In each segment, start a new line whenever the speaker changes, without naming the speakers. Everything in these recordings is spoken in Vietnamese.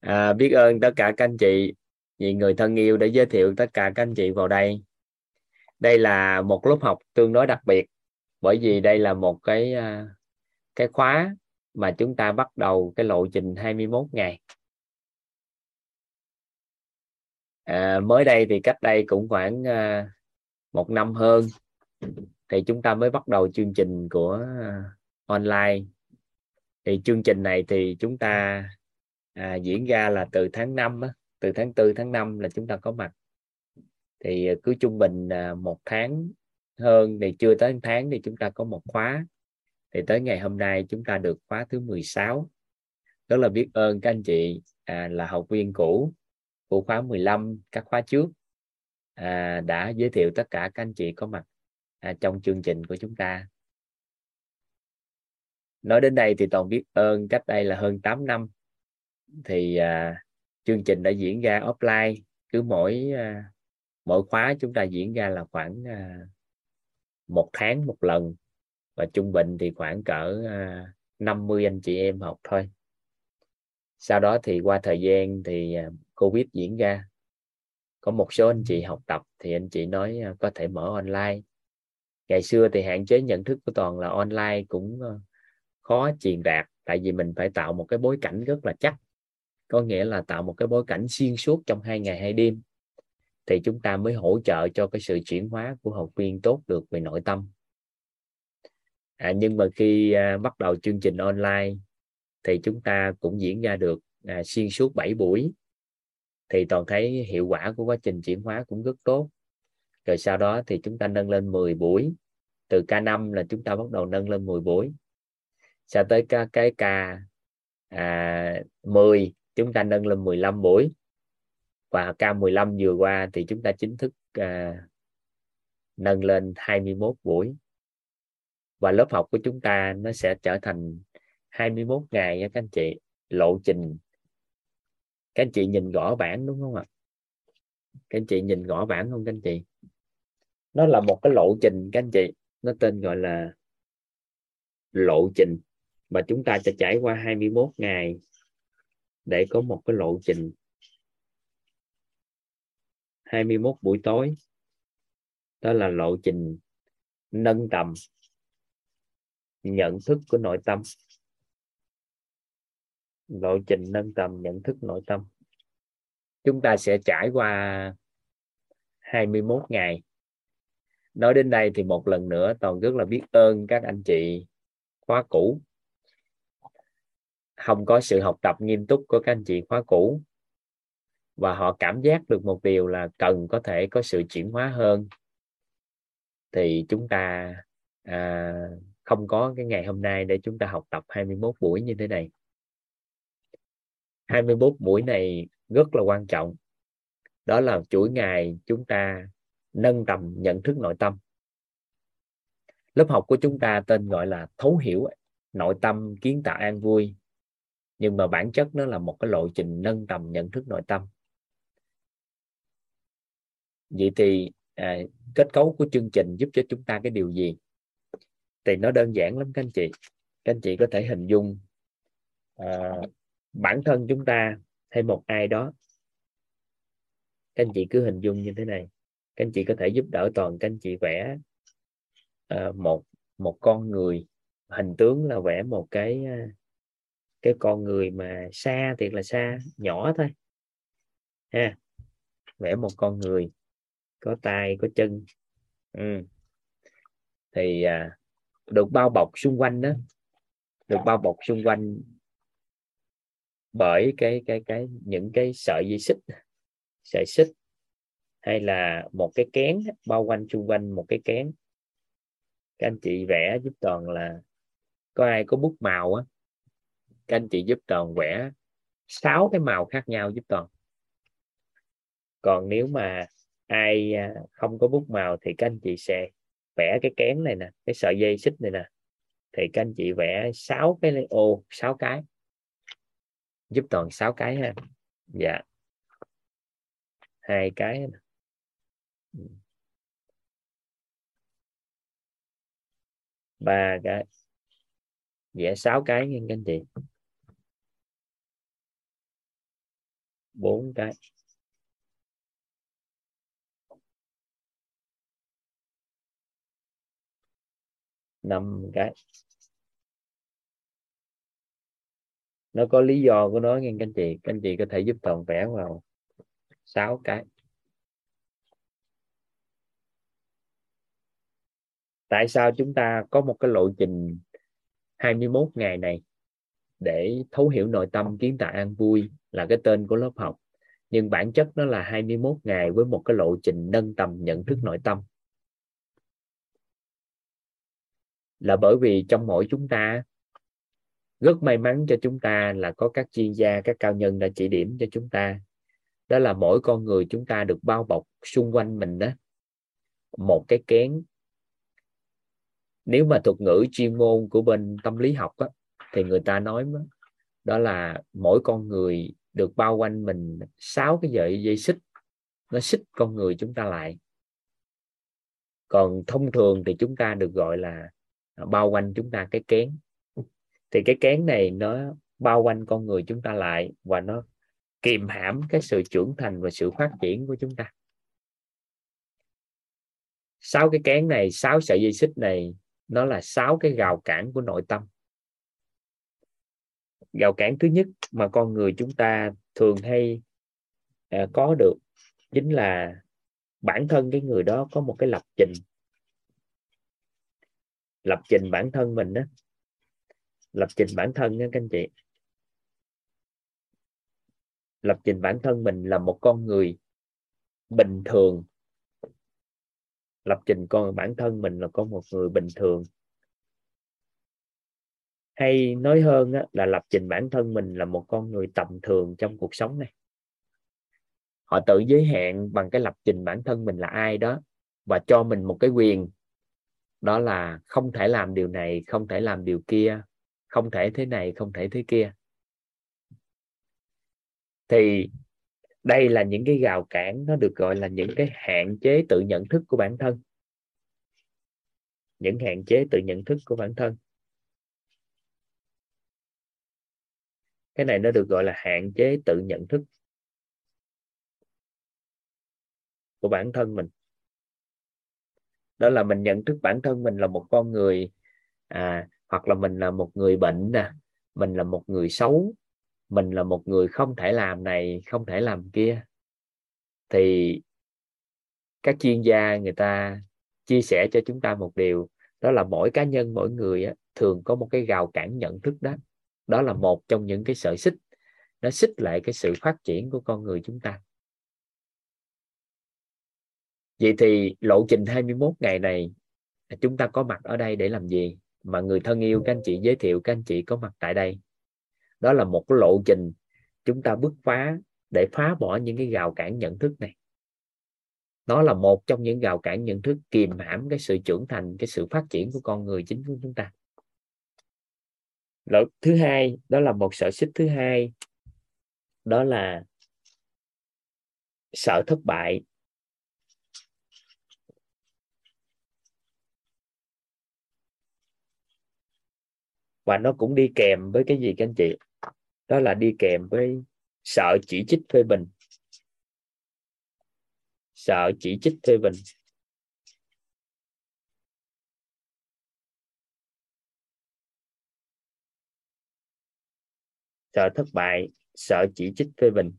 à, biết ơn tất cả các anh chị vì người thân yêu đã giới thiệu tất cả các anh chị vào đây. Đây là một lớp học tương đối đặc biệt bởi vì đây là một cái à, cái khóa mà chúng ta bắt đầu cái lộ trình 21 ngày. À, mới đây thì cách đây cũng khoảng à, một năm hơn thì chúng ta mới bắt đầu chương trình của à, online. Thì chương trình này thì chúng ta à, diễn ra là từ tháng 5 á, từ tháng 4 tháng 5 là chúng ta có mặt. Thì à, cứ trung bình à, một tháng hơn thì chưa tới tháng thì chúng ta có một khóa. Thì tới ngày hôm nay chúng ta được khóa thứ 16 rất là biết ơn các anh chị à, là học viên cũ của khóa 15 các khóa trước à, đã giới thiệu tất cả các anh chị có mặt à, trong chương trình của chúng ta. Nói đến đây thì toàn biết ơn cách đây là hơn 8 năm thì à, chương trình đã diễn ra offline cứ mỗi à, mỗi khóa chúng ta diễn ra là khoảng à, một tháng một lần. Và trung bình thì khoảng cỡ à, 50 anh chị em học thôi. Sau đó thì qua thời gian thì à, covid diễn ra. Có một số anh chị học tập thì anh chị nói à, có thể mở online. Ngày xưa thì hạn chế nhận thức của toàn là online cũng à, khó truyền đạt tại vì mình phải tạo một cái bối cảnh rất là chắc có nghĩa là tạo một cái bối cảnh xuyên suốt trong hai ngày hai đêm. Thì chúng ta mới hỗ trợ cho cái sự chuyển hóa của học viên tốt được về nội tâm. À, nhưng mà khi à, bắt đầu chương trình online thì chúng ta cũng diễn ra được à, xuyên suốt 7 buổi. Thì toàn thấy hiệu quả của quá trình chuyển hóa cũng rất tốt. Rồi sau đó thì chúng ta nâng lên 10 buổi. Từ K5 là chúng ta bắt đầu nâng lên 10 buổi. Sau tới cái, cái K à, 10 chúng ta nâng lên 15 buổi và K15 vừa qua thì chúng ta chính thức à, nâng lên 21 buổi và lớp học của chúng ta nó sẽ trở thành 21 ngày nha các anh chị. Lộ trình. Các anh chị nhìn gõ bảng đúng không ạ? Các anh chị nhìn gõ bảng không các anh chị? Nó là một cái lộ trình các anh chị. Nó tên gọi là lộ trình. Mà chúng ta sẽ trải qua 21 ngày để có một cái lộ trình. 21 buổi tối, đó là lộ trình nâng tầm nhận thức của nội tâm. Lộ trình nâng tầm nhận thức nội tâm. Chúng ta sẽ trải qua 21 ngày. Nói đến đây thì một lần nữa, toàn rất là biết ơn các anh chị khóa cũ không có sự học tập nghiêm túc của các anh chị khóa cũ. Và họ cảm giác được một điều là cần có thể có sự chuyển hóa hơn. Thì chúng ta à, không có cái ngày hôm nay để chúng ta học tập 21 buổi như thế này. 21 buổi này rất là quan trọng. Đó là chuỗi ngày chúng ta nâng tầm nhận thức nội tâm. Lớp học của chúng ta tên gọi là thấu hiểu nội tâm kiến tạo an vui nhưng mà bản chất nó là một cái lộ trình nâng tầm nhận thức nội tâm. Vậy thì à, kết cấu của chương trình giúp cho chúng ta cái điều gì? Thì nó đơn giản lắm các anh chị. Các anh chị có thể hình dung à, bản thân chúng ta hay một ai đó. Các anh chị cứ hình dung như thế này. Các anh chị có thể giúp đỡ toàn các anh chị vẽ uh, một một con người. Hình tướng là vẽ một cái uh, cái con người mà xa thiệt là xa nhỏ thôi. Ha vẽ một con người có tay có chân. Ừ. thì à, được bao bọc xung quanh đó được bao bọc xung quanh bởi cái cái cái những cái sợi dây xích. Sợi xích hay là một cái kén bao quanh xung quanh một cái kén. Các anh chị vẽ giúp toàn là có ai có bút màu á các anh chị giúp toàn vẽ sáu cái màu khác nhau giúp toàn. Còn nếu mà ai à, không có bút màu thì các anh chị sẽ vẽ cái kén này nè, cái sợi dây xích này nè. Thì các anh chị vẽ sáu cái ô, sáu cái. Giúp toàn sáu cái ha. Dạ. Hai cái nè. ba cái. Vẽ sáu cái nha các anh chị. Bốn cái. Năm cái. Nó có lý do của nó nghe các anh chị. Các anh chị có thể giúp toàn vẽ vào sáu cái. Tại sao chúng ta có một cái lộ trình 21 ngày này để thấu hiểu nội tâm, kiến tạo an vui? Là cái tên của lớp học. Nhưng bản chất nó là 21 ngày với một cái lộ trình nâng tầm nhận thức nội tâm. Là bởi vì trong mỗi chúng ta rất may mắn cho chúng ta là có các chuyên gia các cao nhân đã chỉ điểm cho chúng ta. Đó là mỗi con người chúng ta được bao bọc xung quanh mình đó. Một cái kén. Nếu mà thuật ngữ chuyên môn của bên tâm lý học á, thì người ta nói đó là mỗi con người được bao quanh mình sáu cái sợi dây xích. Nó xích con người chúng ta lại. Còn thông thường thì chúng ta được gọi là bao quanh chúng ta cái kén. Thì cái kén này nó bao quanh con người chúng ta lại và nó kìm hãm cái sự trưởng thành và sự phát triển của chúng ta. Sáu cái kén này, sáu sợi dây xích này, nó là sáu cái rào cản của nội tâm rào cản thứ nhất mà con người chúng ta thường hay à, có được chính là bản thân cái người đó có một cái lập trình. Lập trình bản thân mình đó lập trình bản thân nha các anh chị. Lập trình bản thân mình là một con người bình thường. Lập trình con bản thân mình là con một người bình thường hay nói hơn là lập trình bản thân mình là một con người tầm thường trong cuộc sống này. Họ tự giới hạn bằng cái lập trình bản thân mình là ai đó và cho mình một cái quyền. Đó là không thể làm điều này, không thể làm điều kia, không thể thế này, không thể thế kia. Thì đây là những cái rào cản, nó được gọi là những cái hạn chế tự nhận thức của bản thân. Những hạn chế tự nhận thức của bản thân. Cái này nó được gọi là hạn chế tự nhận thức của bản thân mình. Đó là mình nhận thức bản thân mình là một con người à, hoặc là mình là một người bệnh nè mình là một người xấu mình là một người không thể làm này không thể làm kia. Thì các chuyên gia người ta chia sẻ cho chúng ta một điều đó là mỗi cá nhân mỗi người á, thường có một cái rào cản nhận thức đó đó là một trong những cái sợi xích, nó xích lại cái sự phát triển của con người chúng ta. Vậy thì lộ trình 21 ngày này, chúng ta có mặt ở đây để làm gì? Mà người thân yêu, các anh chị giới thiệu, các anh chị có mặt tại đây. Đó là một cái lộ trình chúng ta bứt phá để phá bỏ những cái rào cản nhận thức này. Nó là một trong những rào cản nhận thức kìm hãm cái sự trưởng thành, cái sự phát triển của con người chính của chúng ta. Lỗi thứ hai, đó là một sở xích thứ hai. Đó là sợ thất bại. Và nó cũng đi kèm với cái gì các anh chị? Đó là đi kèm với sợ chỉ trích phê bình. Sợ chỉ trích phê bình. Sợ thất bại sợ chỉ trích phê bình.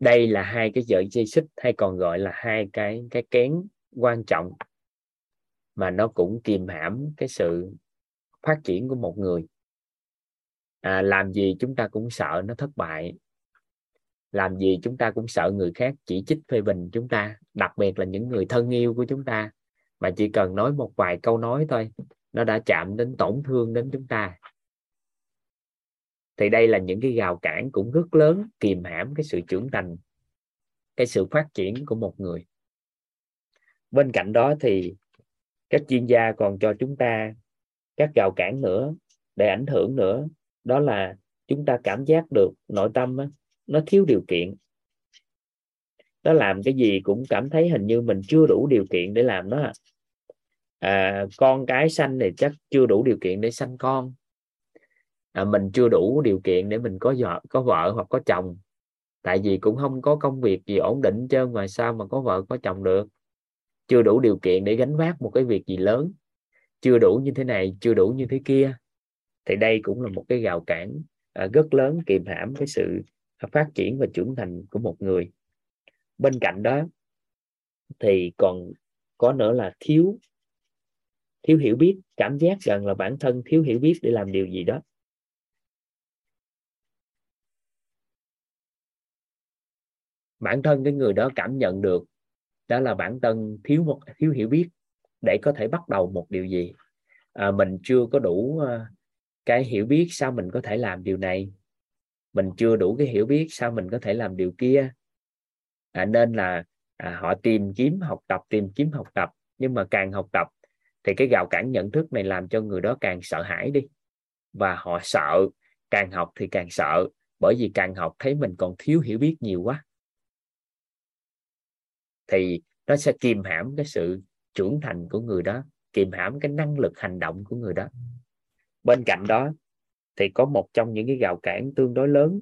Đây là hai cái sợi dây xích hay còn gọi là hai cái cái kén quan trọng mà nó cũng kìm hãm cái sự phát triển của một người. À, làm gì chúng ta cũng sợ nó thất bại. Làm gì chúng ta cũng sợ người khác chỉ trích phê bình chúng ta đặc biệt là những người thân yêu của chúng ta. Mà chỉ cần nói một vài câu nói thôi nó đã chạm đến tổn thương đến chúng ta. Thì đây là những cái rào cản cũng rất lớn kìm hãm cái sự trưởng thành cái sự phát triển của một người. Bên cạnh đó thì các chuyên gia còn cho chúng ta các rào cản nữa để ảnh hưởng nữa. Đó là chúng ta cảm giác được nội tâm á, nó thiếu điều kiện. Nó làm cái gì cũng cảm thấy hình như mình chưa đủ điều kiện để làm nó à à, con cái sanh thì chắc chưa đủ điều kiện để sanh con. À, mình chưa đủ điều kiện để mình có vợ có vợ hoặc có chồng. Tại vì cũng không có công việc gì ổn định trơn mà sao mà có vợ có chồng được? Chưa đủ điều kiện để gánh vác một cái việc gì lớn. Chưa đủ như thế này chưa đủ như thế kia. Thì đây cũng là một cái rào cản à, rất lớn kìm hãm cái sự phát triển và trưởng thành của một người. Bên cạnh đó thì còn có nữa là thiếu thiếu hiểu biết cảm giác rằng là bản thân thiếu hiểu biết để làm điều gì đó. Bản thân cái người đó cảm nhận được đó là bản thân thiếu một thiếu hiểu biết để có thể bắt đầu một điều gì. À, mình chưa có đủ à, cái hiểu biết sao mình có thể làm điều này. Mình chưa đủ cái hiểu biết sao mình có thể làm điều kia. À, nên là à, họ tìm kiếm học tập tìm kiếm học tập nhưng mà càng học tập thì cái gào cản nhận thức này làm cho người đó càng sợ hãi đi. Và họ sợ, càng học thì càng sợ, bởi vì càng học thấy mình còn thiếu hiểu biết nhiều quá. Thì nó sẽ kìm hãm cái sự trưởng thành của người đó, kìm hãm cái năng lực hành động của người đó. Bên cạnh đó, thì có một trong những cái gào cản tương đối lớn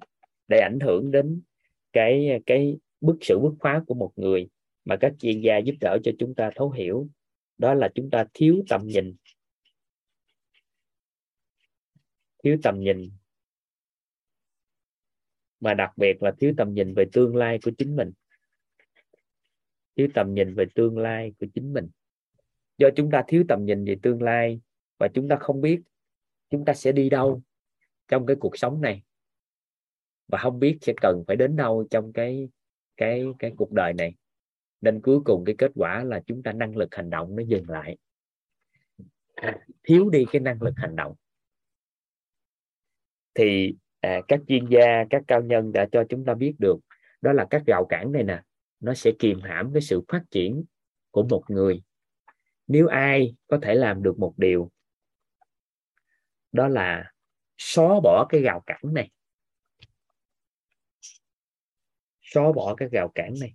để ảnh hưởng đến cái cái bức sự bứt phá của một người mà các chuyên gia giúp đỡ cho chúng ta thấu hiểu đó là chúng ta thiếu tầm nhìn. Thiếu tầm nhìn. Mà đặc biệt là thiếu tầm nhìn về tương lai của chính mình. Thiếu tầm nhìn về tương lai của chính mình. Do chúng ta thiếu tầm nhìn về tương lai và chúng ta không biết chúng ta sẽ đi đâu trong cái cuộc sống này. Và không biết sẽ cần phải đến đâu trong cái cái cái cuộc đời này nên cuối cùng cái kết quả là chúng ta năng lực hành động nó dừng lại. Thiếu đi cái năng lực hành động. Thì à, các chuyên gia các cao nhân đã cho chúng ta biết được đó là các rào cản này nè nó sẽ kìm hãm cái sự phát triển của một người. Nếu ai có thể làm được một điều đó là xóa bỏ cái rào cản này. Xóa bỏ cái rào cản này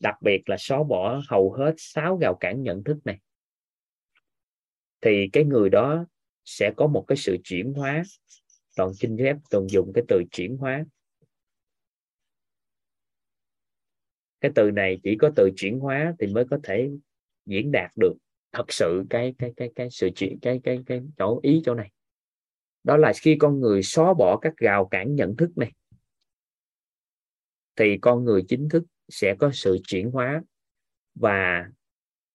đặc biệt là xóa bỏ hầu hết sáu rào cản nhận thức này. Thì cái người đó sẽ có một cái sự chuyển hóa. Toàn xin phép toàn dùng cái từ chuyển hóa. Cái từ này chỉ có từ chuyển hóa thì mới có thể diễn đạt được thật sự cái cái cái cái sự chuyển, cái cái cái chỗ ý chỗ này. Đó là khi con người xóa bỏ các rào cản nhận thức này, thì con người chính thức sẽ có sự chuyển hóa. Và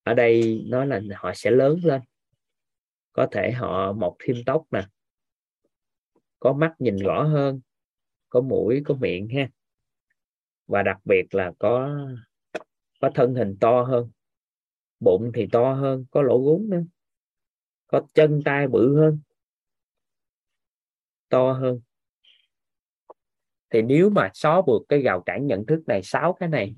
ở đây nói là họ sẽ lớn lên. Có thể họ mọc thêm tóc nè. Có mắt nhìn rõ hơn. Có mũi, có miệng ha. Và đặc biệt là có có thân hình to hơn. Bụng thì to hơn. Có lỗ gún nữa. Có chân tay bự hơn. To hơn thì nếu mà xóa vượt cái rào cản nhận thức này sáu cái này,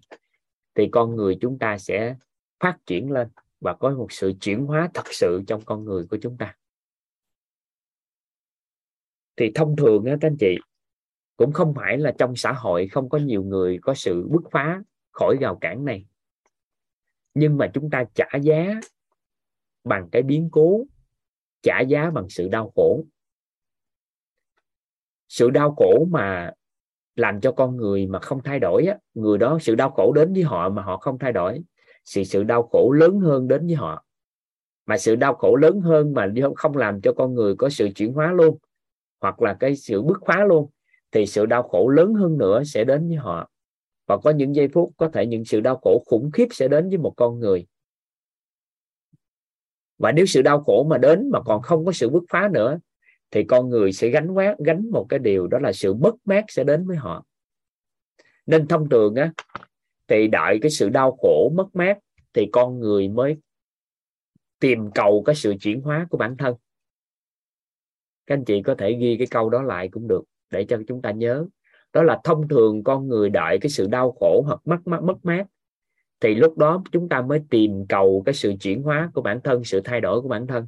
thì con người chúng ta sẽ phát triển lên và có một sự chuyển hóa thật sự trong con người của chúng ta. Thì thông thường á, các anh chị, cũng không phải là trong xã hội không có nhiều người có sự bứt phá khỏi rào cản này. Nhưng mà chúng ta trả giá bằng cái biến cố, trả giá bằng sự đau khổ. Sự đau khổ mà làm cho con người mà không thay đổi á, người đó sự đau khổ đến với họ mà họ không thay đổi thì sự đau khổ lớn hơn đến với họ. Mà sự đau khổ lớn hơn mà không làm cho con người có sự chuyển hóa luôn hoặc là cái sự bứt phá luôn thì sự đau khổ lớn hơn nữa sẽ đến với họ. Và có những giây phút có thể những sự đau khổ khủng khiếp sẽ đến với một con người. Và nếu sự đau khổ mà đến mà còn không có sự bứt phá nữa thì con người sẽ gánh quá gánh một cái điều đó là sự mất mát sẽ đến với họ. Nên thông thường á, thì đợi cái sự đau khổ, mất mát thì con người mới tìm cầu cái sự chuyển hóa của bản thân. Các anh chị có thể ghi cái câu đó lại cũng được, để cho chúng ta nhớ. Đó là thông thường con người đợi cái sự đau khổ hoặc mất mát mất mát, thì lúc đó chúng ta mới tìm cầu cái sự chuyển hóa của bản thân, sự thay đổi của bản thân.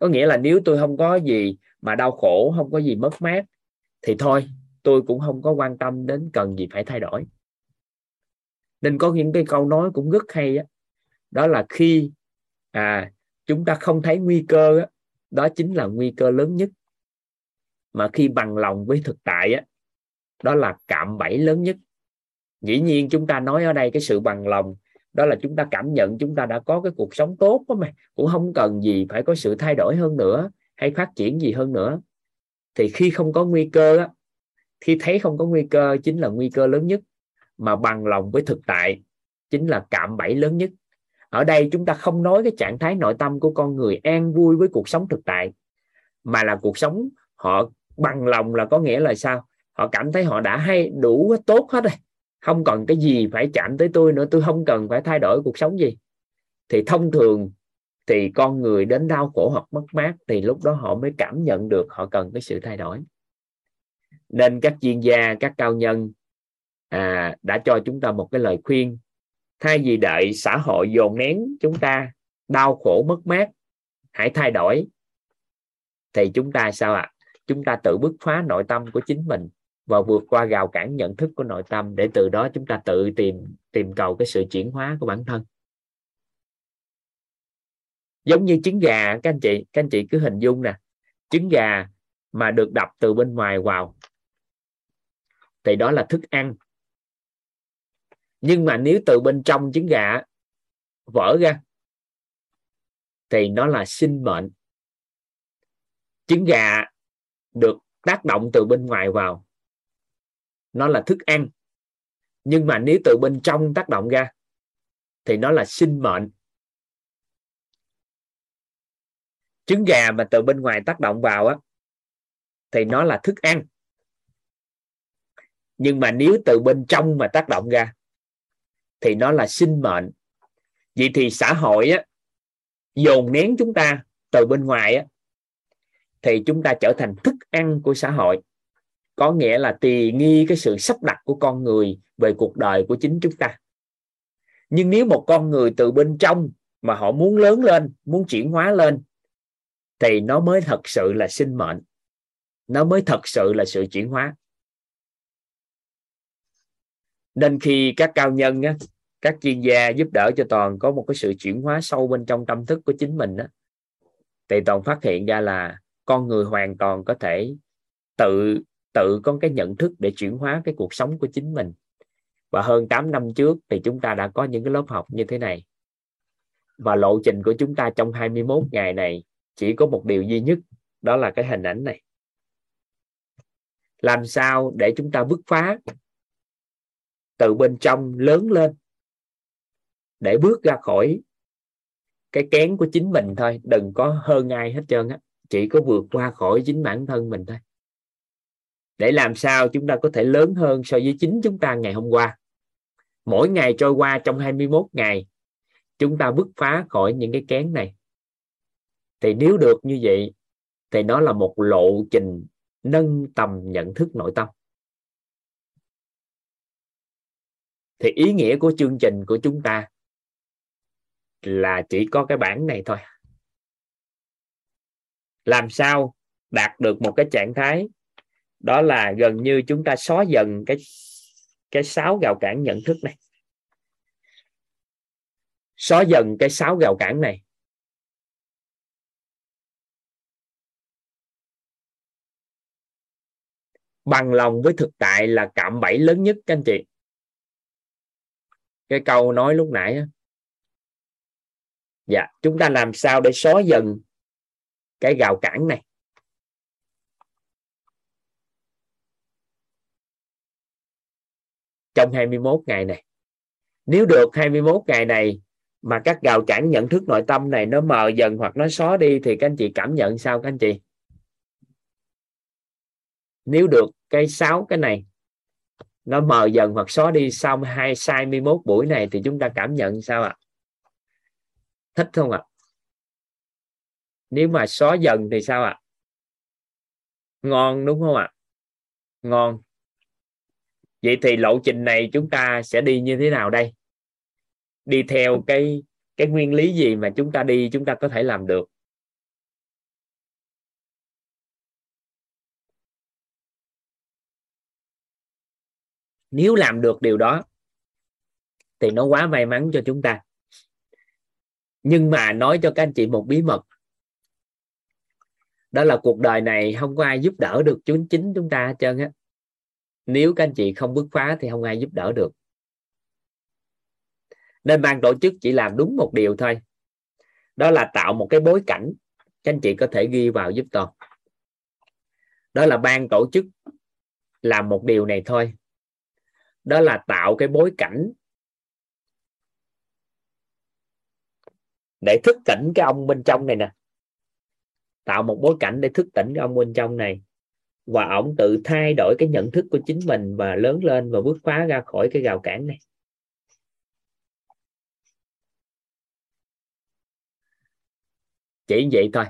Có nghĩa là nếu tôi không có gì mà đau khổ không có gì mất mát thì thôi tôi cũng không có quan tâm đến cần gì phải thay đổi. Nên có những cái câu nói cũng rất hay đó, đó là khi à chúng ta không thấy nguy cơ đó, đó chính là nguy cơ lớn nhất. Mà khi bằng lòng với thực tại đó, đó là cạm bẫy lớn nhất. Dĩ nhiên chúng ta nói ở đây cái sự bằng lòng đó là chúng ta cảm nhận chúng ta đã có cái cuộc sống tốt đó mà cũng không cần gì phải có sự thay đổi hơn nữa hay phát triển gì hơn nữa. Thì khi không có nguy cơ á, khi thấy không có nguy cơ chính là nguy cơ lớn nhất mà bằng lòng với thực tại chính là cạm bẫy lớn nhất. Ở đây chúng ta không nói cái trạng thái nội tâm của con người an vui với cuộc sống thực tại mà là cuộc sống họ bằng lòng là có nghĩa là sao? Họ cảm thấy họ đã hay đủ tốt hết rồi. Không cần cái gì phải chạm tới tôi nữa tôi không cần phải thay đổi cuộc sống gì. Thì thông thường thì con người đến đau khổ hoặc mất mát thì lúc đó họ mới cảm nhận được họ cần cái sự thay đổi. Nên các chuyên gia các cao nhân à, đã cho chúng ta một cái lời khuyên. Thay vì đợi xã hội dồn nén chúng ta đau khổ mất mát hãy thay đổi thì chúng ta sao ạ? À? chúng ta tự bứt phá nội tâm của chính mình và vượt qua rào cản nhận thức của nội tâm để từ đó chúng ta tự tìm tìm cầu cái sự chuyển hóa của bản thân giống như trứng gà, các anh chị, các anh chị cứ hình dung nè. Trứng gà mà được đập từ bên ngoài vào, thì đó là thức ăn. Nhưng mà nếu từ bên trong trứng gà vỡ ra, thì nó là sinh mệnh. Trứng gà được tác động từ bên ngoài vào, nó là thức ăn. Nhưng mà nếu từ bên trong tác động ra, thì nó là sinh mệnh. Trứng gà mà từ bên ngoài tác động vào á, thì nó là thức ăn. Nhưng mà nếu từ bên trong mà tác động ra, thì nó là sinh mệnh. Vậy thì xã hội á, dồn nén chúng ta từ bên ngoài á, thì chúng ta trở thành thức ăn của xã hội. Có nghĩa là tùy nghi cái sự sắp đặt của con người về cuộc đời của chính chúng ta. Nhưng nếu một con người từ bên trong mà họ muốn lớn lên, muốn chuyển hóa lên thì nó mới thật sự là sinh mệnh. Nó mới thật sự là sự chuyển hóa. Nên khi các cao nhân á, các chuyên gia giúp đỡ cho toàn có một cái sự chuyển hóa sâu bên trong tâm thức của chính mình á, thì toàn phát hiện ra là con người hoàn toàn có thể tự tự có cái nhận thức để chuyển hóa cái cuộc sống của chính mình. Và hơn 8 năm trước thì chúng ta đã có những cái lớp học như thế này. Và lộ trình của chúng ta trong 21 ngày này chỉ có một điều duy nhất, đó là cái hình ảnh này. Làm sao để chúng ta bứt phá từ bên trong lớn lên để bước ra khỏi cái kén của chính mình thôi, đừng có hơn ai hết trơn á, chỉ có vượt qua khỏi chính bản thân mình thôi. Để làm sao chúng ta có thể lớn hơn so với chính chúng ta ngày hôm qua? Mỗi ngày trôi qua trong 21 ngày, chúng ta bứt phá khỏi những cái kén này thì nếu được như vậy, thì nó là một lộ trình nâng tầm nhận thức nội tâm. Thì ý nghĩa của chương trình của chúng ta là chỉ có cái bản này thôi. Làm sao đạt được một cái trạng thái? Đó là gần như chúng ta xóa dần cái cái sáu gào cản nhận thức này. Xóa dần cái sáu gào cản này. Bằng lòng với thực tại là cạm bẫy lớn nhất, các anh chị. Cái câu nói lúc nãy á. Dạ chúng ta làm sao để xóa dần cái gào cản này? Trong 21 ngày này. Nếu được 21 ngày này mà các gào cản nhận thức nội tâm này nó mờ dần hoặc nó xóa đi thì các anh chị cảm nhận sao, các anh chị? Nếu được cái sáu, cái này, nó mờ dần hoặc xóa đi sau hai, sai 21 buổi này thì chúng ta cảm nhận sao ạ? Thích không ạ? Nếu mà xóa dần thì sao ạ? Ngon, đúng không ạ? Ngon. Vậy thì lộ trình này chúng ta sẽ đi như thế nào đây? Đi theo cái cái nguyên lý gì mà chúng ta đi, chúng ta có thể làm được? Nếu làm được điều đó, thì nó quá may mắn cho chúng ta. Nhưng mà nói cho các anh chị một bí mật. Đó là cuộc đời này không có ai giúp đỡ được chúng chính chúng ta hết trơn á. Nếu các anh chị không bứt phá thì không ai giúp đỡ được. Nên ban tổ chức chỉ làm đúng một điều thôi. Đó là tạo một cái bối cảnh. Các anh chị có thể ghi vào giúp tôi. Đó là ban tổ chức làm một điều này thôi đó là tạo cái bối cảnh. Để thức tỉnh cái ông bên trong này nè. Tạo một bối cảnh để thức tỉnh cái ông bên trong này. Và ông tự thay đổi cái nhận thức của chính mình và lớn lên và bước phá ra khỏi cái rào cản này. Chỉ vậy thôi.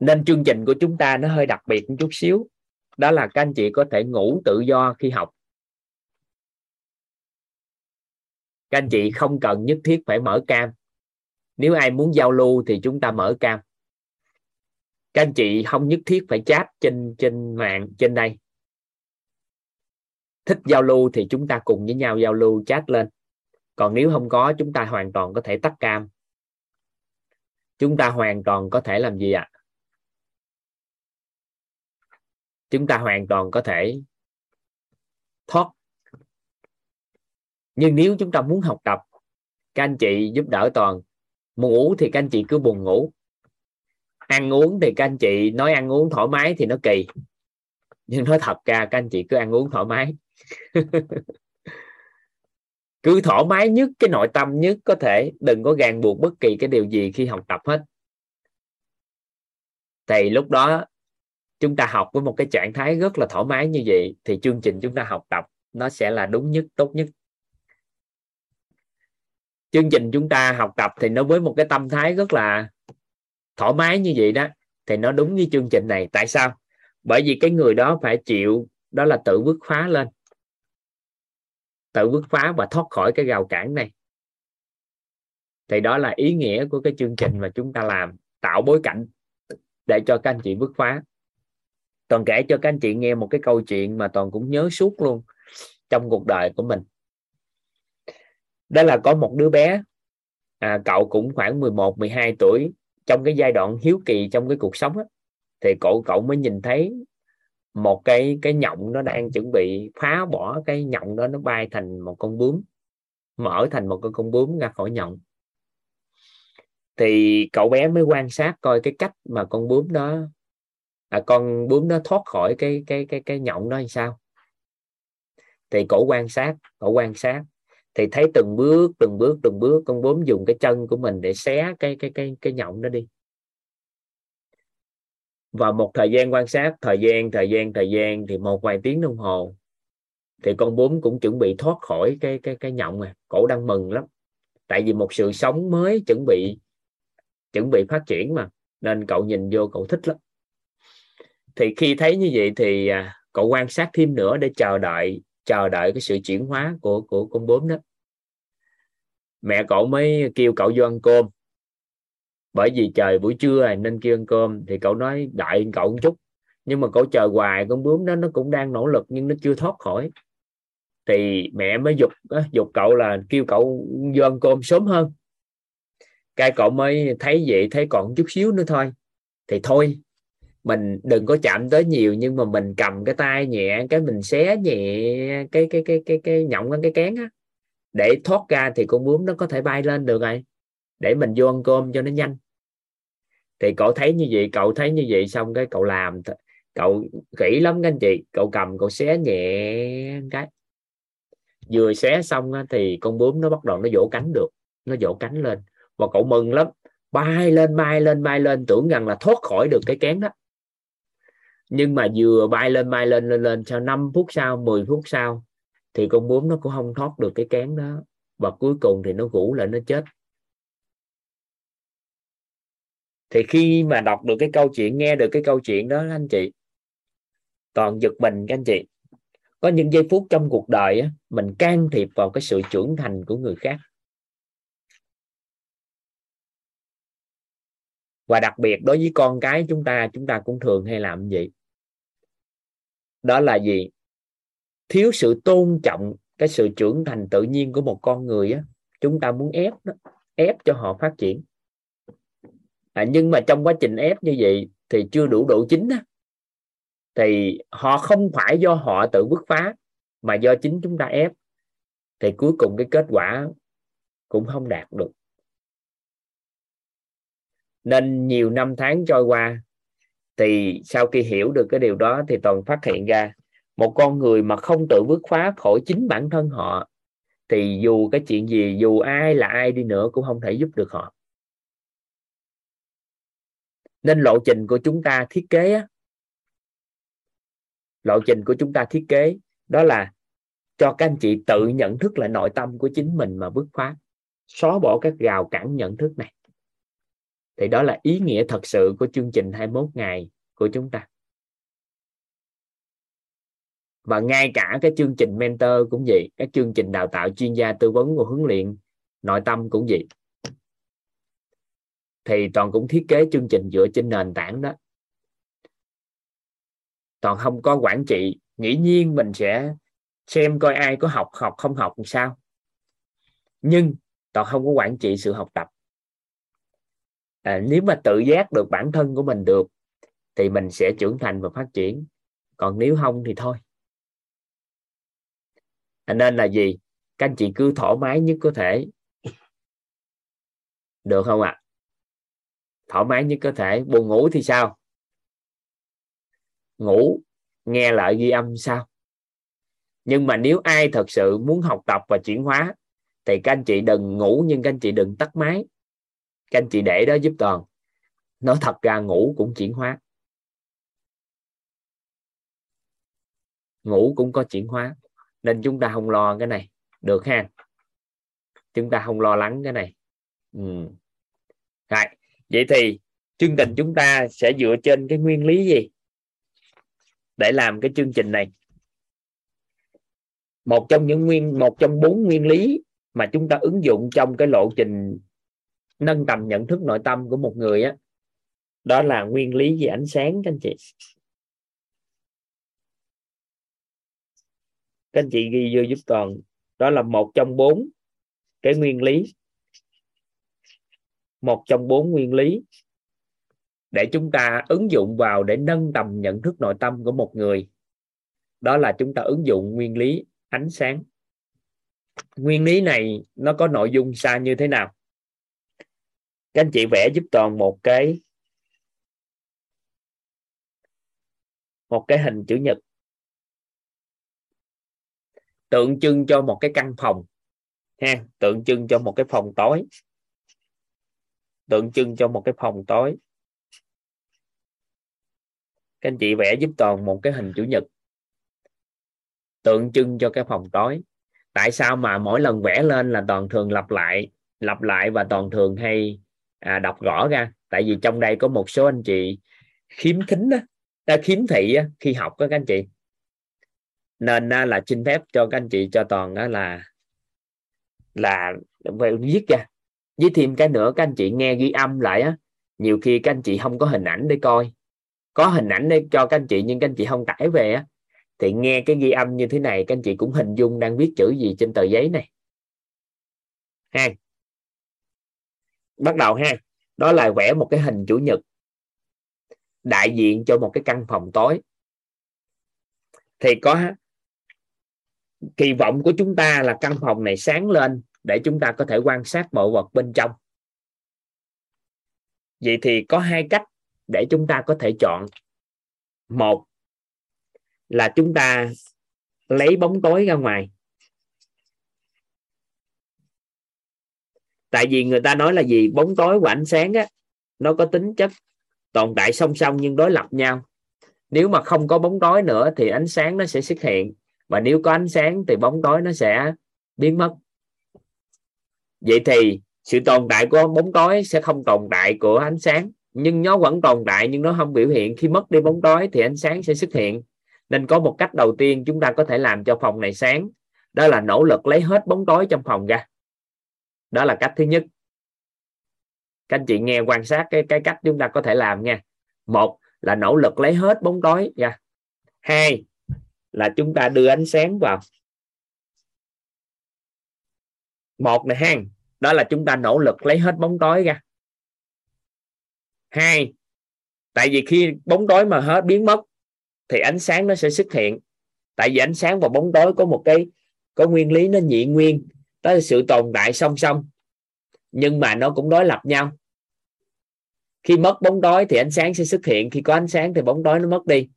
Nên chương trình của chúng ta nó hơi đặc biệt một chút xíu. Đó là các anh chị có thể ngủ tự do khi học. Các anh chị không cần nhất thiết phải mở cam. Nếu ai muốn giao lưu thì chúng ta mở cam. Các anh chị không nhất thiết phải chat trên trên mạng, trên đây. Thích giao lưu thì chúng ta cùng với nhau giao lưu, chat lên. Còn nếu không có, chúng ta hoàn toàn có thể tắt cam. Chúng ta hoàn toàn có thể làm gì ạ? À? chúng ta hoàn toàn có thể thoát nhưng nếu chúng ta muốn học tập, các anh chị giúp đỡ toàn. Ngủ thì các anh chị cứ buồn ngủ. Ăn uống thì các anh chị nói ăn uống thoải mái thì nó kỳ. Nhưng nói thật ra, các anh chị cứ ăn uống thoải mái. Cứ thoải mái nhất, cái nội tâm nhất có thể. Đừng có ràng buộc bất kỳ cái điều gì khi học tập hết. Thì lúc đó, chúng ta học với một cái trạng thái rất là thoải mái như vậy, thì chương trình chúng ta học tập nó sẽ là đúng nhất, tốt nhất chương trình chúng ta học tập thì nó với một cái tâm thái rất là thoải mái như vậy đó. Thì nó đúng với chương trình này. Tại sao? Bởi vì cái người đó phải chịu, đó là tự bứt phá lên. Tự bứt phá và thoát khỏi cái rào cản này. Thì đó là ý nghĩa của cái chương trình mà chúng ta làm. Tạo bối cảnh để cho các anh chị bứt phá. Toàn kể cho các anh chị nghe một cái câu chuyện mà toàn cũng nhớ suốt luôn trong cuộc đời của mình đó là có một đứa bé à, cậu cũng khoảng 11 12 tuổi trong cái giai đoạn hiếu kỳ trong cái cuộc sống á, thì cậu cậu mới nhìn thấy một cái cái nhộng nó đang chuẩn bị phá bỏ cái nhộng đó nó bay thành một con bướm mở thành một con con bướm ra khỏi nhộng. Thì cậu bé mới quan sát coi cái cách mà con bướm đó à, con bướm nó thoát khỏi cái cái cái cái nhộng đó làm sao. Thì cổ quan sát cổ quan sát thì thấy từng bước từng bước từng bước, con bướm dùng cái chân của mình để xé cái cái cái cái nhộng đó đi. Và một thời gian quan sát, thời gian thời gian thời gian thì một vài tiếng đồng hồ thì con bướm cũng chuẩn bị thoát khỏi cái cái cái nhộng này cổ đang mừng lắm. Tại vì một sự sống mới chuẩn bị chuẩn bị phát triển mà. Nên cậu nhìn vô cậu thích lắm. Thì khi thấy như vậy thì à, cậu quan sát thêm nữa để chờ đợi chờ đợi cái sự chuyển hóa của của con bướm đó. Mẹ cậu mới kêu cậu vô ăn cơm. Bởi vì trời buổi trưa rồi nên kêu ăn cơm, thì cậu nói đợi cậu một chút. Nhưng mà cậu chờ hoài con bướm đó, nó cũng đang nỗ lực nhưng nó chưa thoát khỏi. Thì mẹ mới dục dục cậu là kêu cậu vô ăn cơm sớm hơn. Cái cậu mới thấy vậy, thấy còn chút xíu nữa thôi. Thì thôi mình đừng có chạm tới nhiều, nhưng mà mình cầm cái tay nhẹ, cái mình xé nhẹ cái cái cái cái cái nhộng cái kén á. Để thoát ra thì con bướm nó có thể bay lên được rồi. Để mình vô ăn cơm cho nó nhanh. Thì cậu thấy như vậy, cậu thấy như vậy xong cái cậu làm cậu kỹ lắm các anh chị. Cậu cầm, cậu xé nhẹ cái. Vừa xé xong thì con bướm nó bắt đầu nó vỗ cánh được, nó vỗ cánh lên. Và cậu mừng lắm. Bay lên bay lên bay lên, tưởng rằng là thoát khỏi được cái kén đó nhưng mà vừa bay lên bay lên lên lên sau 5 phút sau 10 phút sau thì con bướm nó cũng không thoát được cái kén đó. Và cuối cùng thì nó ngủ lại nó chết. Thì khi mà đọc được cái câu chuyện nghe được cái câu chuyện đó anh chị toàn giật mình các anh chị. Có những giây phút trong cuộc đời á, mình can thiệp vào cái sự trưởng thành của người khác. Và đặc biệt đối với con cái chúng ta chúng ta cũng thường hay làm vậy đó là gì? Thiếu sự tôn trọng cái sự trưởng thành tự nhiên của một con người á chúng ta muốn ép đó ép cho họ phát triển. À, nhưng mà trong quá trình ép như vậy thì chưa đủ độ chính á. Thì họ không phải do họ tự bứt phá mà do chính chúng ta ép. Thì cuối cùng cái kết quả cũng không đạt được. Nên nhiều năm tháng trôi qua thì sau khi hiểu được cái điều đó thì toàn phát hiện ra một con người mà không tự bước phá khỏi chính bản thân họ thì dù cái chuyện gì dù ai là ai đi nữa cũng không thể giúp được họ. Nên lộ trình của chúng ta thiết kế á, lộ trình của chúng ta thiết kế đó là cho các anh chị tự nhận thức lại nội tâm của chính mình mà bước phá xóa bỏ các rào cản nhận thức này thì đó là ý nghĩa thật sự của chương trình 21 ngày của chúng ta. Và ngay cả cái chương trình mentor cũng vậy, các chương trình đào tạo chuyên gia tư vấn và huấn luyện, nội tâm cũng vậy. Thì toàn cũng thiết kế chương trình dựa trên nền tảng đó. Toàn không có quản trị, nghĩ nhiên mình sẽ xem coi ai có học học không học làm sao. Nhưng toàn không có quản trị sự học tập à, nếu mà tự giác được bản thân của mình được thì mình sẽ trưởng thành và phát triển. Còn nếu không thì thôi. À, nên là gì? Các anh chị cứ thoải mái nhất có thể. Được không ạ? À? thoải mái nhất có thể. Buồn ngủ thì sao? Ngủ nghe lại ghi âm sao? Nhưng mà nếu ai thật sự muốn học tập và chuyển hóa thì các anh chị đừng ngủ nhưng các anh chị đừng tắt máy các anh chị để đó giúp toàn. Nói thật ra ngủ cũng chuyển hóa. Ngủ cũng có chuyển hóa. Nên chúng ta không lo cái này. Được ha? Chúng ta không lo lắng cái này. Ừ. Rồi. vậy thì chương trình chúng ta sẽ dựa trên cái nguyên lý gì? Để làm cái chương trình này. Một trong những nguyên, một trong bốn nguyên lý mà chúng ta ứng dụng trong cái lộ trình nâng tầm nhận thức nội tâm của một người á, đó là nguyên lý về ánh sáng, các anh chị. Các anh chị ghi vô giúp toàn. Đó là một trong bốn cái nguyên lý. Một trong bốn nguyên lý để chúng ta ứng dụng vào để nâng tầm nhận thức nội tâm của một người. Đó là chúng ta ứng dụng nguyên lý ánh sáng. Nguyên lý này nó có nội dung xa như thế nào? Các anh chị vẽ giúp toàn một cái một cái hình chữ nhật. Tượng trưng cho một cái căn phòng, ha, tượng trưng cho một cái phòng tối. Tượng trưng cho một cái phòng tối. Các anh chị vẽ giúp toàn một cái hình chữ nhật. Tượng trưng cho cái phòng tối. Tại sao mà mỗi lần vẽ lên là toàn thường lặp lại lặp lại và toàn thường hay à, đọc rõ ra. Tại vì trong đây có một số anh chị khiếm thính đó, à, khiếm thị á, khi học đó các anh chị. Nên là xin phép cho các anh chị cho toàn đó là là về viết ra. Với thêm cái nữa các anh chị nghe ghi âm lại á nhiều khi các anh chị không có hình ảnh để coi. Có hình ảnh để cho các anh chị nhưng các anh chị không tải về á thì nghe cái ghi âm như thế này các anh chị cũng hình dung đang viết chữ gì trên tờ giấy này. Ha bắt đầu ha. Đó là vẽ một cái hình chủ nhật. Đại diện cho một cái căn phòng tối. Thì có kỳ vọng của chúng ta là căn phòng này sáng lên để chúng ta có thể quan sát bộ vật bên trong. Vậy thì có hai cách để chúng ta có thể chọn. Một là chúng ta lấy bóng tối ra ngoài. Tại vì người ta nói là gì? Bóng tối và ánh sáng á, nó có tính chất tồn tại song song nhưng đối lập nhau. Nếu mà không có bóng tối nữa thì ánh sáng nó sẽ xuất hiện. Và nếu có ánh sáng thì bóng tối nó sẽ biến mất. Vậy thì sự tồn tại của bóng tối sẽ không tồn tại của ánh sáng. Nhưng nó vẫn tồn tại nhưng nó không biểu hiện. Khi mất đi bóng tối thì ánh sáng sẽ xuất hiện. Nên có một cách đầu tiên chúng ta có thể làm cho phòng này sáng. Đó là nỗ lực lấy hết bóng tối trong phòng ra đó là cách thứ nhất. Các anh chị nghe quan sát cái cái cách chúng ta có thể làm nha. Một là nỗ lực lấy hết bóng tối ra hai là chúng ta đưa ánh sáng vào. Một này hang, đó là chúng ta nỗ lực lấy hết bóng tối ra hai tại vì khi bóng tối mà hết biến mất thì ánh sáng nó sẽ xuất hiện. Tại vì ánh sáng và bóng tối có một cái có nguyên lý nó nhị nguyên đó là sự tồn tại song song. Nhưng mà nó cũng đối lập nhau. Khi mất bóng tối thì ánh sáng sẽ xuất hiện, khi có ánh sáng thì bóng tối nó mất đi.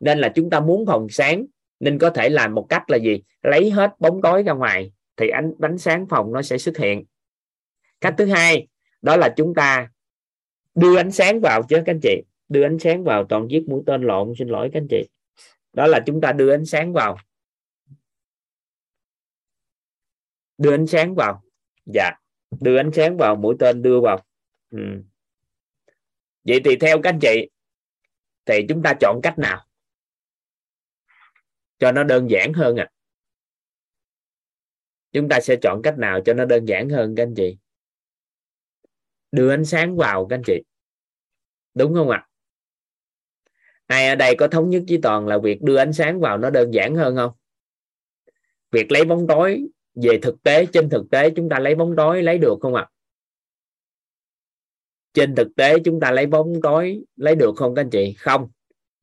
Nên là chúng ta muốn phòng sáng, nên có thể làm một cách là gì? Lấy hết bóng tối ra ngoài, thì ánh ánh sáng phòng nó sẽ xuất hiện. Cách thứ hai, đó là chúng ta đưa ánh sáng vào chứ, các anh chị. Đưa ánh sáng vào, toàn giết mũi tên lộn, xin lỗi các anh chị. Đó là chúng ta đưa ánh sáng vào. Đưa ánh sáng vào. Dạ. Đưa ánh sáng vào, mũi tên đưa vào. Ừ. vậy thì theo các anh chị, thì chúng ta chọn cách nào? Cho nó đơn giản hơn à. Chúng ta sẽ chọn cách nào cho nó đơn giản hơn các anh chị? Đưa ánh sáng vào các anh chị. Đúng không ạ? Ai ở đây có thống nhất với toàn là việc đưa ánh sáng vào nó đơn giản hơn không? Việc lấy bóng tối về thực tế, trên thực tế chúng ta lấy bóng tối lấy được không ạ? Trên thực tế chúng ta lấy bóng tối lấy được không các anh chị? Không.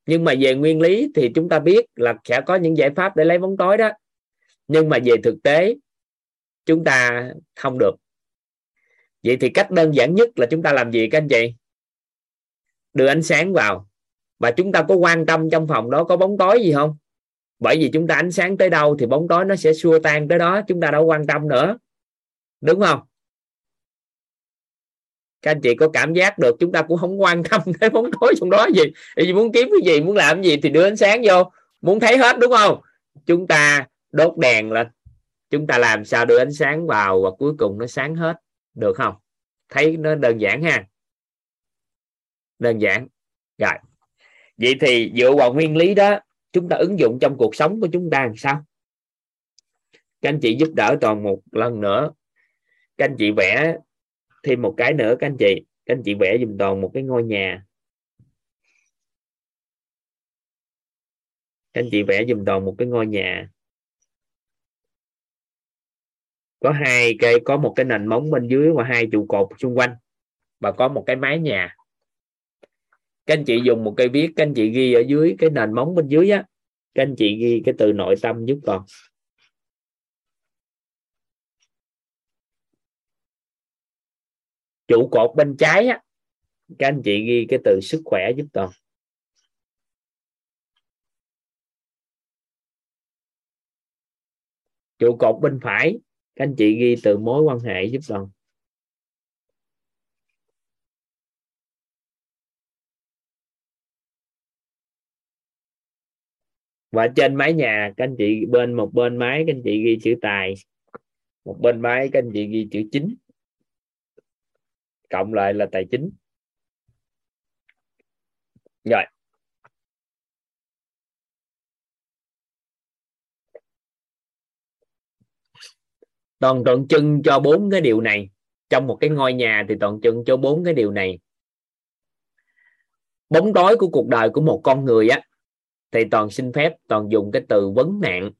Nhưng mà về nguyên lý thì chúng ta biết là sẽ có những giải pháp để lấy bóng tối đó. Nhưng mà về thực tế, chúng ta không được. Vậy thì cách đơn giản nhất là chúng ta làm gì các anh chị? Đưa ánh sáng vào. Và chúng ta có quan tâm trong phòng đó có bóng tối gì không? Bởi vì chúng ta ánh sáng tới đâu thì bóng tối nó sẽ xua tan tới đó, chúng ta đâu quan tâm nữa. Đúng không? Các anh chị có cảm giác được chúng ta cũng không quan tâm tới bóng tối trong đó gì. Vì muốn kiếm cái gì, muốn làm gì thì đưa ánh sáng vô. Muốn thấy hết, đúng không? Chúng ta đốt đèn lên. Chúng ta làm sao đưa ánh sáng vào và cuối cùng nó sáng hết, được không? Thấy nó đơn giản ha? Đơn giản. Rồi. Vậy thì dựa vào nguyên lý đó chúng ta ứng dụng trong cuộc sống của chúng ta làm sao? Các anh chị giúp đỡ toàn một lần nữa. Các anh chị vẽ thêm một cái nữa, các anh chị. Các anh chị vẽ dùm toàn một cái ngôi nhà. Các anh chị vẽ dùm toàn một cái ngôi nhà. Có hai cây, có một cái nền móng bên dưới và hai trụ cột xung quanh và có một cái mái nhà các anh chị dùng một cây viết, các anh chị ghi ở dưới cái nền móng bên dưới á. Các anh chị ghi cái từ nội tâm giúp con. Trụ cột bên trái á, các anh chị ghi cái từ sức khỏe giúp con. Trụ cột bên phải, các anh chị ghi từ mối quan hệ giúp con. Và trên mái nhà, các anh chị, bên một bên mái, các anh chị ghi chữ tài. Một bên mái, các anh chị ghi chữ chính. Cộng lại là tài chính. Rồi. Toàn tượng trưng cho bốn cái điều này. Trong một cái ngôi nhà thì toàn trưng cho bốn cái điều này. Bóng tối của cuộc đời của một con người á thì toàn xin phép, toàn dùng cái từ vấn nạn.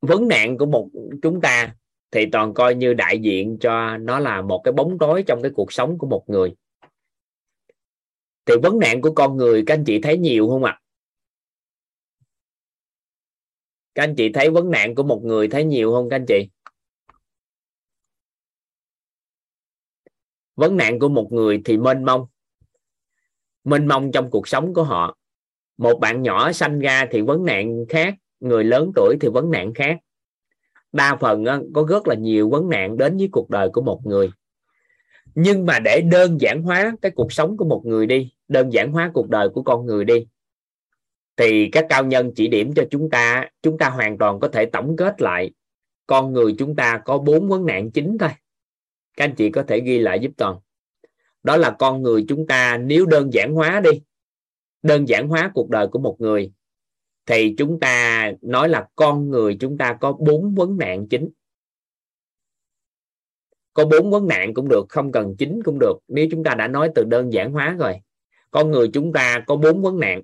Vấn nạn của một chúng ta thì toàn coi như đại diện cho nó là một cái bóng tối trong cái cuộc sống của một người. Thì vấn nạn của con người, các anh chị thấy nhiều không ạ? À? các anh chị thấy vấn nạn của một người thấy nhiều không các anh chị? Vấn nạn của một người thì mênh mông mênh mông trong cuộc sống của họ. Một bạn nhỏ sanh ra thì vấn nạn khác, người lớn tuổi thì vấn nạn khác. Đa phần có rất là nhiều vấn nạn đến với cuộc đời của một người. Nhưng mà để đơn giản hóa cái cuộc sống của một người đi, đơn giản hóa cuộc đời của con người đi, thì các cao nhân chỉ điểm cho chúng ta chúng ta hoàn toàn có thể tổng kết lại. Con người chúng ta có bốn vấn nạn chính thôi. Các anh chị có thể ghi lại giúp toàn đó là con người chúng ta, nếu đơn giản hóa đi, đơn giản hóa cuộc đời của một người, thì chúng ta nói là con người chúng ta có bốn vấn nạn chính. Có bốn vấn nạn cũng được, không cần chính cũng được. Nếu chúng ta đã nói từ đơn giản hóa rồi, con người chúng ta có bốn vấn nạn.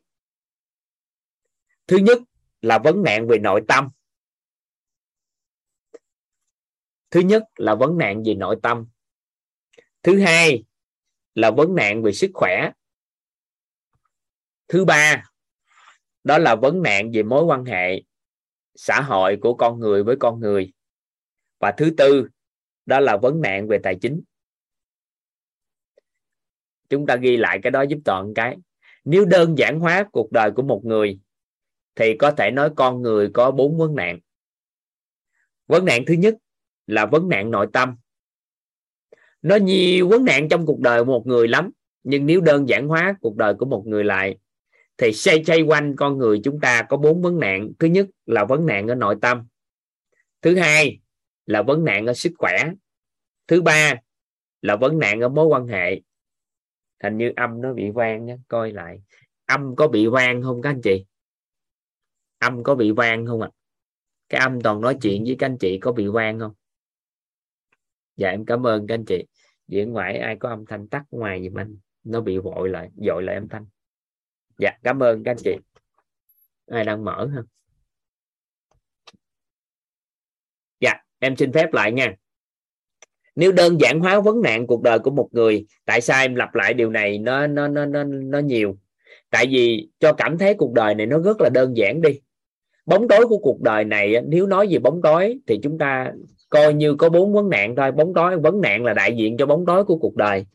Thứ nhất là vấn nạn về nội tâm. Thứ nhất là vấn nạn về nội tâm. Thứ hai là vấn nạn về sức khỏe. Thứ ba, đó là vấn nạn về mối quan hệ xã hội của con người với con người. Và thứ tư, đó là vấn nạn về tài chính. Chúng ta ghi lại cái đó giúp toàn cái. Nếu đơn giản hóa cuộc đời của một người, thì có thể nói con người có bốn vấn nạn. Vấn nạn thứ nhất là vấn nạn nội tâm nó nhiều vấn nạn trong cuộc đời một người lắm, nhưng nếu đơn giản hóa cuộc đời của một người lại, thì xoay xoay quanh con người chúng ta có bốn vấn nạn. Thứ nhất là vấn nạn ở nội tâm. Thứ hai là vấn nạn ở sức khỏe. Thứ ba là vấn nạn ở mối quan hệ. Hình như âm nó bị vang nhé coi lại. Âm có bị vang không các anh chị? Âm có bị vang không ạ? À? cái âm toàn nói chuyện với các anh chị có bị vang không? Dạ em cảm ơn các anh chị. Diễn ngoại ai có âm thanh tắt ngoài gì anh. Nó bị vội lại, dội lại âm thanh. Dạ cảm ơn các anh chị. Ai đang mở ha? Dạ em xin phép lại nha. Nếu đơn giản hóa vấn nạn cuộc đời của một người, tại sao em lặp lại điều này? Nó nó nó nó nó nhiều. Tại vì cho cảm thấy cuộc đời này nó rất là đơn giản đi. Bóng tối của cuộc đời này nếu nói về bóng tối thì chúng ta coi như có bốn vấn nạn thôi, bóng tối, vấn nạn là đại diện cho bóng tối của cuộc đời.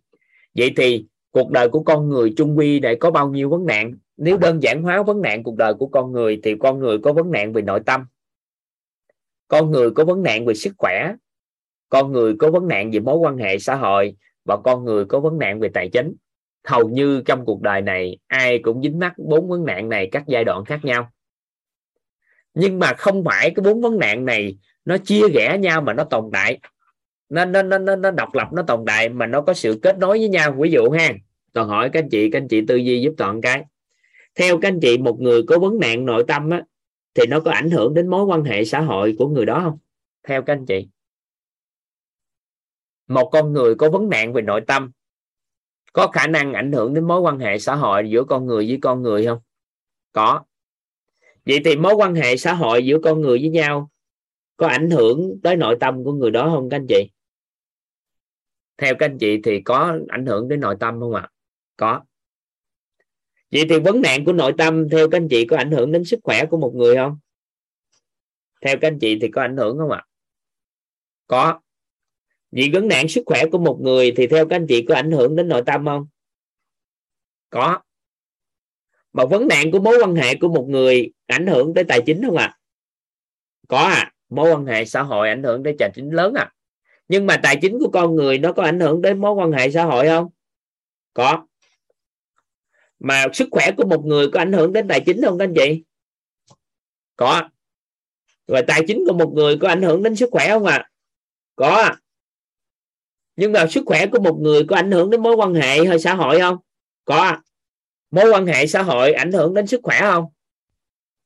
Vậy thì cuộc đời của con người chung quy để có bao nhiêu vấn nạn? Nếu đơn giản hóa vấn nạn cuộc đời của con người thì con người có vấn nạn về nội tâm. Con người có vấn nạn về sức khỏe. Con người có vấn nạn về mối quan hệ xã hội. Và con người có vấn nạn về tài chính. Hầu như trong cuộc đời này, ai cũng dính mắc bốn vấn nạn này các giai đoạn khác nhau. Nhưng mà không phải cái bốn vấn nạn này nó chia rẽ nhau mà nó tồn tại. Nó nó nó nó độc lập nó tồn tại mà nó có sự kết nối với nhau. Ví dụ ha toàn hỏi các anh chị các anh chị tư duy giúp toàn cái. Theo các anh chị một người có vấn nạn nội tâm á, thì nó có ảnh hưởng đến mối quan hệ xã hội của người đó không? Theo các anh chị. Một con người có vấn nạn về nội tâm có khả năng ảnh hưởng đến mối quan hệ xã hội giữa con người với con người không? Có. Vậy thì mối quan hệ xã hội giữa con người với nhau có ảnh hưởng tới nội tâm của người đó không các anh chị? Theo các anh chị thì có ảnh hưởng đến nội tâm không ạ? Có. Vậy thì vấn nạn của nội tâm, theo các anh chị, có ảnh hưởng đến sức khỏe của một người không? Theo các anh chị thì có ảnh hưởng không ạ? Có. Vì vấn nạn sức khỏe của một người thì theo các anh chị có ảnh hưởng đến nội tâm không? Có. Mà vấn nạn của mối quan hệ của một người ảnh hưởng tới tài chính không ạ? À? có à mối quan hệ xã hội ảnh hưởng tới tài chính lớn à? Nhưng mà tài chính của con người nó có ảnh hưởng đến mối quan hệ xã hội không? Có. Mà sức khỏe của một người có ảnh hưởng đến tài chính không các anh chị? Có. Và tài chính của một người có ảnh hưởng đến sức khỏe không ạ? À? có. Nhưng mà sức khỏe của một người có ảnh hưởng đến mối quan hệ hay xã hội không? Có. Mối quan hệ xã hội ảnh hưởng đến sức khỏe không?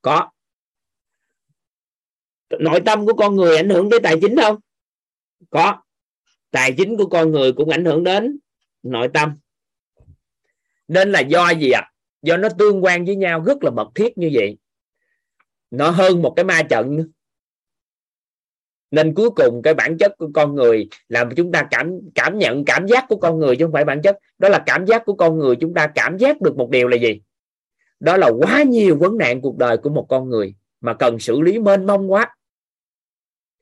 Có nội tâm của con người ảnh hưởng đến tài chính không? Có. Tài chính của con người cũng ảnh hưởng đến nội tâm. Nên là do gì ạ? À? do nó tương quan với nhau rất là mật thiết như vậy. Nó hơn một cái ma trận nên cuối cùng cái bản chất của con người làm chúng ta cảm cảm nhận cảm giác của con người chứ không phải bản chất. Đó là cảm giác của con người, chúng ta cảm giác được một điều là gì? Đó là quá nhiều vấn nạn cuộc đời của một con người mà cần xử lý mênh mông quá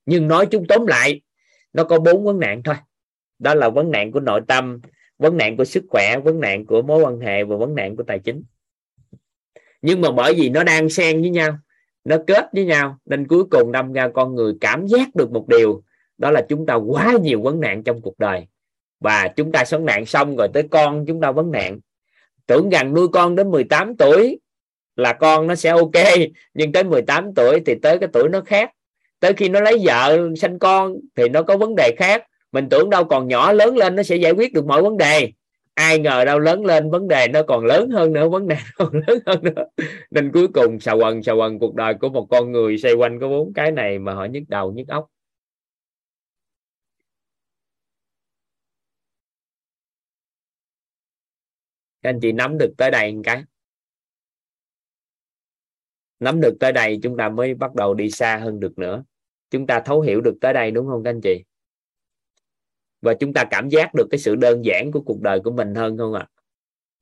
nhưng nói chúng tóm lại, nó có bốn vấn nạn thôi. Đó là vấn nạn của nội tâm, vấn nạn của sức khỏe, vấn nạn của mối quan hệ và vấn nạn của tài chính. Nhưng mà bởi vì nó đang xen với nhau, nó kết với nhau, nên cuối cùng đâm ra con người cảm giác được một điều, đó là chúng ta quá nhiều vấn nạn trong cuộc đời. Và chúng ta sống nạn xong rồi tới con chúng ta vấn nạn. Tưởng rằng nuôi con đến 18 tuổi là con nó sẽ ok, nhưng tới 18 tuổi thì tới cái tuổi nó khác tới khi nó lấy vợ sanh con thì nó có vấn đề khác. Mình tưởng đâu còn nhỏ lớn lên nó sẽ giải quyết được mọi vấn đề. Ai ngờ đâu lớn lên vấn đề nó còn lớn hơn nữa, vấn đề còn lớn hơn nữa. Nên cuối cùng, xà quần xà quần, cuộc đời của một con người xoay quanh có bốn cái này mà họ nhức đầu, nhức óc. Các anh chị nắm được tới đây một cái. Nắm được tới đây, chúng ta mới bắt đầu đi xa hơn được nữa chúng ta thấu hiểu được tới đây đúng không các anh chị? Và chúng ta cảm giác được cái sự đơn giản của cuộc đời của mình hơn không ạ? À?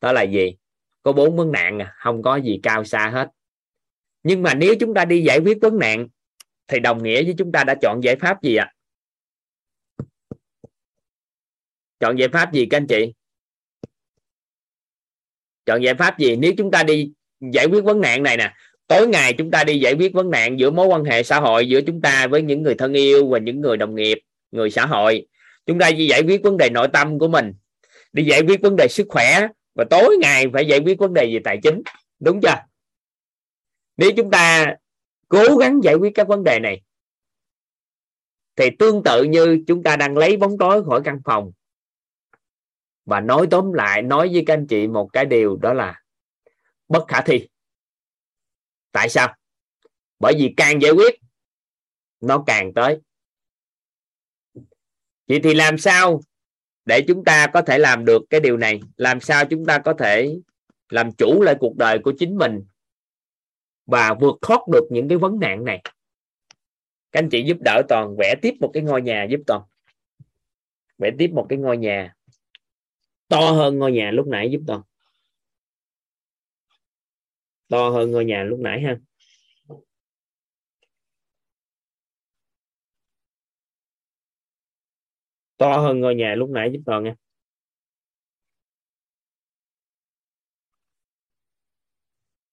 đó là gì? Có bốn vấn nạn à, không có gì cao xa hết. Nhưng mà nếu chúng ta đi giải quyết vấn nạn thì đồng nghĩa với chúng ta đã chọn giải pháp gì ạ? À? chọn giải pháp gì các anh chị? Chọn giải pháp gì? Nếu chúng ta đi giải quyết vấn nạn này nè tối ngày chúng ta đi giải quyết vấn nạn giữa mối quan hệ xã hội giữa chúng ta với những người thân yêu và những người đồng nghiệp, người xã hội. Chúng ta đi giải quyết vấn đề nội tâm của mình, đi giải quyết vấn đề sức khỏe và tối ngày phải giải quyết vấn đề về tài chính. Đúng chưa? Nếu chúng ta cố gắng giải quyết các vấn đề này, thì tương tự như chúng ta đang lấy bóng tối khỏi căn phòng. Và nói tóm lại, nói với các anh chị một cái điều đó là bất khả thi tại sao? Bởi vì càng giải quyết, nó càng tới. Vậy thì làm sao để chúng ta có thể làm được cái điều này? Làm sao chúng ta có thể làm chủ lại cuộc đời của chính mình và vượt thoát được những cái vấn nạn này? Các anh chị giúp đỡ toàn, vẽ tiếp một cái ngôi nhà giúp toàn. Vẽ tiếp một cái ngôi nhà to hơn ngôi nhà lúc nãy giúp toàn to hơn ngôi nhà lúc nãy ha. To hơn ngôi nhà lúc nãy giúp toàn nha.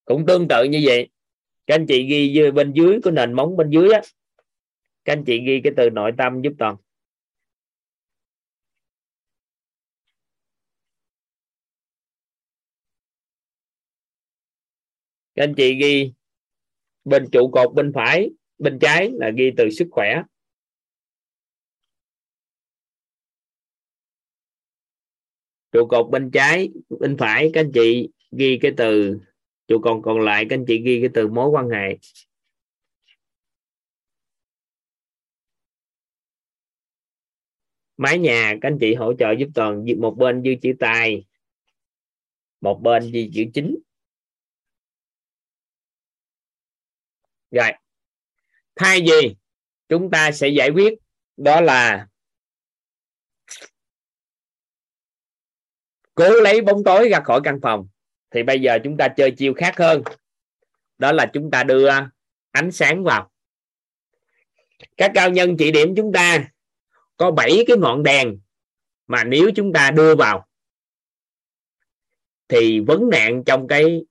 Cũng tương tự như vậy. Các anh chị ghi bên dưới của nền móng bên dưới á. Các anh chị ghi cái từ nội tâm giúp toàn các anh chị ghi bên trụ cột bên phải, bên trái là ghi từ sức khỏe. Trụ cột bên trái, bên phải, các anh chị ghi cái từ, trụ cột còn lại, các anh chị ghi cái từ mối quan hệ. Mái nhà, các anh chị hỗ trợ giúp toàn, một bên dư chữ tài, một bên dư chữ chính. Rồi. Thay vì chúng ta sẽ giải quyết, đó là cố lấy bóng tối ra khỏi căn phòng, thì bây giờ chúng ta chơi chiêu khác hơn. Đó là chúng ta đưa ánh sáng vào. Các cao nhân chỉ điểm chúng ta có 7 cái ngọn đèn mà nếu chúng ta đưa vào, thì vấn nạn trong cái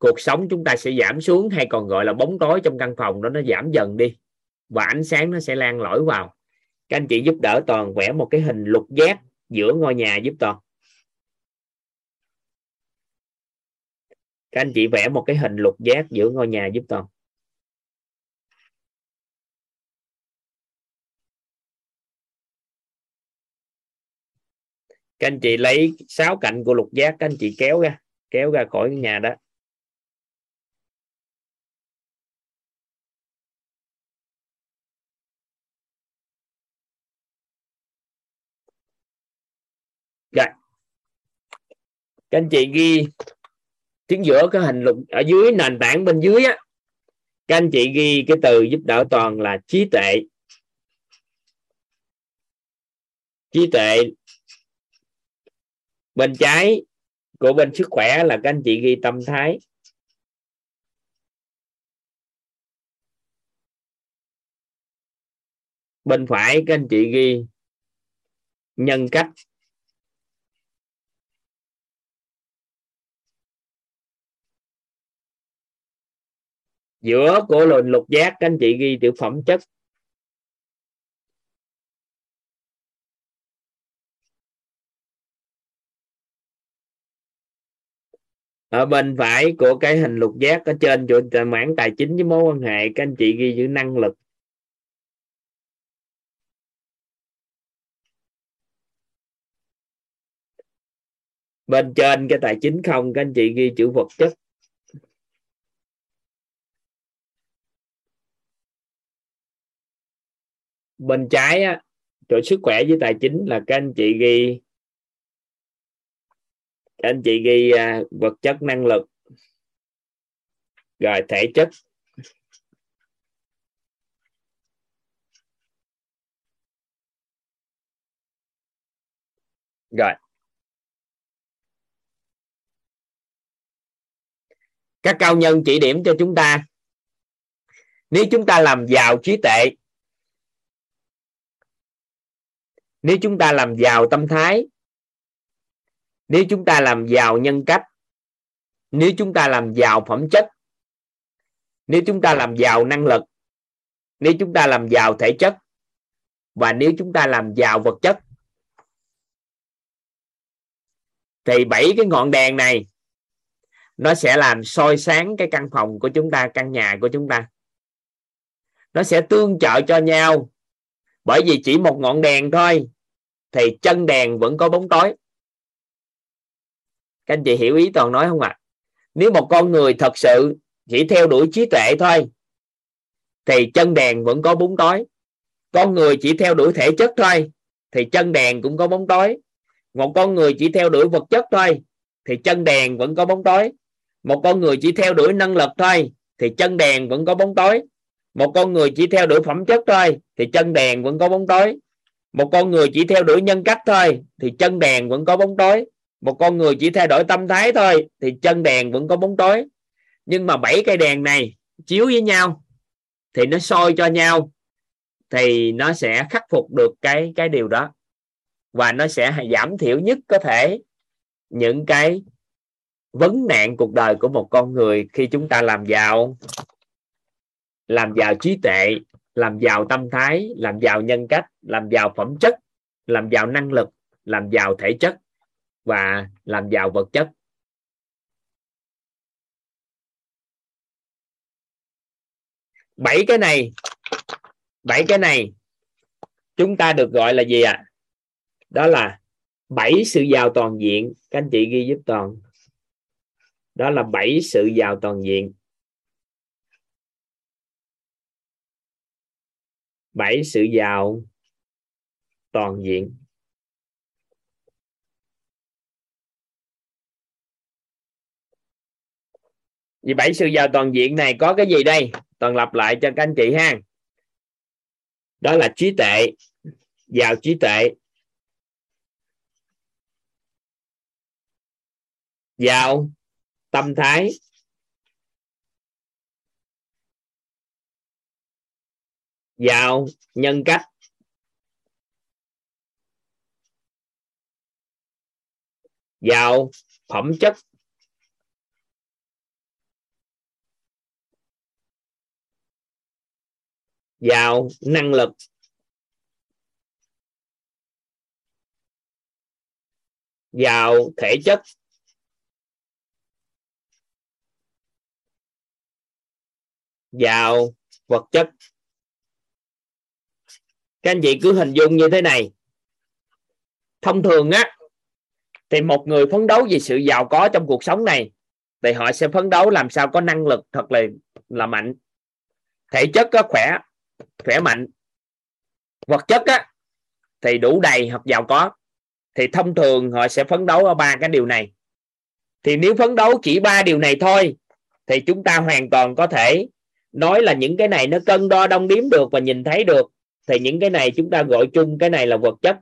cuộc sống chúng ta sẽ giảm xuống hay còn gọi là bóng tối trong căn phòng đó, nó giảm dần đi. Và ánh sáng nó sẽ lan lỏi vào. Các anh chị giúp đỡ toàn vẽ một cái hình lục giác giữa ngôi nhà giúp toàn. Các anh chị vẽ một cái hình lục giác giữa ngôi nhà giúp toàn. Các anh chị lấy sáu cạnh của lục giác, các anh chị kéo ra kéo ra khỏi nhà đó rồi các anh chị ghi tiếng giữa cái hình lục ở dưới nền tảng bên dưới á, các anh chị ghi cái từ giúp đỡ toàn là trí tuệ. Trí tuệ bên trái của bên sức khỏe là các anh chị ghi tâm thái. Bên phải các anh chị ghi nhân cách. Giữa của lục, lục giác các anh chị ghi tiểu phẩm chất. Ở bên phải của cái hình lục giác ở trên chỗ mảng tài chính với mối quan hệ các anh chị ghi chữ năng lực. Bên trên cái tài chính không các anh chị ghi chữ vật chất. Bên trái á, chỗ sức khỏe với tài chính là các anh chị ghi các anh chị ghi à, vật chất năng lực rồi thể chất. Rồi. Các cao nhân chỉ điểm cho chúng ta. Nếu chúng ta làm giàu trí tuệ nếu chúng ta làm giàu tâm thái, nếu chúng ta làm giàu nhân cách, nếu chúng ta làm giàu phẩm chất, nếu chúng ta làm giàu năng lực, nếu chúng ta làm giàu thể chất, và nếu chúng ta làm giàu vật chất, thì bảy cái ngọn đèn này, nó sẽ làm soi sáng cái căn phòng của chúng ta, căn nhà của chúng ta. Nó sẽ tương trợ cho nhau bởi vì chỉ một ngọn đèn thôi, thì chân đèn vẫn có bóng tối. Các anh chị hiểu ý toàn nói không ạ? À? nếu một con người thật sự chỉ theo đuổi trí tuệ thôi, thì chân đèn vẫn có bóng tối. Con người chỉ theo đuổi thể chất thôi, thì chân đèn cũng có bóng tối. Một con người chỉ theo đuổi vật chất thôi, thì chân đèn vẫn có bóng tối. Một con người chỉ theo đuổi năng lực thôi, thì chân đèn vẫn có bóng tối một con người chỉ theo đuổi phẩm chất thôi, thì chân đèn vẫn có bóng tối. Một con người chỉ theo đuổi nhân cách thôi, thì chân đèn vẫn có bóng tối. Một con người chỉ thay đổi tâm thái thôi, thì chân đèn vẫn có bóng tối. Nhưng mà bảy cây đèn này chiếu với nhau, thì nó soi cho nhau, thì nó sẽ khắc phục được cái cái điều đó. Và nó sẽ giảm thiểu nhất có thể những cái vấn nạn cuộc đời của một con người khi chúng ta làm giàu làm giàu trí tuệ, làm giàu tâm thái, làm giàu nhân cách, làm giàu phẩm chất, làm giàu năng lực, làm giàu thể chất và làm giàu vật chất. Bảy cái này, bảy cái này chúng ta được gọi là gì ạ? À? đó là bảy sự giàu toàn diện. Các anh chị ghi giúp toàn. Đó là bảy sự giàu toàn diện. Bảy sự giàu toàn diện. Vì bảy sự giàu toàn diện này có cái gì đây? Toàn lặp lại cho các anh chị ha. Đó là trí tuệ, giàu trí tuệ. Giàu tâm thái. Giàu, nhân cách. Giàu, phẩm chất. Giàu, năng lực. Giàu, thể chất. Giàu, vật chất các anh chị cứ hình dung như thế này. Thông thường á, thì một người phấn đấu vì sự giàu có trong cuộc sống này, thì họ sẽ phấn đấu làm sao có năng lực thật là là mạnh. Thể chất có khỏe khỏe mạnh. Vật chất á, thì đủ đầy hoặc giàu có. Thì thông thường họ sẽ phấn đấu ở ba cái điều này. Thì nếu phấn đấu chỉ ba điều này thôi, thì chúng ta hoàn toàn có thể nói là những cái này nó cân đo đong đếm được và nhìn thấy được thì những cái này chúng ta gọi chung, cái này là vật chất.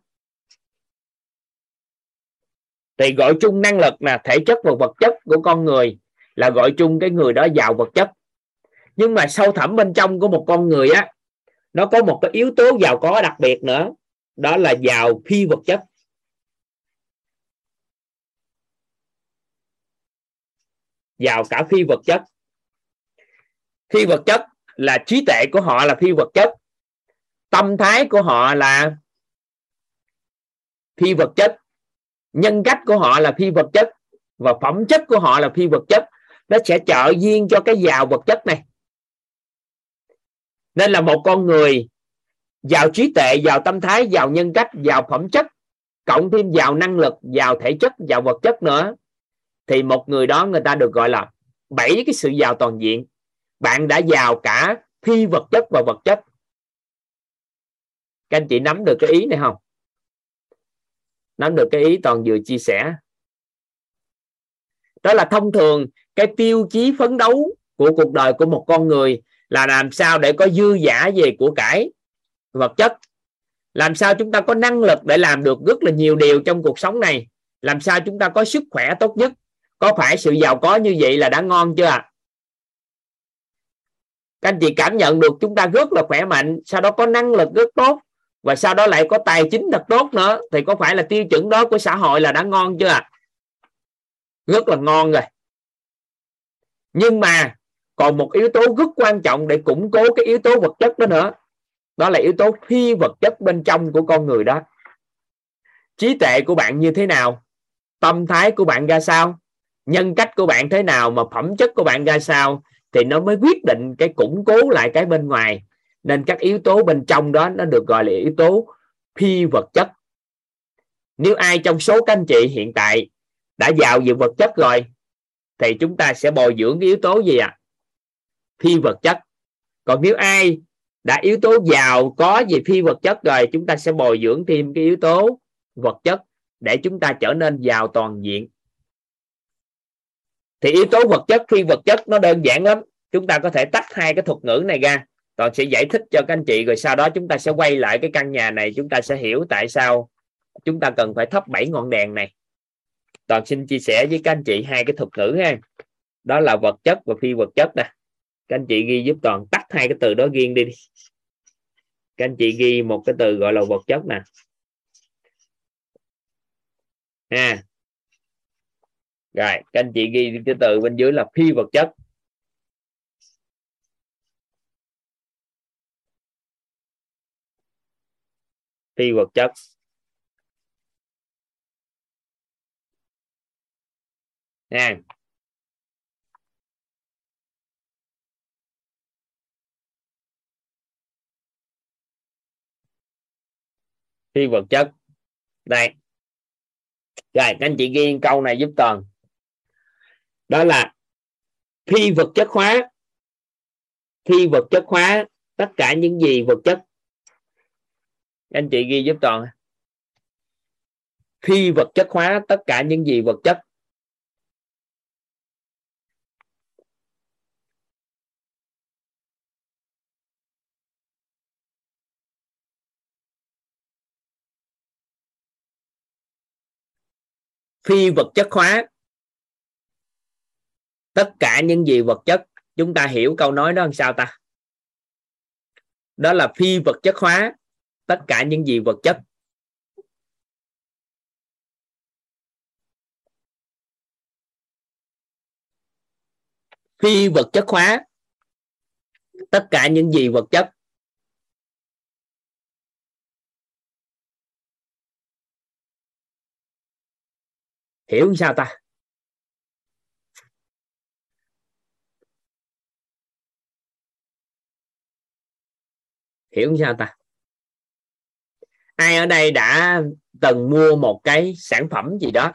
Thì gọi chung năng lực là thể chất và vật chất của con người là gọi chung cái người đó giàu vật chất. Nhưng mà sâu thẳm bên trong của một con người á, nó có một cái yếu tố giàu có đặc biệt nữa, đó là giàu phi vật chất. Giàu cả phi vật chất. Phi vật chất là trí tuệ của họ là phi vật chất tâm thái của họ là phi vật chất. Nhân cách của họ là phi vật chất và phẩm chất của họ là phi vật chất. Nó sẽ trợ duyên cho cái giàu vật chất này. Nên là một con người giàu trí tuệ, giàu tâm thái, giàu nhân cách, giàu phẩm chất, cộng thêm giàu năng lực, giàu thể chất, giàu vật chất nữa, thì một người đó người ta được gọi là bảy cái sự giàu toàn diện. Bạn đã giàu cả phi vật chất và vật chất các anh chị nắm được cái ý này không? Nắm được cái ý toàn vừa chia sẻ. Đó là thông thường cái tiêu chí phấn đấu của cuộc đời của một con người là làm sao để có dư giả về của cải vật chất. Làm sao chúng ta có năng lực để làm được rất là nhiều điều trong cuộc sống này? Làm sao chúng ta có sức khỏe tốt nhất? Có phải sự giàu có như vậy là đã ngon chưa các anh chị cảm nhận được chúng ta rất là khỏe mạnh, sau đó có năng lực rất tốt và sau đó lại có tài chính thật tốt nữa. Thì có phải là tiêu chuẩn đó của xã hội là đã ngon chưa rất là ngon rồi. Nhưng mà còn một yếu tố rất quan trọng để củng cố cái yếu tố vật chất đó nữa. Đó là yếu tố phi vật chất bên trong của con người đó. Trí tuệ của bạn như thế nào? Tâm thái của bạn ra sao? Nhân cách của bạn thế nào mà phẩm chất của bạn ra sao? Thì nó mới quyết định cái củng cố lại cái bên ngoài nên các yếu tố bên trong đó nó được gọi là yếu tố phi vật chất. Nếu ai trong số các anh chị hiện tại đã giàu về vật chất rồi, thì chúng ta sẽ bồi dưỡng cái yếu tố gì à phi vật chất. Còn nếu ai đã yếu tố giàu có về phi vật chất rồi, chúng ta sẽ bồi dưỡng thêm cái yếu tố vật chất để chúng ta trở nên giàu toàn diện. Thì yếu tố vật chất, phi vật chất nó đơn giản lắm. Chúng ta có thể tách hai cái thuật ngữ này ra toàn sẽ giải thích cho các anh chị, rồi sau đó chúng ta sẽ quay lại cái căn nhà này, chúng ta sẽ hiểu tại sao chúng ta cần phải thắp bảy ngọn đèn này. Toàn xin chia sẻ với các anh chị hai cái thuật ngữ ha. Đó là vật chất và phi vật chất nè. Các anh chị ghi giúp toàn tắt hai cái từ đó riêng đi. Các anh chị ghi một cái từ gọi là vật chất nè. Ha. Rồi, các anh chị ghi cái từ bên dưới là phi vật chất. Phi vật chất. Nha. Phi vật chất. Đây. Rồi, các anh chị ghi câu này giúp toàn. Đó là phi vật chất hóa. Phi vật chất hóa tất cả những gì vật chất anh chị ghi giúp toàn. Phi vật chất hóa tất cả những gì vật chất. Phi vật chất hóa tất cả những gì vật chất. Chúng ta hiểu câu nói đó làm sao ta? Đó là phi vật chất hóa tất cả những gì vật chất. Phi vật chất hóa, tất cả những gì vật chất. Hiểu sao ta? Hiểu sao ta? Ai ở đây đã từng mua một cái sản phẩm gì đó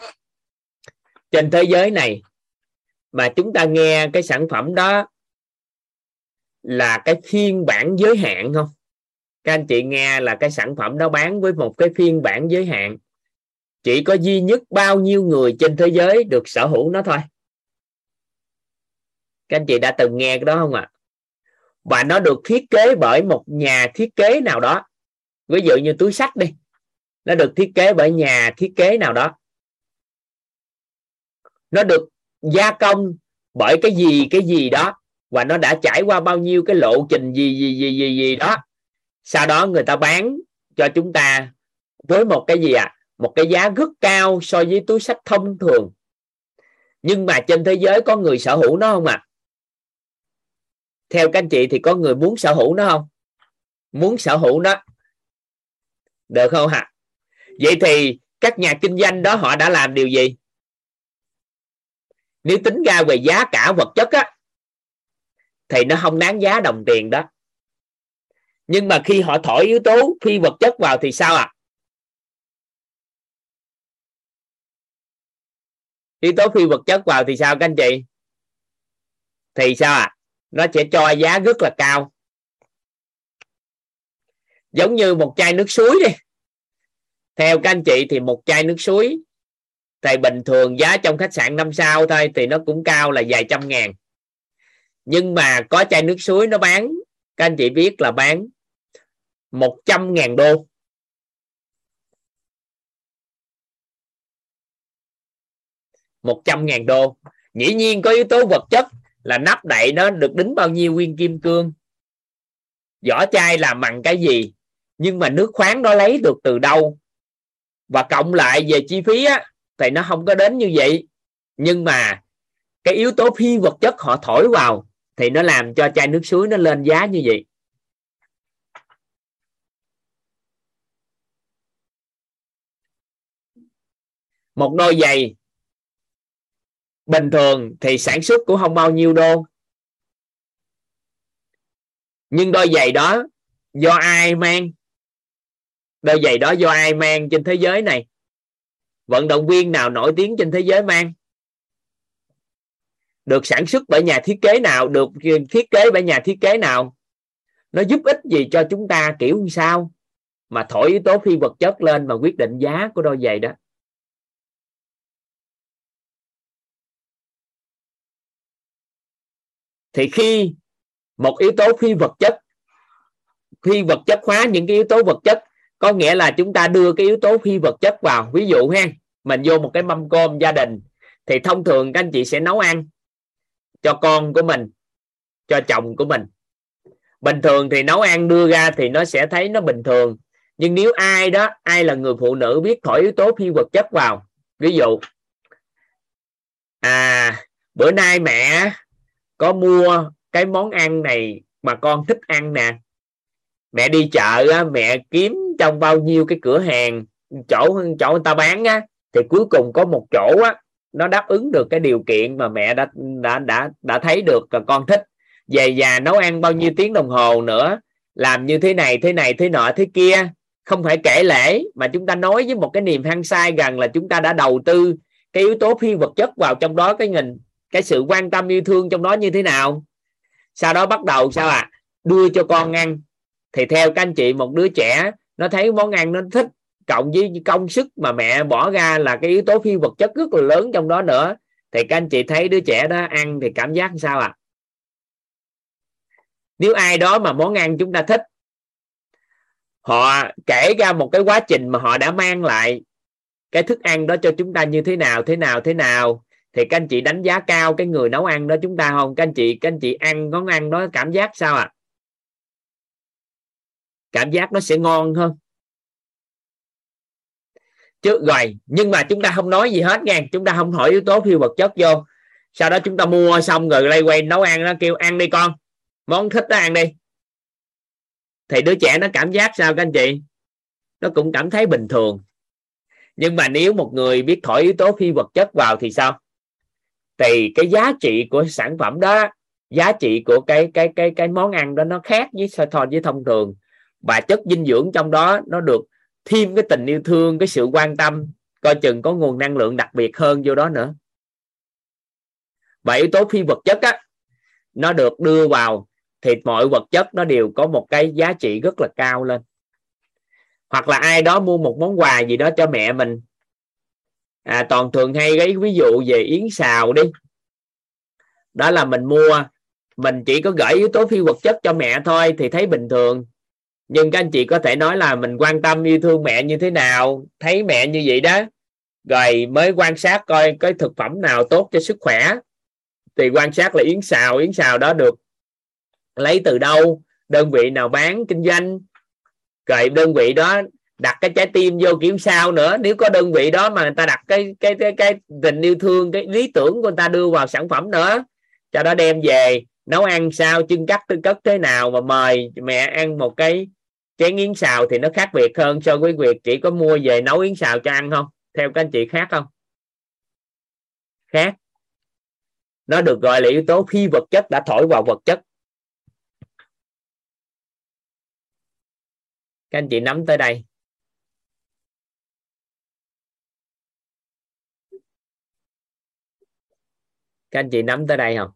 trên thế giới này mà chúng ta nghe cái sản phẩm đó là cái phiên bản giới hạn không? Các anh chị nghe là cái sản phẩm đó bán với một cái phiên bản giới hạn. Chỉ có duy nhất bao nhiêu người trên thế giới được sở hữu nó thôi. Các anh chị đã từng nghe cái đó không ạ? À? và nó được thiết kế bởi một nhà thiết kế nào đó ví dụ như túi sách đi, nó được thiết kế bởi nhà thiết kế nào đó. Nó được gia công bởi cái gì cái gì đó, và nó đã trải qua bao nhiêu cái lộ trình gì gì gì gì gì đó. Sau đó người ta bán cho chúng ta với một cái gì à một cái giá rất cao so với túi sách thông thường. Nhưng mà trên thế giới có người sở hữu nó không ạ? À? theo các anh chị thì có người muốn sở hữu nó không? Muốn sở hữu nó được không hả? Vậy thì các nhà kinh doanh đó họ đã làm điều gì? Nếu tính ra về giá cả vật chất á, thì nó không đáng giá đồng tiền đó. Nhưng mà khi họ thổi yếu tố phi vật chất vào thì sao ạ? À? yếu tố phi vật chất vào thì sao các anh chị? Thì sao ạ? À? nó sẽ cho giá rất là cao giống như một chai nước suối đi. Theo các anh chị thì một chai nước suối thì bình thường giá trong khách sạn năm sao thôi, thì nó cũng cao là vài trăm ngàn. Nhưng mà có chai nước suối nó bán, các anh chị biết là bán 100 ngàn đô. một trăm ngàn đô. Dĩ nhiên có yếu tố vật chất là nắp đậy nó được đính bao nhiêu nguyên kim cương. Vỏ chai làm bằng cái gì? Nhưng mà nước khoáng đó lấy được từ đâu? Và cộng lại về chi phí á, thì nó không có đến như vậy. Nhưng mà cái yếu tố phi vật chất họ thổi vào thì nó làm cho chai nước suối nó lên giá như vậy. Một đôi giày bình thường thì sản xuất cũng không bao nhiêu đô nhưng đôi giày đó do ai mang? Đôi giày đó, do ai mang trên thế giới này? Vận động viên nào nổi tiếng trên thế giới mang? Được sản xuất bởi nhà thiết kế nào? Được thiết kế bởi nhà thiết kế nào? Nó giúp ích gì cho chúng ta, kiểu như sao? Mà thổi yếu tố phi vật chất lên mà quyết định giá của đôi giày đó. Thì khi một yếu tố phi vật chất, phi vật chất hóa những cái yếu tố vật chất có nghĩa là chúng ta đưa cái yếu tố phi vật chất vào. Ví dụ ha, mình vô một cái mâm cơm gia đình, thì thông thường các anh chị sẽ nấu ăn cho con của mình, cho chồng của mình. Bình thường thì nấu ăn đưa ra thì nó sẽ thấy nó bình thường. Nhưng nếu ai đó, ai là người phụ nữ biết thổi yếu tố phi vật chất vào, ví dụ à bữa nay mẹ có mua cái món ăn này mà con thích ăn nè. Mẹ đi chợ mẹ kiếm trong bao nhiêu cái cửa hàng, chỗ chỗ người ta bán á, thì cuối cùng có một chỗ á, nó đáp ứng được cái điều kiện mà mẹ đã đã đã đã thấy được là con thích. Về già nấu ăn bao nhiêu tiếng đồng hồ nữa, làm như thế này thế này, thế nọ, thế kia. Không phải kể lễ mà chúng ta nói với một cái niềm hăng sai rằng là chúng ta đã đầu tư cái yếu tố phi vật chất vào trong đó, cái nhìn cái sự quan tâm yêu thương trong đó như thế nào. Sau đó bắt đầu sao ạ? À? đưa cho con ăn. Thì theo các anh chị, một đứa trẻ nó thấy món ăn nó thích, cộng với công sức mà mẹ bỏ ra là cái yếu tố phi vật chất rất là lớn trong đó nữa thì các anh chị thấy đứa trẻ đó ăn thì cảm giác sao ạ à? nếu ai đó mà món ăn chúng ta thích, họ kể ra một cái quá trình mà họ đã mang lại cái thức ăn đó cho chúng ta như thế nào thế nào thế nào, thì các anh chị đánh giá cao cái người nấu ăn đó chúng ta không các anh chị, các anh chị ăn món ăn đó cảm giác sao ạ à? Cảm giác nó sẽ ngon hơn. Chứ rồi nhưng mà chúng ta không nói gì hết nha. Chúng ta không hỏi yếu tố phi vật chất vô. Sau đó chúng ta mua xong rồi lay quay nấu ăn nó kêu, ăn đi con. Món thích đó ăn đi. Thì đứa trẻ nó cảm giác sao các anh chị? Nó cũng cảm thấy bình thường. Nhưng mà nếu một người biết thổi yếu tố phi vật chất vào thì sao? Thì cái giá trị của sản phẩm đó, giá trị của cái cái cái cái món ăn đó nó khác với so với thông thường và chất dinh dưỡng trong đó nó được thêm cái tình yêu thương cái sự quan tâm coi chừng có nguồn năng lượng đặc biệt hơn vô đó nữa. Và yếu tố phi vật chất á nó được đưa vào thì mọi vật chất nó đều có một cái giá trị rất là cao lên. Hoặc là ai đó mua một món quà gì đó cho mẹ mình. À, toàn thường hay cái ví dụ về yến xào đi. Đó là mình mua mình chỉ có gửi yếu tố phi vật chất cho mẹ thôi thì thấy bình thường nhưng các anh chị có thể nói là mình quan tâm yêu thương mẹ như thế nào, thấy mẹ như vậy đó. Rồi mới quan sát coi cái thực phẩm nào tốt cho sức khỏe. Thì quan sát là yến xào yến xào đó được lấy từ đâu, đơn vị nào bán, kinh doanh. Rồi đơn vị đó đặt cái trái tim vô kiểu sao nữa. Nếu có đơn vị đó mà người ta đặt cái cái cái cái tình yêu thương, cái lý tưởng của người ta đưa vào sản phẩm nữa, cho đó đem về, nấu ăn sao chân cắt, tư cất thế nào mà mời mẹ ăn một cái chén yến xào thì nó khác biệt hơn so với việc chỉ có mua về nấu yến xào cho ăn không? Theo các anh chị khác không? Khác. Nó được gọi là yếu tố phi vật chất, đã thổi vào vật chất. Các anh chị nắm tới đây. Các anh chị nắm tới đây không?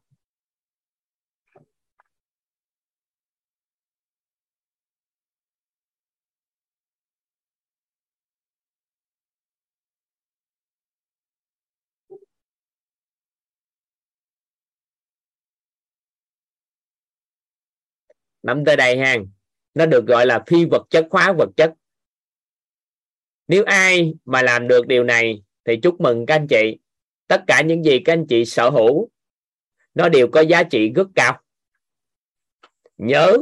Nắm tới đây ha nó được gọi là phi vật chất, hóa vật chất. Nếu ai mà làm được điều này, thì chúc mừng các anh chị. Tất cả những gì các anh chị sở hữu, nó đều có giá trị rất cao. Nhớ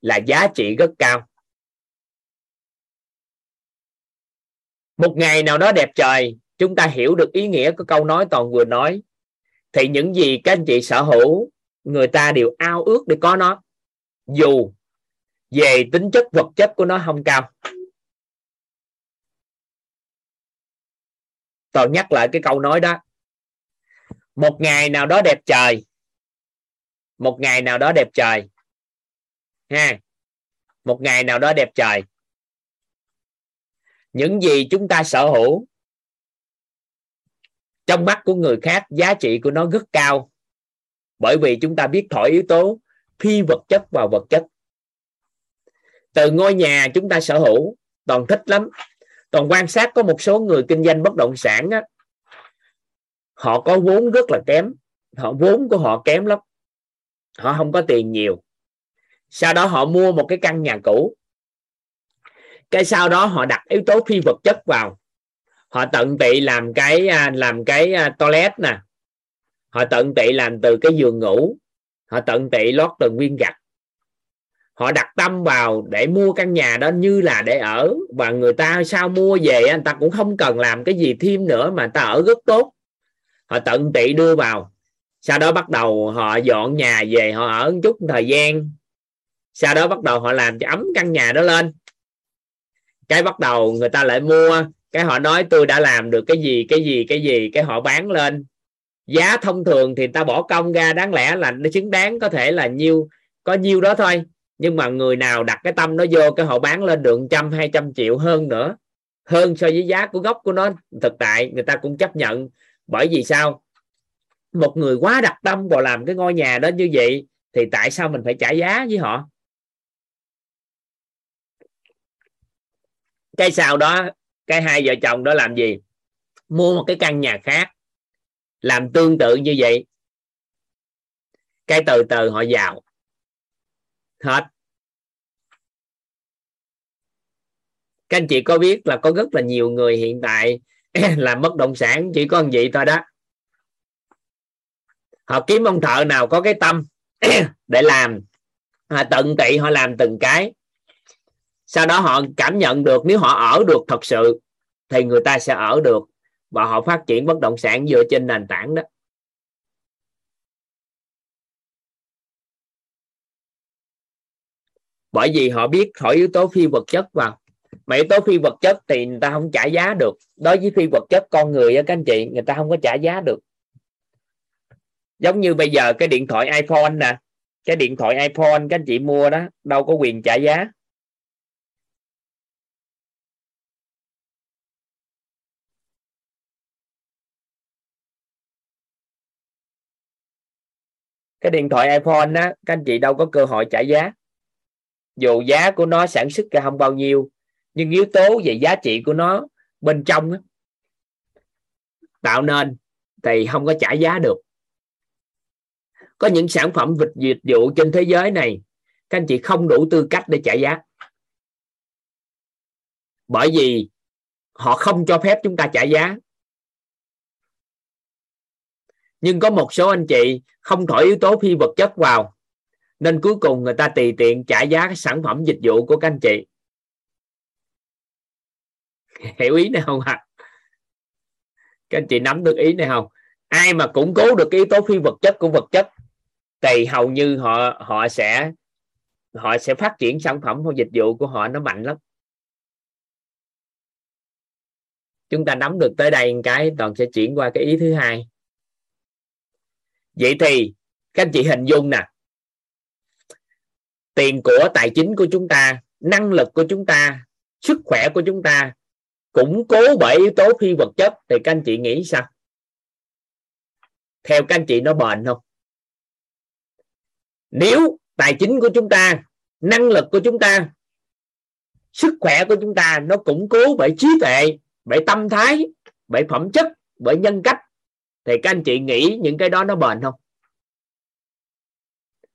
là giá trị rất cao. Một ngày nào đó đẹp trời, chúng ta hiểu được ý nghĩa của câu nói toàn vừa nói, thì những gì các anh chị sở hữu, người ta đều ao ước để có nó dù về tính chất vật chất của nó không cao. Tôi nhắc lại cái câu nói đó. Một ngày nào đó đẹp trời. Một ngày nào đó đẹp trời. Ha. Một ngày nào đó đẹp trời. Những gì chúng ta sở hữu trong mắt của người khác, giá trị của nó rất cao. Bởi vì chúng ta biết thổi yếu tố phi vật chất vào vật chất. Từ ngôi nhà chúng ta sở hữu toàn thích lắm. Toàn quan sát có một số người kinh doanh bất động sản á, họ có vốn rất là kém. Họ vốn của họ kém lắm. Họ không có tiền nhiều. Sau đó họ mua một cái căn nhà cũ. Cái sau đó họ đặt yếu tố phi vật chất vào. Họ tận tị làm cái à, làm cái à, toilet nè. Họ tận tị làm từ cái giường ngủ họ tận tị lót từng viên gạch. Họ đặt tâm vào để mua căn nhà đó như là để ở. Và người ta sao mua về anh ta cũng không cần làm cái gì thêm nữa mà ta ở rất tốt. Họ tận tị đưa vào. Sau đó bắt đầu họ dọn nhà về, họ ở một chút thời gian. Sau đó bắt đầu họ làm cho ấm căn nhà đó lên. Cái bắt đầu người ta lại mua. Cái họ nói, tôi đã làm được cái gì cái gì cái gì? Cái họ bán lên giá thông thường thì ta bỏ công ra, đáng lẽ là nó xứng đáng có thể là nhiêu, có nhiêu đó thôi. Nhưng mà người nào đặt cái tâm nó vô, cái họ bán lên được trăm, hai trăm triệu hơn nữa, hơn so với giá của gốc của nó. Thực tại, người ta cũng chấp nhận. Bởi vì sao? Một người quá đặt tâm vào làm cái ngôi nhà đó như vậy, thì tại sao mình phải trả giá với họ? Cái sau đó, cái hai vợ chồng đó làm gì? Mua một cái căn nhà khác làm tương tự như vậy. Cái từ từ họ giàu hết. Các anh chị có biết là có rất là nhiều người hiện tại làm bất động sản chỉ có vậy thôi đó. Họ kiếm ông thợ nào có cái tâm để làm. Họ tận tị họ làm từng cái. Sau đó họ cảm nhận được nếu họ ở được thật sự thì người ta sẽ ở được và họ phát triển bất động sản dựa trên nền tảng đó. Bởi vì họ biết thổi yếu tố phi vật chất vào. Mà yếu tố phi vật chất thì người ta không trả giá được. Đối với phi vật chất, con người các anh chị, người ta không có trả giá được. Giống như bây giờ cái điện thoại iPhone nè. Cái điện thoại iPhone, các anh chị mua đó, đâu có quyền trả giá. Cái điện thoại iPhone á các anh chị đâu có cơ hội trả giá. Dù giá của nó sản xuất ra không bao nhiêu nhưng yếu tố về giá trị của nó bên trong á, tạo nên thì không có trả giá được. Có những sản phẩm dịch dịch vụ trên thế giới này các anh chị không đủ tư cách để trả giá. Bởi vì họ không cho phép chúng ta trả giá nhưng có một số anh chị không thổi yếu tố phi vật chất vào, nên cuối cùng người ta tùy tiện trả giá cái sản phẩm dịch vụ của các anh chị. Hiểu ý này không ạ? Các anh chị nắm được ý này không? Ai mà củng cố được cái yếu tố phi vật chất của vật chất, thì hầu như họ họ sẽ họ sẽ phát triển sản phẩm hoặc dịch vụ của họ nó mạnh lắm. Chúng ta nắm được tới đây một cái, toàn sẽ chuyển qua cái ý thứ hai vậy thì các anh chị hình dung nè. Tiền của tài chính của chúng ta, năng lực của chúng ta, sức khỏe của chúng ta củng cố bởi yếu tố phi vật chất thì các anh chị nghĩ sao? Theo các anh chị nó bền không? Nếu tài chính của chúng ta, năng lực của chúng ta, sức khỏe của chúng ta nó củng cố bởi trí tuệ, bởi tâm thái, bởi phẩm chất, bởi nhân cách thì các anh chị nghĩ những cái đó nó bền không?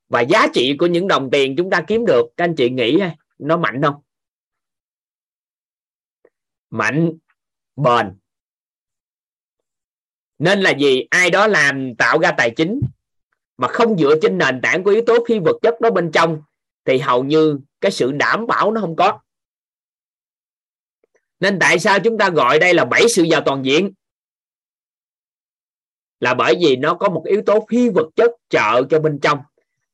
Và giá trị của những đồng tiền chúng ta kiếm được, các anh chị nghĩ nó mạnh không? Mạnh, bền. Nên là gì? Ai đó làm, tạo ra tài chính, mà không dựa trên nền tảng của yếu tố phi vật chất đó bên trong, thì hầu như cái sự đảm bảo nó không có. Nên tại sao chúng ta gọi đây là bảy sự giàu toàn diện? Là bởi vì nó có một yếu tố phi vật chất trợ cho bên trong.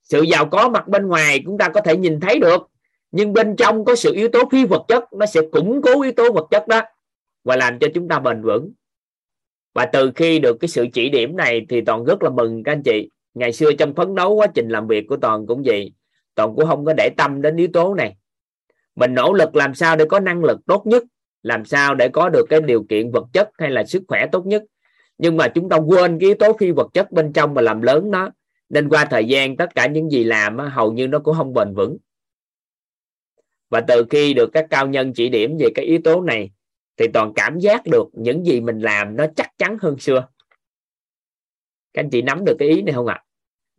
Sự giàu có mặt bên ngoài chúng ta có thể nhìn thấy được, nhưng bên trong có sự yếu tố phi vật chất, nó sẽ củng cố yếu tố vật chất đó và làm cho chúng ta bền vững. Và từ khi được cái sự chỉ điểm này thì toàn rất là mừng các anh chị. Ngày xưa trong phấn đấu quá trình làm việc của toàn cũng vậy. Toàn cũng không có để tâm đến yếu tố này. Mình nỗ lực làm sao để có năng lực tốt nhất, làm sao để có được cái điều kiện vật chất hay là sức khỏe tốt nhất nhưng mà chúng ta quên cái yếu tố phi vật chất bên trong mà làm lớn nó. Nên qua thời gian tất cả những gì làm hầu như nó cũng không bền vững. Và từ khi được các cao nhân chỉ điểm về cái yếu tố này, thì toàn cảm giác được những gì mình làm nó chắc chắn hơn xưa. Các anh chị nắm được cái ý này không ạ?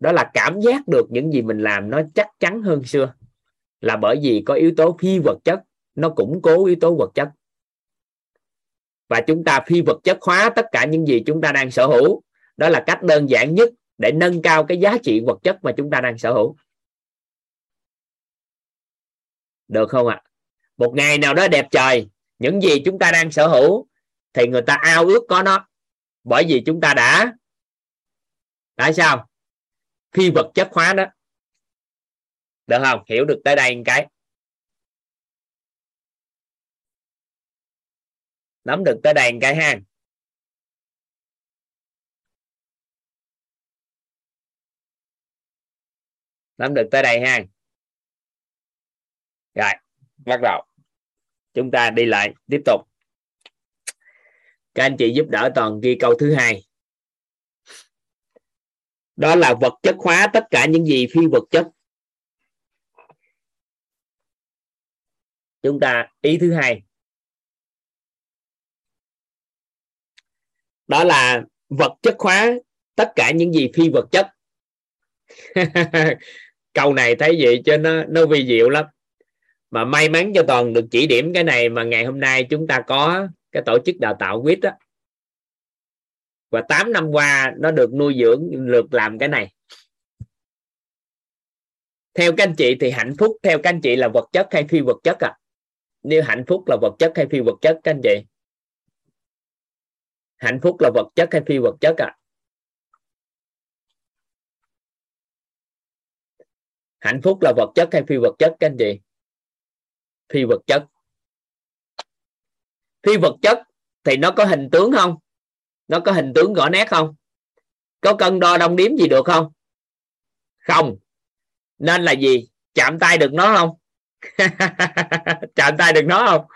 Đó là cảm giác được những gì mình làm nó chắc chắn hơn xưa. Là bởi vì có yếu tố phi vật chất, nó củng cố yếu tố vật chất và chúng ta phi vật chất hóa tất cả những gì chúng ta đang sở hữu. Đó là cách đơn giản nhất để nâng cao cái giá trị vật chất mà chúng ta đang sở hữu. Được không ạ? Một ngày nào đó đẹp trời, những gì chúng ta đang sở hữu, thì người ta ao ước có nó. Bởi vì chúng ta đã tại sao? Phi vật chất hóa đó. Được không? Hiểu được tới đây một cái. Nắm được tới đây một cái ha. Nắm được tới đây ha. Rồi, bắt đầu. Chúng ta đi lại tiếp tục. Các anh chị giúp đỡ toàn ghi câu thứ hai. Đó là vật chất hóa tất cả những gì phi vật chất. Chúng ta, ý thứ hai. Đó là vật chất hóa tất cả những gì phi vật chất. Câu này thấy vậy cho nó nó vi diệu lắm. Mà may mắn cho toàn được chỉ điểm cái này mà ngày hôm nay chúng ta có cái tổ chức đào tạo quýt đó và 8 năm qua nó được nuôi dưỡng, được làm cái này. Theo các anh chị thì hạnh phúc, theo các anh chị là vật chất hay phi vật chất à? Nếu hạnh phúc là vật chất hay phi vật chất các anh chị? Hạnh phúc là vật chất hay phi vật chất à hạnh phúc là vật chất hay phi vật chất các anh chị? Phi vật chất. Phi vật chất thì nó có hình tướng không? Nó có hình tướng rõ nét không? Có cân đo đong điếm gì được không? Không. Nên là gì? Chạm tay được nó không? Chạm tay được nó không?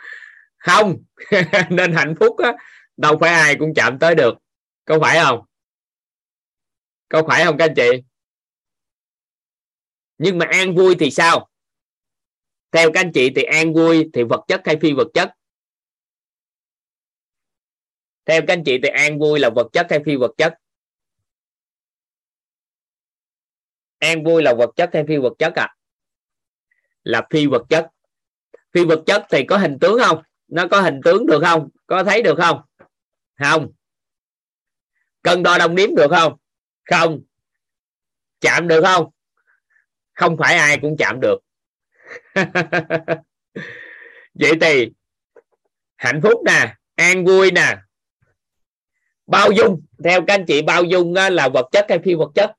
Không. Nên hạnh phúc á, đâu phải ai cũng chạm tới được. Có phải không? Có phải không các anh chị? Nhưng mà an vui thì sao? Theo các anh chị thì an vui thì vật chất hay phi vật chất? Theo các anh chị thì an vui là vật chất hay phi vật chất? An vui là vật chất hay phi vật chất à là phi vật chất. Phi vật chất thì có hình tướng không? Nó có hình tướng được không? Có thấy được không? Không. Cân đo đong đếm được không? Không. Chạm được không? Không phải ai cũng chạm được. Vậy thì, hạnh phúc nè, an vui nè. Bao dung, theo các anh chị, bao dung là vật chất hay phi vật chất?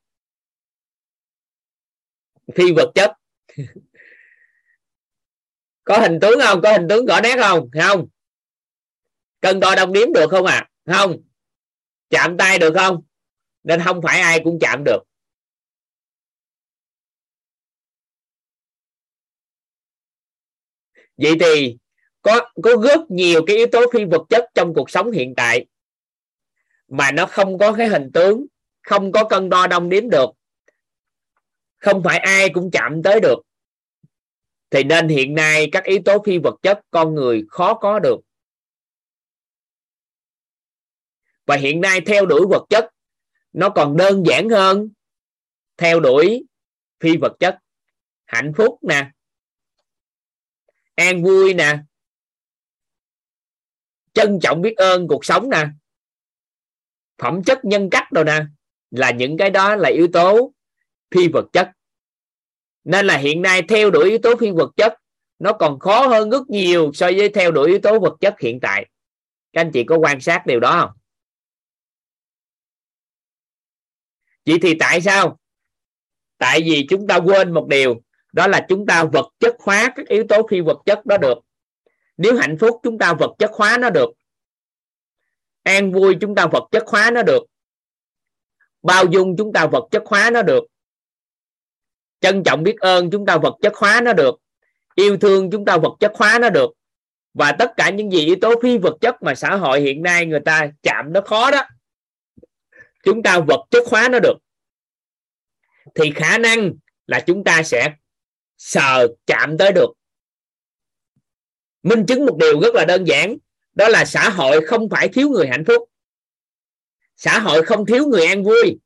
Phi vật chất. Có hình tướng không? Có hình tướng rõ nét không? Không cân đo đong đếm được không à không. Chạm tay được không? Nên không phải ai cũng chạm được. Vậy thì có có rất nhiều cái yếu tố phi vật chất trong cuộc sống hiện tại mà nó không có cái hình tướng, không có cân đo đong đếm được. Không phải ai cũng chạm tới được. Thì nên hiện nay các yếu tố phi vật chất con người khó có được. Và hiện nay theo đuổi vật chất, nó còn đơn giản hơn theo đuổi phi vật chất. Hạnh phúc nè, an vui nè, trân trọng biết ơn cuộc sống nè. Phẩm chất nhân cách đâu nè, là những cái đó là yếu tố phi vật chất. Nên là hiện nay theo đuổi yếu tố phi vật chất, nó còn khó hơn rất nhiều so với theo đuổi yếu tố vật chất hiện tại. Các anh chị có quan sát điều đó không? Vậy thì tại sao? Tại vì chúng ta quên một điều, đó là chúng ta vật chất hóa các yếu tố phi vật chất đó được. Nếu hạnh phúc chúng ta vật chất hóa nó được, an vui chúng ta vật chất hóa nó được, bao dung chúng ta vật chất hóa nó được, trân trọng biết ơn chúng ta vật chất hóa nó được, yêu thương chúng ta vật chất hóa nó được. Và tất cả những gì yếu tố phi vật chất mà xã hội hiện nay người ta chạm nó khó đó chúng ta vật chất hóa nó được, thì khả năng là chúng ta sẽ sờ chạm tới được. Minh chứng một điều rất là đơn giản, đó là xã hội không phải thiếu người hạnh phúc. Xã hội không thiếu người an vui.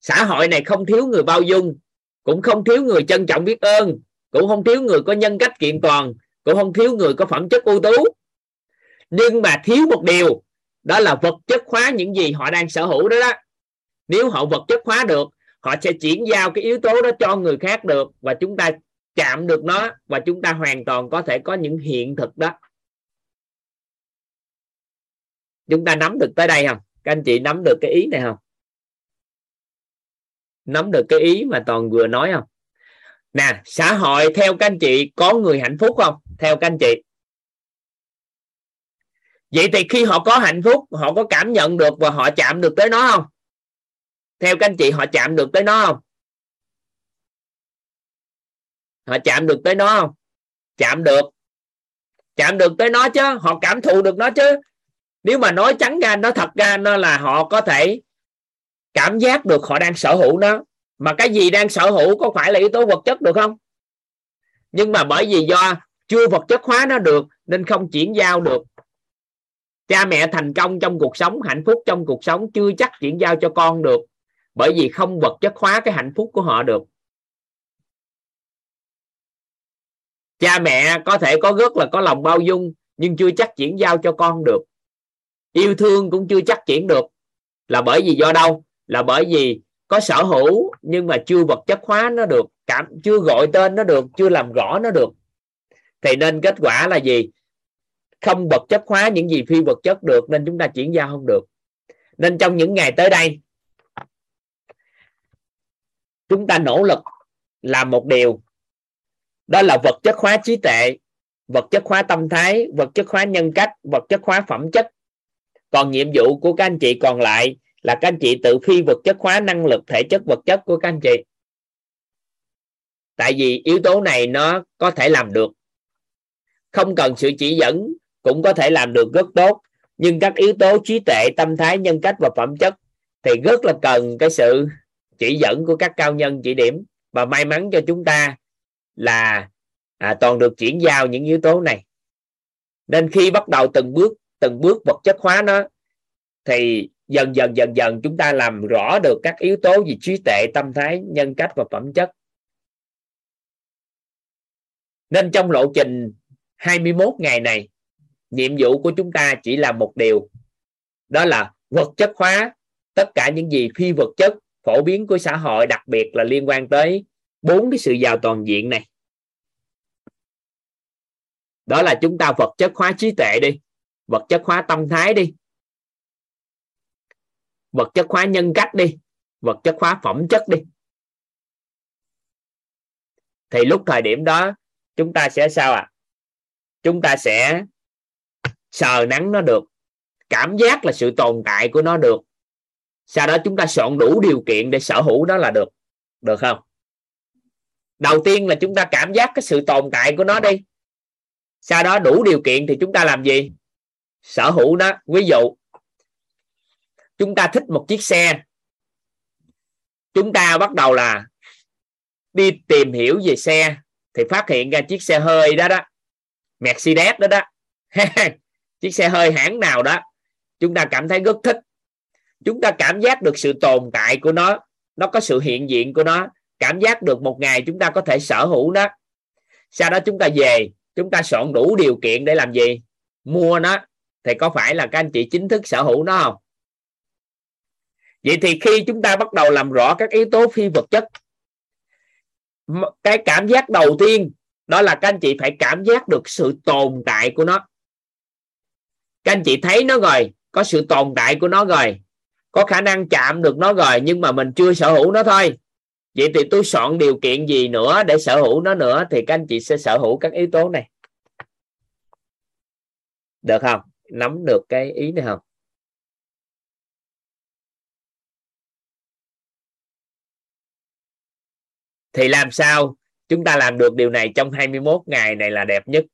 Xã hội này không thiếu người bao dung, cũng không thiếu người trân trọng biết ơn, cũng không thiếu người có nhân cách kiện toàn, cũng không thiếu người có phẩm chất ưu tú. Nhưng mà thiếu một điều đó là vật chất hóa những gì họ đang sở hữu đó đó. Nếu họ vật chất hóa được, họ sẽ chuyển giao cái yếu tố đó cho người khác được và chúng ta chạm được nó và chúng ta hoàn toàn có thể có những hiện thực đó. Chúng ta nắm được tới đây không? Các anh chị nắm được cái ý này không? Nắm được cái ý mà toàn vừa nói không? Nè, xã hội theo các anh chị có người hạnh phúc không? Theo các anh chị vậy thì khi họ có hạnh phúc, họ có cảm nhận được và họ chạm được tới nó không? Theo các anh chị, họ chạm được tới nó không? Họ chạm được tới nó không? Chạm được. Chạm được tới nó chứ, họ cảm thụ được nó chứ. Nếu mà nói trắng ra nó thật ra, nó là họ có thể cảm giác được họ đang sở hữu nó. Mà cái gì đang sở hữu có phải là yếu tố vật chất được không? Nhưng mà bởi vì do chưa vật chất hóa nó được, nên không chuyển giao được cha mẹ thành công trong cuộc sống, hạnh phúc trong cuộc sống chưa chắc chuyển giao cho con được, bởi vì không vật chất hóa cái hạnh phúc của họ được. Cha mẹ có thể có rất là có lòng bao dung, nhưng chưa chắc chuyển giao cho con được. Yêu thương cũng chưa chắc chuyển được. Là bởi vì do đâu? Là bởi vì có sở hữu, nhưng mà chưa vật chất hóa nó được, cảm, chưa gọi tên nó được, chưa làm rõ nó được. Thì nên kết quả là gì? Không vật chất hóa những gì phi vật chất được, nên chúng ta chuyển giao không được. Nên trong những ngày tới đây, chúng ta nỗ lực làm một điều. Đó là vật chất hóa trí tuệ, vật chất hóa tâm thái, vật chất hóa nhân cách, vật chất hóa phẩm chất. Còn nhiệm vụ của các anh chị còn lại là các anh chị tự phi vật chất hóa năng lực thể chất vật chất của các anh chị. Tại vì yếu tố này nó có thể làm được. Không cần sự chỉ dẫn cũng có thể làm được rất tốt. Nhưng các yếu tố trí tuệ tâm thái nhân cách và phẩm chất thì rất là cần cái sự chỉ dẫn của các cao nhân chỉ điểm. Và may mắn cho chúng ta là à, toàn được chuyển giao những yếu tố này. Nên khi bắt đầu từng bước từng bước vật chất hóa nó thì dần dần dần dần chúng ta làm rõ được các yếu tố gì trí tuệ tâm thái nhân cách và phẩm chất. Nên trong lộ trình 21 ngày này nhiệm vụ của chúng ta chỉ là một điều. Đó là vật chất hóa tất cả những gì phi vật chất phổ biến của xã hội, đặc biệt là liên quan tới bốn cái sự giàu toàn diện này. Đó là chúng ta vật chất hóa trí tuệ đi, vật chất hóa tâm thái đi, vật chất hóa nhân cách đi, vật chất hóa phẩm chất đi. Thì lúc thời điểm đó, chúng ta sẽ sao ạ? À? chúng ta sẽ sờ nắng nó được, cảm giác là sự tồn tại của nó được. Sau đó chúng ta soạn đủ điều kiện để sở hữu nó là được được không? Đầu tiên là chúng ta cảm giác cái sự tồn tại của nó đi. Sau đó đủ điều kiện thì chúng ta làm gì? Sở hữu nó. Ví dụ, chúng ta thích một chiếc xe. Chúng ta bắt đầu là đi tìm hiểu về xe thì phát hiện ra chiếc xe hơi đó đó, Mercedes đó đó. chiếc xe hơi hãng nào đó, chúng ta cảm thấy rất thích. Chúng ta cảm giác được sự tồn tại của nó nó có sự hiện diện của nó, cảm giác được một ngày chúng ta có thể sở hữu nó. Sau đó chúng ta về, chúng ta soạn đủ điều kiện để làm gì? Mua nó. Thì có phải là các anh chị chính thức sở hữu nó không? Vậy thì khi chúng ta bắt đầu làm rõ các yếu tố phi vật chất cái cảm giác đầu tiên, đó là các anh chị phải cảm giác được sự tồn tại của nó các anh chị thấy nó rồi, có sự tồn tại của nó rồi, có khả năng chạm được nó rồi, nhưng mà mình chưa sở hữu nó thôi. Vậy thì tôi soạn điều kiện gì nữa để sở hữu nó nữa thì các anh chị sẽ sở hữu các yếu tố này. Được không? Nắm được cái ý này không? Thì làm sao? Chúng ta làm được điều này trong 21 ngày này là đẹp nhất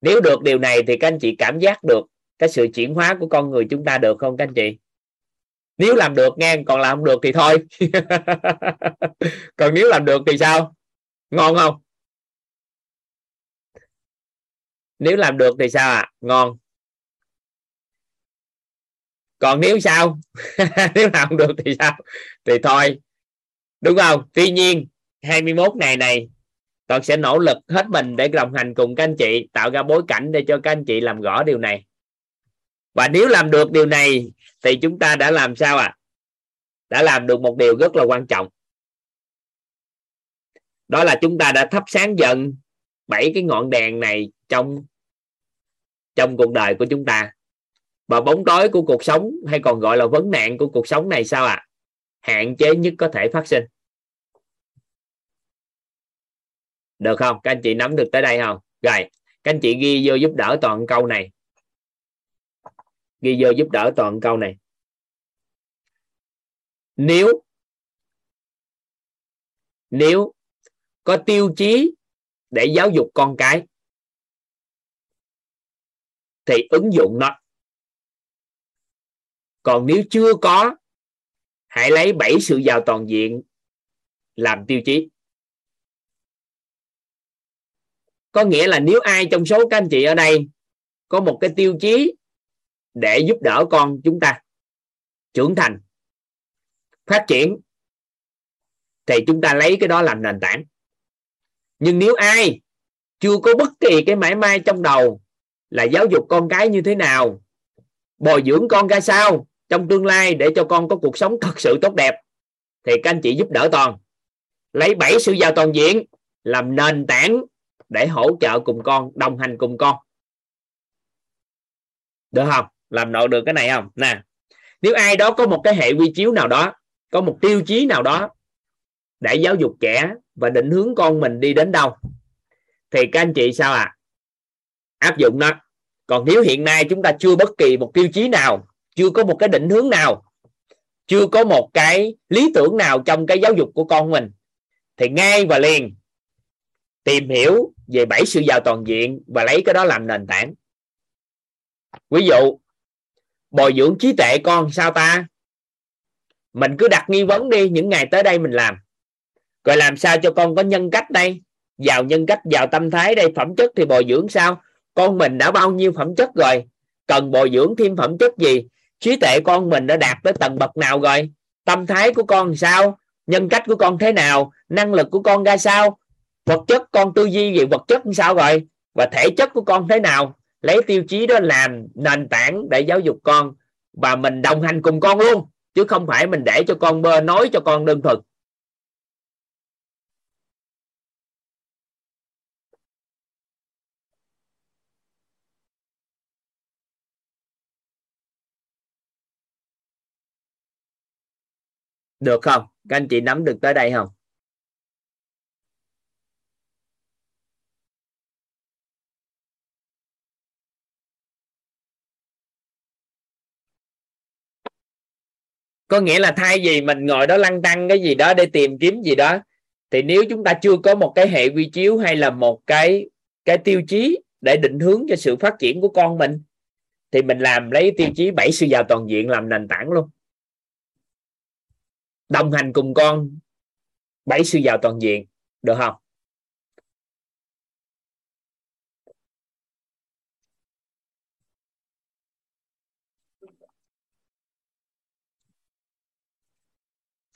nếu được điều này thì các anh chị cảm giác được cái sự chuyển hóa của con người chúng ta được không các anh chị? Nếu làm được nghe, còn làm không được thì thôi. Còn nếu làm được thì sao? Ngon không? Nếu làm được thì sao ạ? À? ngon. Còn nếu sao? Nếu làm được thì sao? Thì thôi. Đúng không? Tuy nhiên 21 ngày này toàn sẽ nỗ lực hết mình để đồng hành cùng các anh chị, tạo ra bối cảnh để cho các anh chị làm rõ điều này và nếu làm được điều này, thì chúng ta đã làm sao ạ à? đã làm được một điều rất là quan trọng đó là chúng ta đã thắp sáng dần bảy cái ngọn đèn này trong trong cuộc đời của chúng ta và bóng tối của cuộc sống, hay còn gọi là vấn nạn của cuộc sống này sao ạ à? hạn chế nhất có thể phát sinh được không? Các anh chị nắm được tới đây không? Rồi, các anh chị ghi vô giúp đỡ toàn câu này. Ghi vô giúp đỡ toàn câu này. Nếu nếu có tiêu chí để giáo dục con cái, thì ứng dụng nó. Còn nếu chưa có, hãy lấy bảy sự giàu toàn diện làm tiêu chí. Có nghĩa là nếu ai trong số các anh chị ở đây có một cái tiêu chí để giúp đỡ con chúng ta trưởng thành, phát triển, thì chúng ta lấy cái đó làm nền tảng. Nhưng nếu ai chưa có bất kỳ cái mãi mai trong đầu là giáo dục con cái như thế nào, bồi dưỡng con ra sao trong tương lai để cho con có cuộc sống thật sự tốt đẹp, thì các anh chị giúp đỡ toàn. Lấy bảy sự giàu toàn diện làm nền tảng để hỗ trợ cùng con, đồng hành cùng con. Được không? Làm nội được cái này không? Nè, nếu ai đó có một cái hệ quy chiếu nào đó, có một tiêu chí nào đó để giáo dục trẻ và định hướng con mình đi đến đâu, thì các anh chị sao à áp dụng nó. Còn nếu hiện nay chúng ta chưa bất kỳ một tiêu chí nào, chưa có một cái định hướng nào, chưa có một cái lý tưởng nào trong cái giáo dục của con mình, thì ngay và liền tìm hiểu về bảy sự giàu toàn diện và lấy cái đó làm nền tảng. Ví dụ, bồi dưỡng trí tuệ con sao ta? Mình cứ đặt nghi vấn đi, những ngày tới đây mình làm. Rồi làm sao cho con có nhân cách đây? Giàu nhân cách, giàu tâm thái đây, phẩm chất thì bồi dưỡng sao? Con mình đã bao nhiêu phẩm chất rồi? Cần bồi dưỡng thêm phẩm chất gì? Trí tuệ con mình đã đạt tới tầng bậc nào rồi? Tâm thái của con sao? Nhân cách của con thế nào? Năng lực của con ra sao? Vật chất con tư duy về vật chất sao rồi? Và thể chất của con thế nào? Lấy tiêu chí đó làm nền tảng để giáo dục con và mình đồng hành cùng con luôn, chứ không phải mình để cho con bơ nói cho con đơn thuần. Được không? Các anh chị nắm được tới đây không? Có nghĩa là thay vì mình ngồi đó lăn tăng cái gì đó để tìm kiếm gì đó, thì nếu chúng ta chưa có một cái hệ quy chiếu hay là một cái cái tiêu chí để định hướng cho sự phát triển của con mình, thì mình làm lấy tiêu chí bảy sự giàu toàn diện làm nền tảng luôn. Đồng hành cùng con, bảy sự giàu toàn diện, được không?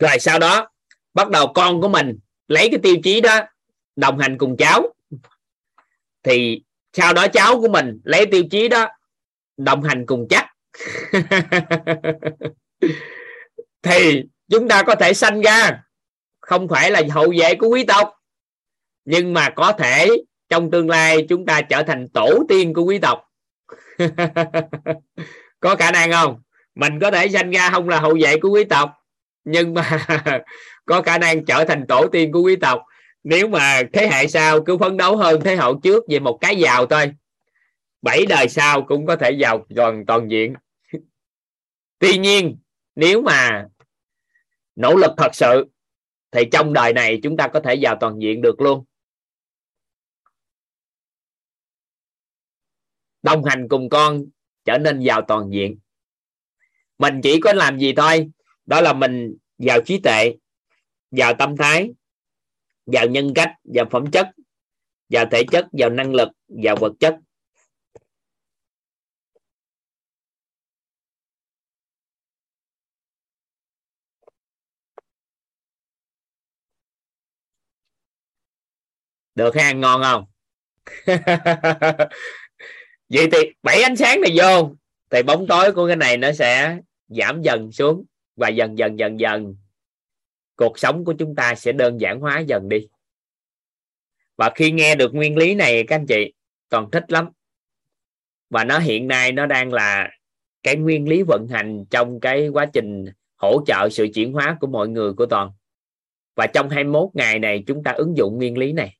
Rồi sau đó, bắt đầu con của mình lấy cái tiêu chí đó đồng hành cùng cháu. Thì sau đó cháu của mình lấy tiêu chí đó đồng hành cùng chắc. Thì chúng ta có thể sanh ra, không phải là hậu vệ của quý tộc, nhưng mà có thể trong tương lai chúng ta trở thành tổ tiên của quý tộc. Có khả năng không? Mình có thể sanh ra không là hậu vệ của quý tộc nhưng mà có khả năng trở thành tổ tiên của quý tộc. Nếu mà thế hệ sau cứ phấn đấu hơn thế hệ trước về một cái giàu thôi, bảy đời sau cũng có thể giàu toàn toàn diện. Tuy nhiên, nếu mà nỗ lực thật sự, thì trong đời này chúng ta có thể giàu toàn diện được luôn. Đồng hành cùng con trở nên giàu toàn diện. Mình chỉ có làm gì thôi đó là mình vào trí tuệ vào tâm thái vào nhân cách vào phẩm chất vào thể chất vào năng lực vào vật chất. Được ha, ngon không? Vậy thì bảy ánh sáng này vô, thì bóng tối của cái này nó sẽ giảm dần xuống và dần dần dần dần, cuộc sống của chúng ta sẽ đơn giản hóa dần đi. Và khi nghe được nguyên lý này, các anh chị, còn thích lắm. Và nó hiện nay nó đang là cái nguyên lý vận hành trong cái quá trình hỗ trợ sự chuyển hóa của mọi người của toàn. Và trong 21 ngày này, chúng ta ứng dụng nguyên lý này.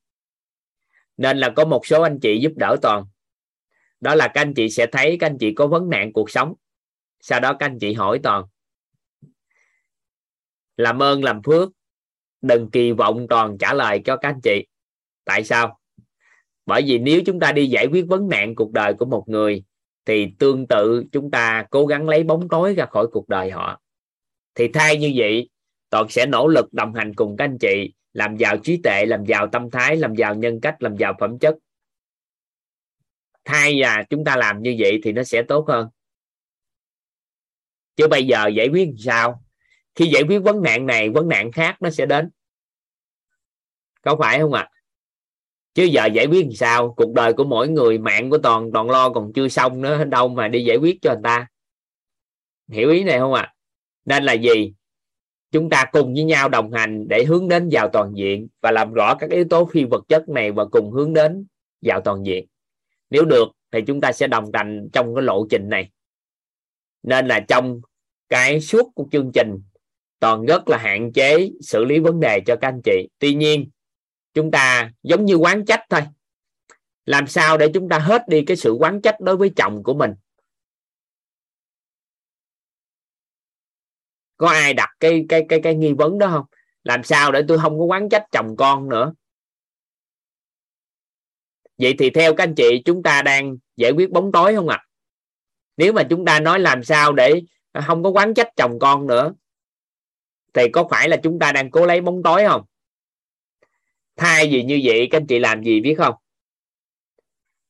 Nên là có một số anh chị giúp đỡ toàn. Đó là các anh chị sẽ thấy các anh chị có vấn nạn cuộc sống. Sau đó các anh chị hỏi toàn làm ơn, làm phước. Đừng kỳ vọng toàn trả lời cho các anh chị. Tại sao? Bởi vì nếu chúng ta đi giải quyết vấn nạn cuộc đời của một người, thì tương tự chúng ta cố gắng lấy bóng tối ra khỏi cuộc đời họ. Thì thay như vậy toàn sẽ nỗ lực đồng hành cùng các anh chị, làm giàu trí tuệ, làm giàu tâm thái, làm giàu nhân cách, làm giàu phẩm chất. Thay là chúng ta làm như vậy thì nó sẽ tốt hơn. Chứ bây giờ giải quyết sao? Khi giải quyết vấn nạn này, vấn nạn khác nó sẽ đến. Có phải không ạ? À? chứ giờ giải quyết làm sao? Cuộc đời của mỗi người, mạng của toàn toàn lo còn chưa xong nữa, đâu mà đi giải quyết cho người ta. Hiểu ý này không ạ? À? nên là gì? Chúng ta cùng với nhau đồng hành để hướng đến vào toàn diện và làm rõ các yếu tố phi vật chất này và cùng hướng đến vào toàn diện. Nếu được thì chúng ta sẽ đồng hành trong cái lộ trình này. Nên là trong cái suốt của chương trình toàn rất là hạn chế xử lý vấn đề cho các anh chị. Tuy nhiên, chúng ta giống như quán trách thôi. Làm sao để chúng ta hết đi cái sự quán trách đối với chồng của mình? Có ai đặt cái cái cái cái nghi vấn đó không? Làm sao để tôi không có quán trách chồng con nữa? Vậy thì theo các anh chị, chúng ta đang giải quyết bóng tối không ạ? À? nếu mà chúng ta nói làm sao để không có quán trách chồng con nữa thì có phải là chúng ta đang cố lấy bóng tối không? Thay vì như vậy, các anh chị làm gì biết không?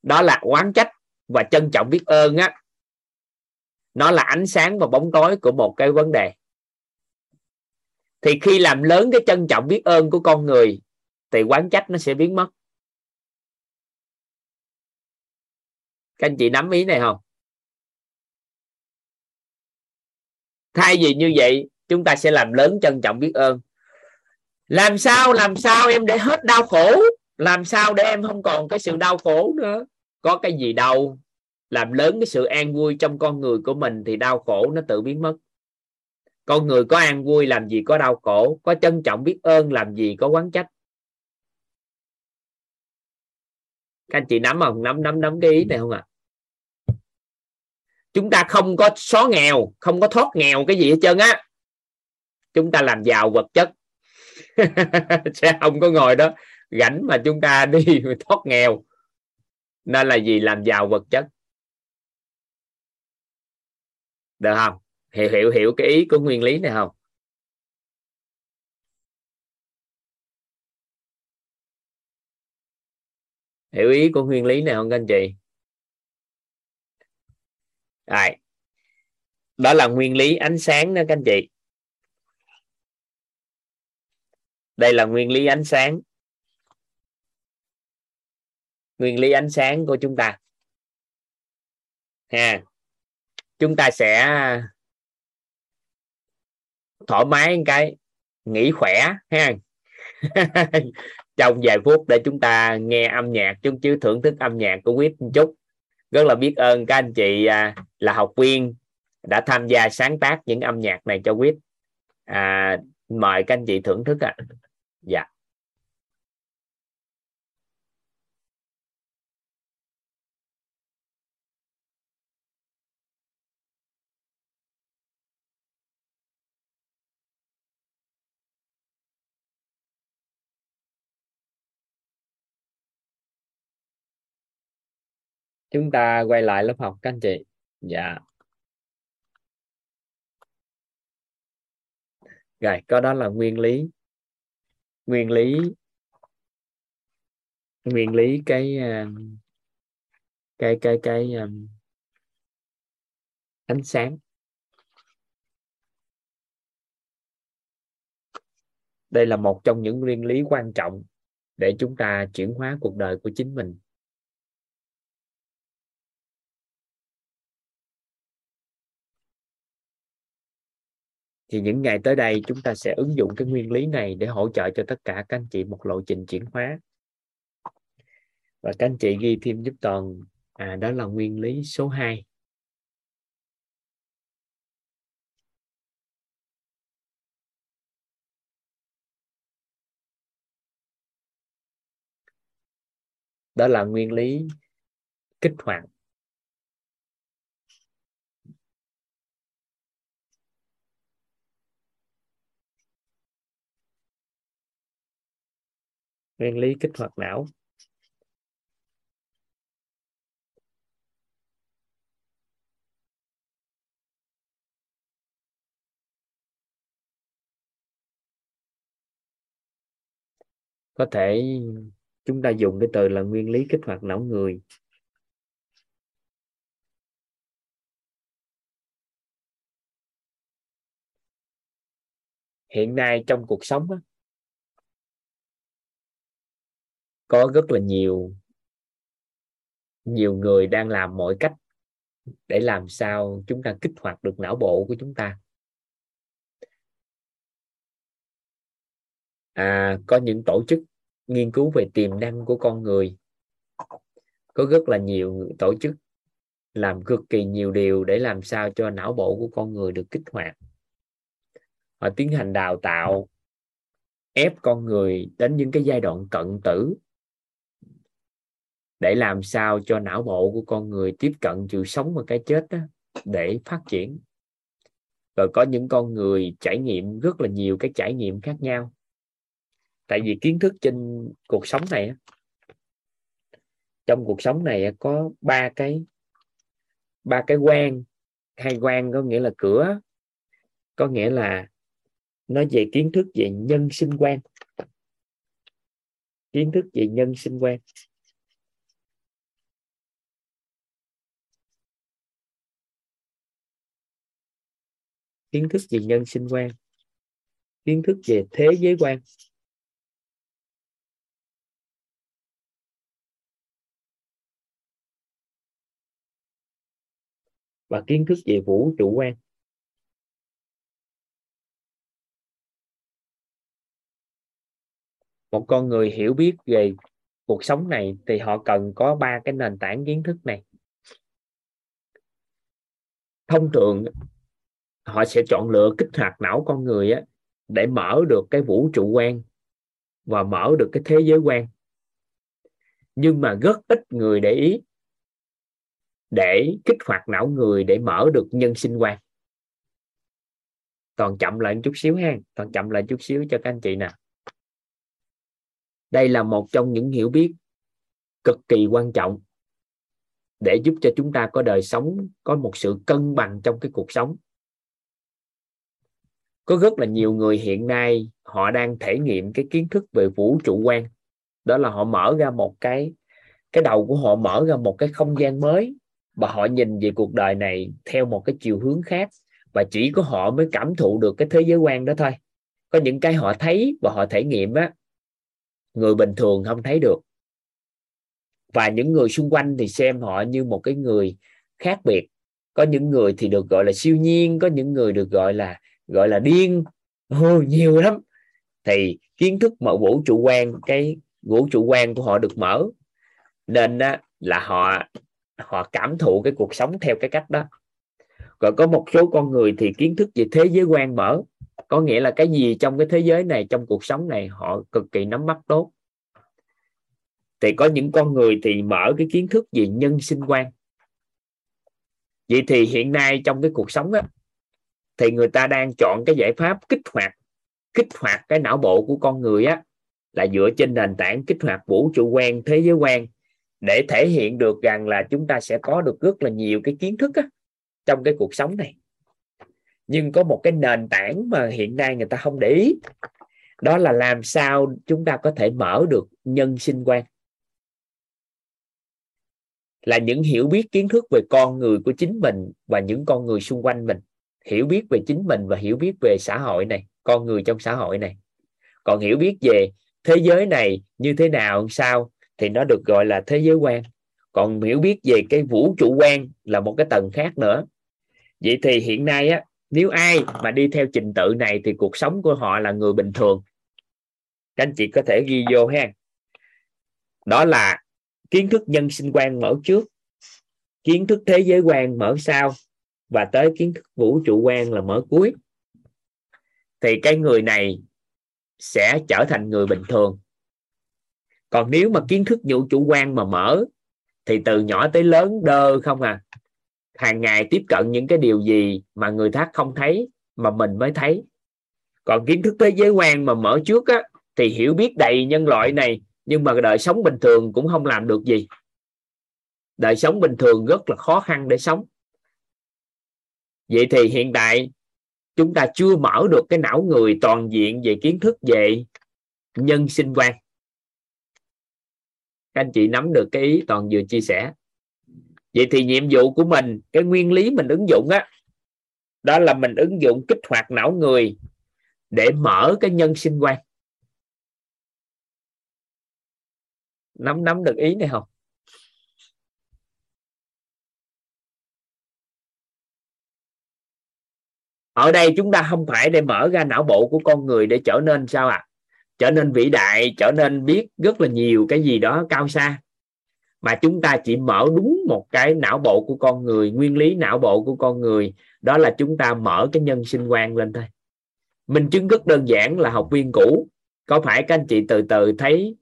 Đó là quán trách và trân trọng biết ơn á. Nó là ánh sáng và bóng tối của một cái vấn đề. Thì khi làm lớn cái trân trọng biết ơn của con người, thì quán trách nó sẽ biến mất. Các anh chị nắm ý này không? Thay vì như vậy chúng ta sẽ làm lớn trân trọng biết ơn. Làm sao làm sao em để hết đau khổ? Làm sao để em không còn cái sự đau khổ nữa? Có cái gì đâu làm lớn cái sự an vui trong con người của mình thì đau khổ nó tự biến mất. Con người có an vui làm gì có đau khổ? Có trân trọng biết ơn làm gì có quán trách? Các anh chị nắm không? Nắm nắm nắm cái ý này không ạ? À? chúng ta không có xóa nghèo, không có thoát nghèo cái gì hết trơn á chúng ta làm giàu vật chất. Sẽ không có ngồi đó, rảnh mà chúng ta đi thoát nghèo. Nên là gì? Làm giàu vật chất. Được không? Hiểu hiểu hiểu cái ý của nguyên lý này không? Hiểu ý của nguyên lý này không các anh chị? Rồi. Đó là nguyên lý ánh sáng đó các anh chị. Đây là nguyên lý ánh sáng. Nguyên lý ánh sáng của chúng ta. Ha. Chúng ta sẽ thoải mái một cái nghỉ khỏe ha. Trong vài phút để chúng ta nghe âm nhạc chúng chứ thưởng thức âm nhạc của quýt một chút. Rất là biết ơn các anh chị à, là học viên đã tham gia sáng tác những âm nhạc này cho quýt à, mời các anh chị thưởng thức ạ. à dạ. Chúng ta quay lại lớp học các anh chị. Dạ. Rồi, có đó là nguyên lý nguyên lý nguyên lý cái ờ, cái cái cái um, ánh sáng. Đây là một trong những nguyên lý quan trọng để chúng ta chuyển hóa cuộc đời của chính mình. Thì những ngày tới đây chúng ta sẽ ứng dụng cái nguyên lý này để hỗ trợ cho tất cả các anh chị một lộ trình chuyển hóa. Và các anh chị ghi thêm giúp toàn. À đó là nguyên lý số 2 đó là nguyên lý kích hoạt. Nguyên lý kích hoạt não. Có thể chúng ta dùng cái từ là nguyên lý kích hoạt não người. Hiện nay trong cuộc sống á, có rất là nhiều nhiều người đang làm mọi cách để làm sao chúng ta kích hoạt được não bộ của chúng ta. À, có những tổ chức nghiên cứu về tiềm năng của con người. Có rất là nhiều tổ chức làm cực kỳ nhiều điều để làm sao cho não bộ của con người được kích hoạt. Họ tiến hành đào tạo ép con người đến những cái giai đoạn cận tử để làm sao cho não bộ của con người tiếp cận sự sống và cái chết đó, để phát triển. Rồi có những con người trải nghiệm rất là nhiều cái trải nghiệm khác nhau. Tại vì kiến thức trên cuộc sống này trong cuộc sống này có ba cái ba cái quan hai quan có nghĩa là cửa có nghĩa là nó về kiến thức về nhân sinh quan. Kiến thức về nhân sinh quan. Kiến thức về nhân sinh quan, kiến thức về thế giới quan. Và kiến thức về vũ trụ quan. Một con người hiểu biết về cuộc sống này thì họ cần có ba cái nền tảng kiến thức này. Thông thường họ sẽ chọn lựa kích hoạt não con người á, để mở được cái vũ trụ quan và mở được cái thế giới quan. Nhưng mà rất ít người để ý để kích hoạt não người để mở được nhân sinh quan. Toàn chậm lại một chút xíu ha, toàn chậm lại chút xíu cho các anh chị nè. Đây là một trong những hiểu biết cực kỳ quan trọng để giúp cho chúng ta có đời sống, có một sự cân bằng trong cái cuộc sống có rất là nhiều người hiện nay họ đang thể nghiệm cái kiến thức về vũ trụ quan đó là họ mở ra một cái cái đầu của họ mở ra một cái không gian mới và họ nhìn về cuộc đời này theo một cái chiều hướng khác và chỉ có họ mới cảm thụ được cái thế giới quan đó thôi. Có những cái họ thấy và họ thể nghiệm á, người bình thường không thấy được. Và những người xung quanh thì xem họ như một cái người khác biệt. Có những người thì được gọi là siêu nhiên, có những người được gọi là gọi là điên oh, nhiều lắm. Thì kiến thức mở vũ trụ quan cái vũ trụ quan của họ được mở nên á, là họ họ cảm thụ cái cuộc sống theo cái cách đó. Còn có một số con người thì kiến thức về thế giới quan mở có nghĩa là cái gì trong cái thế giới này trong cuộc sống này họ cực kỳ nắm bắt tốt. Thì có những con người thì mở cái kiến thức về nhân sinh quan. Vậy thì hiện nay trong cái cuộc sống á thì người ta đang chọn cái giải pháp kích hoạt kích hoạt cái não bộ của con người á là dựa trên nền tảng kích hoạt vũ trụ quan thế giới quan để thể hiện được rằng là chúng ta sẽ có được rất là nhiều cái kiến thức á, trong cái cuộc sống này. Nhưng có một cái nền tảng mà hiện nay người ta không để ý đó là làm sao chúng ta có thể mở được nhân sinh quan. Là những hiểu biết kiến thức về con người của chính mình và những con người xung quanh mình hiểu biết về chính mình và hiểu biết về xã hội này, con người trong xã hội này. Còn hiểu biết về thế giới này như thế nào sao, thì nó được gọi là thế giới quan. Còn hiểu biết về cái vũ trụ quan là một cái tầng khác nữa. Vậy thì hiện nay á, nếu ai mà đi theo trình tự này thì cuộc sống của họ là người bình thường. Các anh chị có thể ghi vô ha. Đó là kiến thức nhân sinh quan mở trước, kiến thức thế giới quan mở sau và tới kiến thức vũ trụ quan là mở cuối. Thì cái người này sẽ trở thành người bình thường. Còn nếu mà kiến thức vũ trụ quan mà mở, thì từ nhỏ tới lớn đơ không à. Hàng ngày tiếp cận những cái điều gì mà người khác không thấy, mà mình mới thấy. Còn kiến thức thế giới quan mà mở trước á, thì hiểu biết đầy nhân loại này, nhưng mà đời sống bình thường cũng không làm được gì. Đời sống bình thường rất là khó khăn để sống vậy thì hiện tại, chúng ta chưa mở được cái não người toàn diện về kiến thức về nhân sinh quan. Các anh chị nắm được cái ý toàn vừa chia sẻ. Vậy thì nhiệm vụ của mình, cái nguyên lý mình ứng dụng á, đó là mình ứng dụng kích hoạt não người để mở cái nhân sinh quan. Nắm nắm được ý này không? Ở đây chúng ta không phải để mở ra não bộ của con người để trở nên sao ạ? À? trở nên vĩ đại, trở nên biết rất là nhiều cái gì đó cao xa. Mà chúng ta chỉ mở đúng một cái não bộ của con người, nguyên lý não bộ của con người, đó là chúng ta mở cái nhân sinh quan lên thôi. Mình chứng rất đơn giản là học viên cũ. Có phải các anh chị từ từ thấy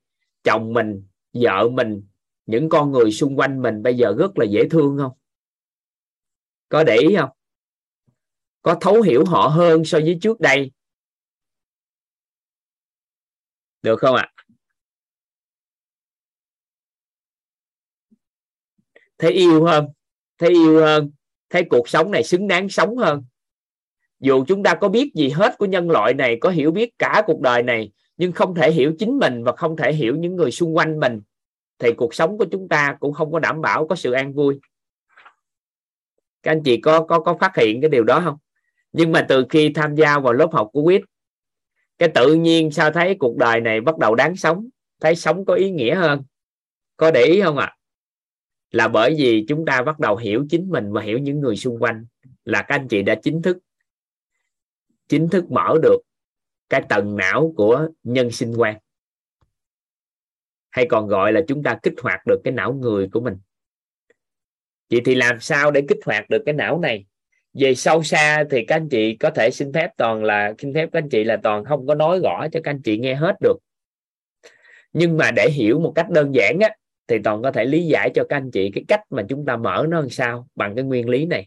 chồng mình, vợ mình, những con người xung quanh mình bây giờ rất là dễ thương không? Có để ý không? Có thấu hiểu họ hơn so với trước đây. Được không ạ? À? thấy yêu hơn, thấy yêu hơn, thấy cuộc sống này xứng đáng sống hơn. Dù chúng ta có biết gì hết của nhân loại này, có hiểu biết cả cuộc đời này, nhưng không thể hiểu chính mình và không thể hiểu những người xung quanh mình, thì cuộc sống của chúng ta cũng không có đảm bảo, có sự an vui. Các anh chị có có có phát hiện cái điều đó không? Nhưng mà từ khi tham gia vào lớp học của quýt cái tự nhiên sao thấy cuộc đời này bắt đầu đáng sống, thấy sống có ý nghĩa hơn? Có để ý không ạ? À? là bởi vì chúng ta bắt đầu hiểu chính mình và hiểu những người xung quanh. Là các anh chị đã chính thức chính thức mở được cái tầng não của nhân sinh quan. Hay còn gọi là chúng ta kích hoạt được cái não người của mình. Vậy thì làm sao để kích hoạt được cái não này? Về sâu xa thì các anh chị có thể xin phép toàn là, xin phép các anh chị là toàn không có nói rõ cho các anh chị nghe hết được. Nhưng mà để hiểu một cách đơn giản á, thì toàn có thể lý giải cho các anh chị cái cách mà chúng ta mở nó làm sao bằng cái nguyên lý này.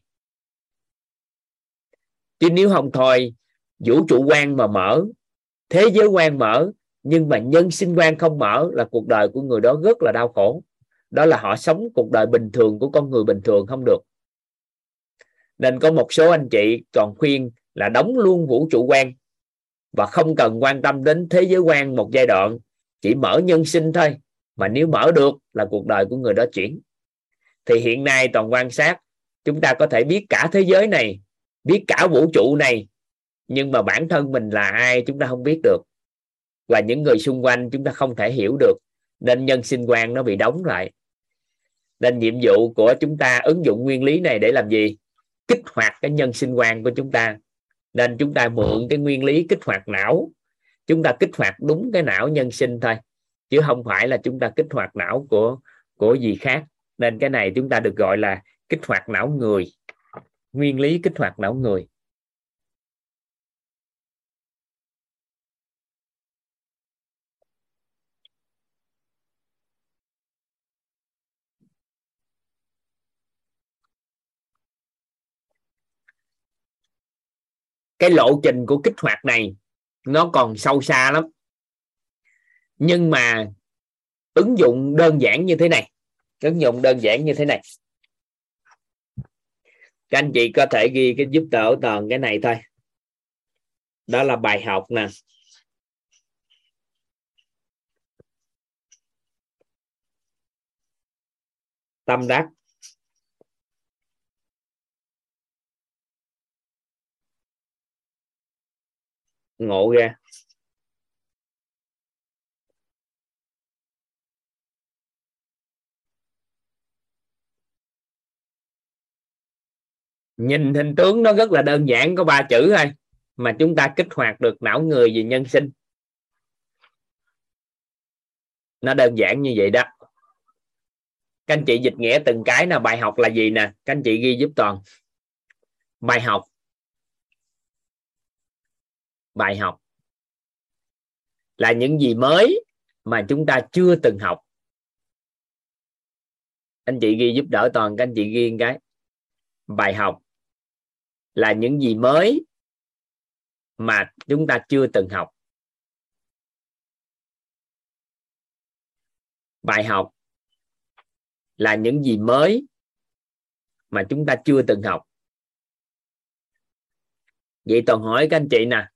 Chứ nếu không thôi, vũ trụ quan mà mở, thế giới quan mở, nhưng mà nhân sinh quan không mở là cuộc đời của người đó rất là đau khổ. Đó là họ sống cuộc đời bình thường của con người bình thường không được nên có một số anh chị còn khuyên là đóng luôn vũ trụ quan và không cần quan tâm đến thế giới quan một giai đoạn, chỉ mở nhân sinh thôi. Mà nếu mở được là cuộc đời của người đó chuyển. Thì hiện nay toàn quan sát, chúng ta có thể biết cả thế giới này, biết cả vũ trụ này, nhưng mà bản thân mình là ai chúng ta không biết được. Và những người xung quanh chúng ta không thể hiểu được, nên nhân sinh quan nó bị đóng lại. Nên nhiệm vụ của chúng ta ứng dụng nguyên lý này để làm gì? Kích hoạt cái nhân sinh quan của chúng ta. Nên chúng ta mượn cái nguyên lý kích hoạt não. Chúng ta kích hoạt đúng cái não nhân sinh thôi. Chứ không phải là chúng ta kích hoạt não của của gì khác. Nên cái này chúng ta được gọi là kích hoạt não người. Nguyên lý kích hoạt não người. Cái lộ trình của kích hoạt này nó còn sâu xa lắm. Nhưng mà ứng dụng đơn giản như thế này, ứng dụng đơn giản như thế này. Các anh chị có thể ghi cái giúp đỡ toàn cái này thôi. Đó là bài học nè. Tâm đắc. Ngộ ra. Nhìn hình tướng nó rất là đơn giản, có ba chữ thôi, mà chúng ta kích hoạt được não người về nhân sinh. Nó đơn giản như vậy đó. Các anh chị dịch nghĩa từng cái là bài học là gì nè? Các anh chị ghi giúp toàn. Bài học bài học là những gì mới mà chúng ta chưa từng học. Anh chị ghi giúp đỡ toàn các anh chị ghi cái. Bài học là những gì mới mà chúng ta chưa từng học. Bài học là những gì mới mà chúng ta chưa từng học. Vậy toàn hỏi các anh chị nè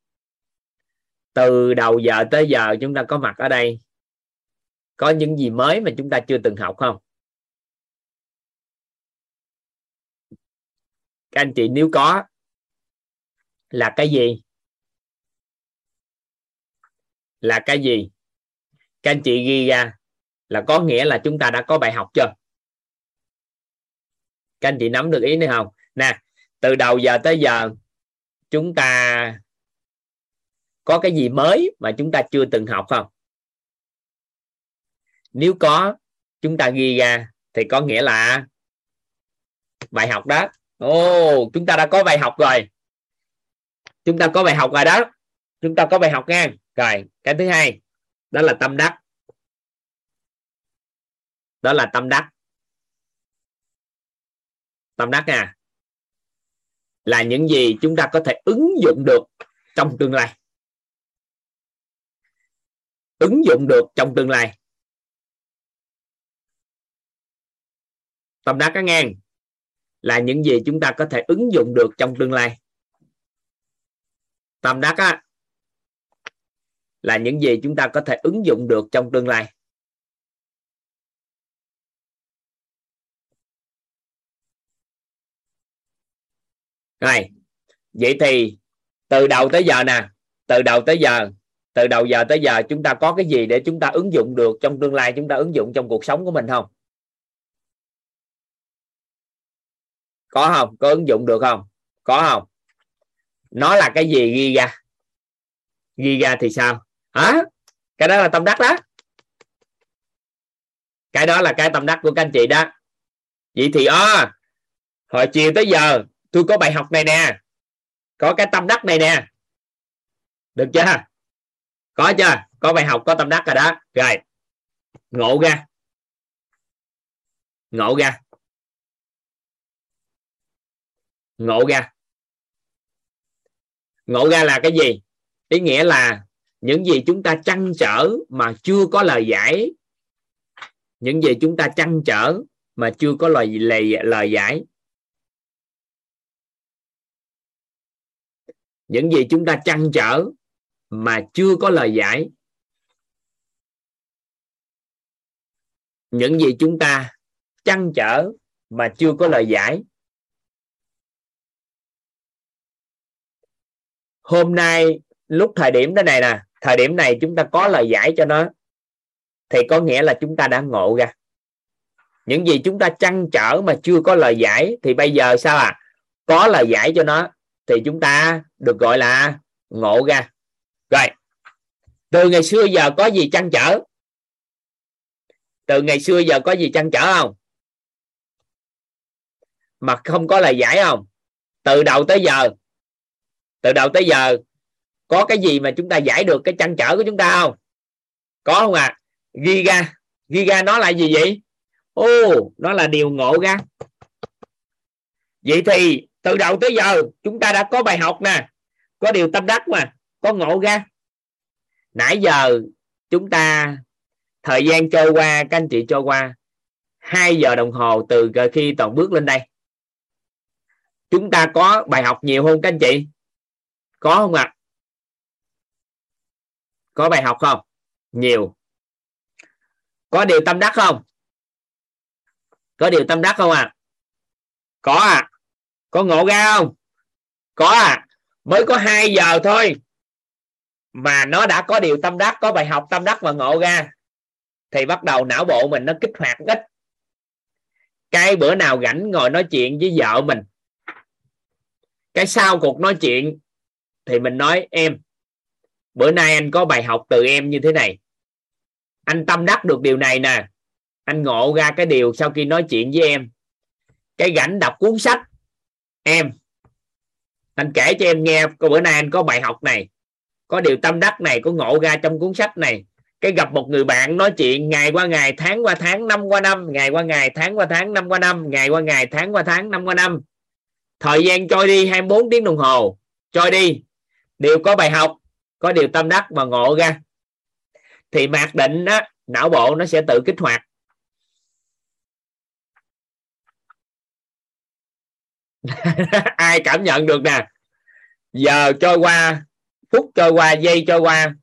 từ đầu giờ tới giờ chúng ta có mặt ở đây. Có những gì mới mà chúng ta chưa từng học không? Các anh chị, nếu có, là cái gì? Là cái gì? Các anh chị ghi ra là có nghĩa là chúng ta đã có bài học chưa? Các anh chị nắm được ý này không? Nè, từ đầu giờ tới giờ chúng ta có cái gì mới mà chúng ta chưa từng học không? Nếu có, chúng ta ghi ra thì có nghĩa là bài học đó. Ồ, chúng ta đã có bài học rồi. Chúng ta có bài học rồi đó. Chúng ta có bài học nha. Rồi, cái thứ hai, đó là tâm đắc. Đó là tâm đắc. Tâm đắc nha. Là những gì chúng ta có thể ứng dụng được trong tương lai ứng dụng được trong tương lai. Tâm đắc các ngang là những gì chúng ta có thể ứng dụng được trong tương lai. Tâm đắc á, là những gì chúng ta có thể ứng dụng được trong tương lai. Rồi vậy thì từ đầu tới giờ nè từ đầu tới giờ từ đầu giờ tới giờ chúng ta có cái gì để chúng ta ứng dụng được trong tương lai chúng ta ứng dụng trong cuộc sống của mình không? Có không? Có ứng dụng được không? Có không? Nó là cái gì ghi ra ghi ra thì sao? Hả? Cái đó là tâm đắc đó. Cái đó là cái tâm đắc của các anh chị đó. Vậy thì à, hồi chiều tới giờ tôi có bài học này nè. Có cái tâm đắc này nè. Được chưa? Có chưa? Có bài học có tâm đắc rồi đó. Rồi. Ngộ ra. Ngộ ra. Ngộ ra. Ngộ ra là cái gì? Ý nghĩa là những gì chúng ta trăn trở mà chưa có lời giải. Những gì chúng ta trăn trở mà chưa có lời lời, lời giải. Những gì chúng ta trăn trở mà chưa có lời giải. Những gì chúng ta chăn trở mà chưa có lời giải. Hôm nay, lúc thời điểm đó này nè, thời điểm này chúng ta có lời giải cho nó, thì có nghĩa là chúng ta đã ngộ ra. Những gì chúng ta chăn trở mà chưa có lời giải, thì bây giờ sao à? Có lời giải cho nó, thì chúng ta được gọi là ngộ ra từ ngày xưa giờ có gì chăn trở? Từ ngày xưa giờ có gì chăn trở không? Mà không có lời giải không? Từ đầu tới giờ, từ đầu tới giờ có cái gì mà chúng ta giải được cái chăn trở của chúng ta không? Có không ạ? À? ghi ra ghi ra nó là gì vậy? Ô, nó là điều ngộ ra. Vậy thì từ đầu tới giờ chúng ta đã có bài học nè, có điều tâm đắc mà, có ngộ ra nãy giờ chúng ta, thời gian trôi qua, các anh chị trôi qua 2 giờ đồng hồ từ khi toàn bước lên đây. Chúng ta có bài học nhiều không các anh chị? Có không ạ? À? có bài học không? Nhiều. Có điều tâm đắc không? Có điều tâm đắc không à có à có ngộ ra không? Có à mới có 2 giờ thôi mà nó đã có điều tâm đắc, có bài học tâm đắc và ngộ ra, thì bắt đầu não bộ mình nó kích hoạt ít. Cái bữa nào rảnh ngồi nói chuyện với vợ mình, cái sau cuộc nói chuyện thì mình nói, em, bữa nay anh có bài học từ em như thế này. Anh tâm đắc được điều này nè. Anh ngộ ra cái điều sau khi nói chuyện với em. Cái rảnh đọc cuốn sách. Em, anh kể cho em nghe, bữa nay anh có bài học này có điều tâm đắc này, có ngộ ra trong cuốn sách này. Cái gặp một người bạn nói chuyện ngày qua ngày, tháng qua tháng, năm qua năm, ngày qua ngày, tháng qua tháng, năm qua năm, ngày qua ngày, tháng qua tháng, năm qua năm. Thời gian trôi đi 24 tiếng đồng hồ, trôi đi. Đều có bài học, có điều tâm đắc mà ngộ ra. Thì mặc định đó não bộ nó sẽ tự kích hoạt. Ai cảm nhận được nè? Giờ trôi qua phút trôi qua giây trôi qua.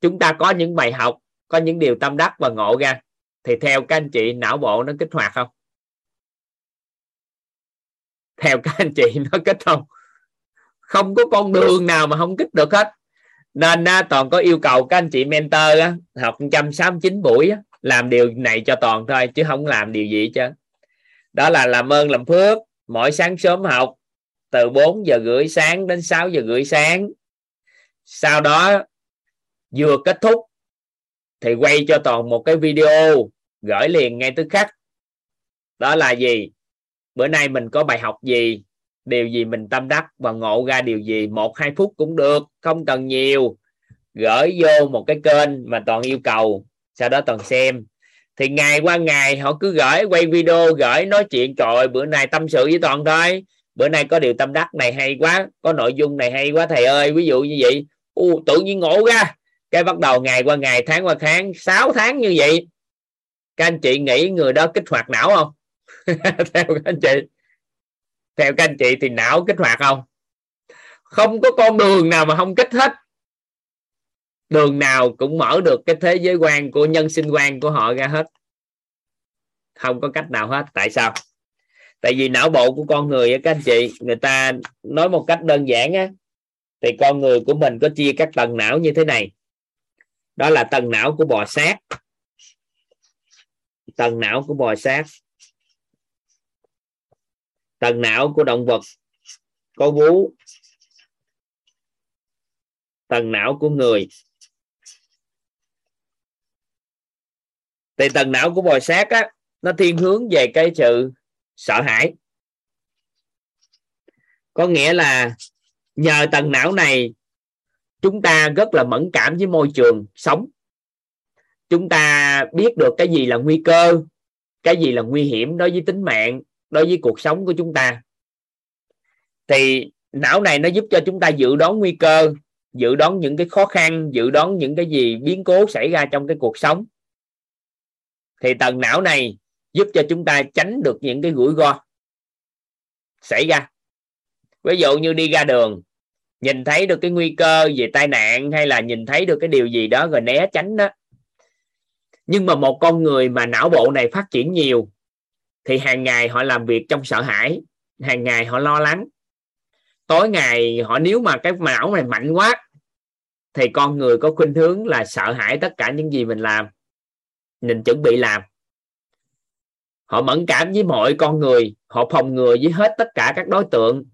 Chúng ta có những bài học có những điều tâm đắc và ngộ ra. Thì theo các anh chị não bộ nó kích hoạt không? Theo các anh chị nó kích không? Không có con đường nào mà không kích được hết. Nên toàn có yêu cầu các anh chị mentor á, học 169 buổi á, làm điều này cho toàn thôi chứ không làm điều gì chứ đó là làm ơn làm phước mỗi sáng sớm học từ 4 giờ rưỡi sáng đến 6 giờ rưỡi sáng sau đó, vừa kết thúc, thì quay cho toàn một cái video gửi liền ngay tức khắc đó là gì? Bữa nay mình có bài học gì? Điều gì mình tâm đắc và ngộ ra điều gì? Một, hai phút cũng được, không cần nhiều. Gửi vô một cái kênh mà toàn yêu cầu, sau đó toàn xem. Thì ngày qua ngày, họ cứ gửi, quay video, gửi, nói chuyện, trời bữa nay tâm sự với toàn thôi. Bữa nay có điều tâm đắc này hay quá, có nội dung này hay quá thầy ơi. Ví dụ như vậy u, tự nhiên ngộ ra. Cái bắt đầu ngày qua ngày, tháng qua tháng 6 tháng như vậy. Các anh chị nghĩ người đó kích hoạt não không? Theo các anh chị. Theo các anh chị thì não kích hoạt không? Không có con đường nào mà không kích hết. Đường nào cũng mở được cái thế giới quan của nhân sinh quan của họ ra hết. Không có cách nào hết. Tại sao? Tại vì não bộ của con người các anh chị, người ta nói một cách đơn giản á thì con người của mình có chia các tầng não như thế này. Đó là tầng não của bò sát. Tầng não của bò sát. Tầng não của động vật. Có vú. Tầng não của người. Thì tầng não của bò sát á, nó thiên hướng về cái sự sợ hãi. Có nghĩa là nhờ tầng não này, chúng ta rất là mẫn cảm với môi trường sống. Chúng ta biết được cái gì là nguy cơ, cái gì là nguy hiểm đối với tính mạng, đối với cuộc sống của chúng ta. Thì não này nó giúp cho chúng ta dự đoán nguy cơ, dự đoán những cái khó khăn, dự đoán những cái gì biến cố xảy ra trong cái cuộc sống. Thì tầng não này giúp cho chúng ta tránh được những cái rủi ro xảy ra ví dụ như đi ra đường, nhìn thấy được cái nguy cơ về tai nạn hay là nhìn thấy được cái điều gì đó rồi né tránh đó. Nhưng mà một con người mà não bộ này phát triển nhiều, thì hàng ngày họ làm việc trong sợ hãi, hàng ngày họ lo lắng. Tối ngày họ nếu mà cái não này mạnh quá, thì con người có khuynh hướng là sợ hãi tất cả những gì mình làm mình chuẩn bị làm. Họ mẫn cảm với mọi con người, họ phòng ngừa với hết tất cả các đối tượng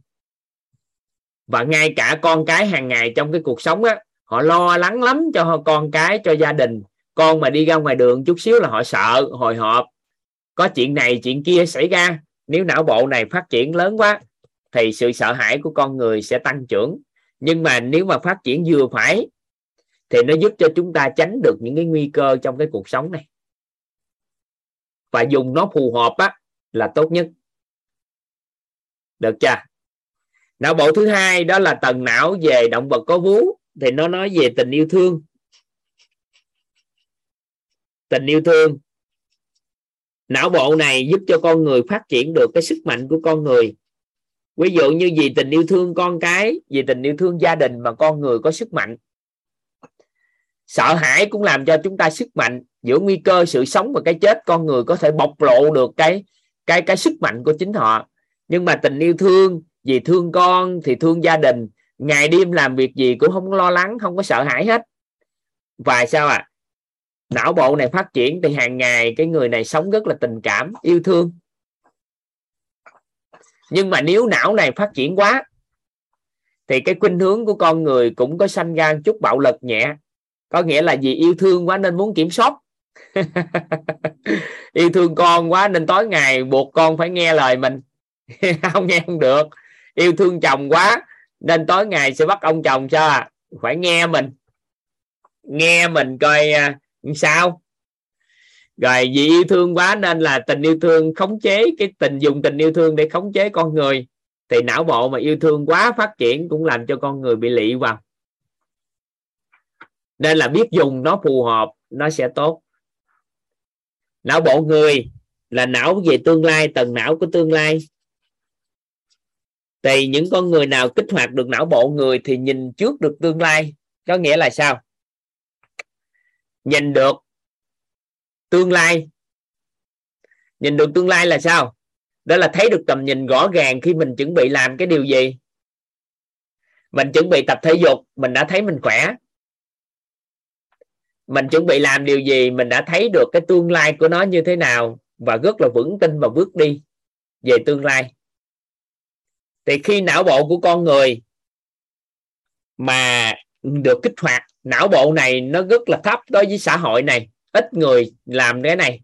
và ngay cả con cái hàng ngày trong cái cuộc sống á, họ lo lắng lắm cho con cái, cho gia đình. Con mà đi ra ngoài đường chút xíu là họ sợ, hồi hộp. Có chuyện này, chuyện kia xảy ra. Nếu não bộ này phát triển lớn quá, thì sự sợ hãi của con người sẽ tăng trưởng. Nhưng mà nếu mà phát triển vừa phải, thì nó giúp cho chúng ta tránh được những cái nguy cơ trong cái cuộc sống này. Và dùng nó phù hợp á, là tốt nhất. Được chưa? Não, bộ thứ hai đó là tầng não về động vật có vú. Thì nó nói về tình yêu thương. Tình yêu thương. Não, bộ này giúp cho con người phát triển được cái sức mạnh của con người. Ví dụ như vì tình yêu thương con cái, vì tình yêu thương gia đình mà con người có sức mạnh. Sợ hãi cũng làm cho chúng ta sức mạnh. Giữa nguy cơ sự sống và cái chết, con người có thể bộc lộ được cái cái cái sức mạnh của chính họ. Nhưng mà tình yêu thương vì thương con thì thương gia đình. Ngày đêm làm việc gì cũng không lo lắng, không có sợ hãi hết. Và sao à não bộ này phát triển thì hàng ngày cái người này sống rất là tình cảm, yêu thương. Nhưng mà nếu não này phát triển quá, thì cái khuynh hướng của con người cũng có sanh ra chút bạo lực nhẹ. Có nghĩa là vì yêu thương quá nên muốn kiểm soát. Yêu thương con quá nên tối ngày buộc con phải nghe lời mình. Không, nghe không được yêu thương chồng quá, nên tối ngày sẽ bắt ông chồng cho à? phải nghe mình. Nghe mình coi à, sao. Rồi vì yêu thương quá nên là tình yêu thương khống chế, cái tình dùng tình yêu thương để khống chế con người. Thì não bộ mà yêu thương quá phát triển cũng làm cho con người bị lị vào. Nên là biết dùng nó phù hợp, nó sẽ tốt. Não bộ người là não về tương lai, tầng não của tương lai thì những con người nào kích hoạt được não bộ người thì nhìn trước được tương lai, có nghĩa là sao? Nhìn được tương lai. Nhìn được tương lai là sao? Đó là thấy được tầm nhìn rõ ràng khi mình chuẩn bị làm cái điều gì. Mình chuẩn bị tập thể dục, mình đã thấy mình khỏe. Mình chuẩn bị làm điều gì, mình đã thấy được cái tương lai của nó như thế nào và rất là vững tin và bước đi về tương lai thì khi não bộ của con người mà được kích hoạt, não bộ này nó rất là thấp đối với xã hội này, ít người làm cái này.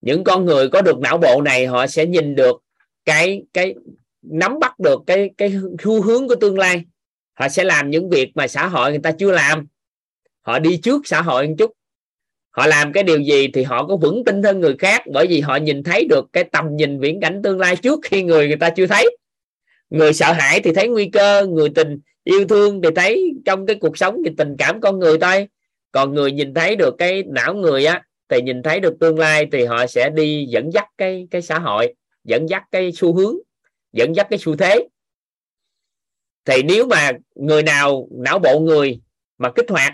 Những con người có được não bộ này, họ sẽ nhìn được cái cái, nắm bắt được cái cái xu hướng của tương lai. Họ sẽ làm những việc mà xã hội người ta chưa làm. Họ đi trước xã hội một chút. Họ làm cái điều gì thì họ có vững tin hơn người khác, bởi vì họ nhìn thấy được cái tầm nhìn viễn cảnh tương lai trước khi người người ta chưa thấy người sợ hãi thì thấy nguy cơ, người tình yêu thương thì thấy trong cái cuộc sống thì tình cảm con người thôi. Còn người nhìn thấy được cái não người á, thì nhìn thấy được tương lai thì họ sẽ đi dẫn dắt cái cái xã hội, dẫn dắt cái xu hướng, dẫn dắt cái xu thế. Thì nếu mà người nào, não bộ người mà kích hoạt,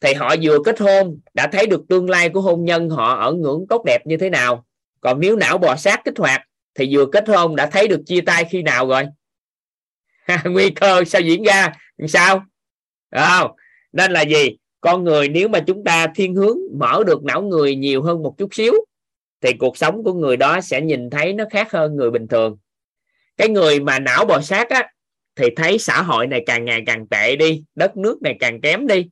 thì họ vừa kết hôn, đã thấy được tương lai của hôn nhân họ ở ngưỡng tốt đẹp như thế nào. Còn nếu não bò sát kích hoạt thì vừa kết hôn đã thấy được chia tay khi nào rồi? Nguy cơ sao diễn ra? Sao? Không? Nên là gì? Con người nếu mà chúng ta thiên hướng mở được não người nhiều hơn một chút xíu, thì cuộc sống của người đó sẽ nhìn thấy nó khác hơn người bình thường. Cái người mà não bò sát á, thì thấy xã hội này càng ngày càng tệ đi, đất nước này càng kém đi.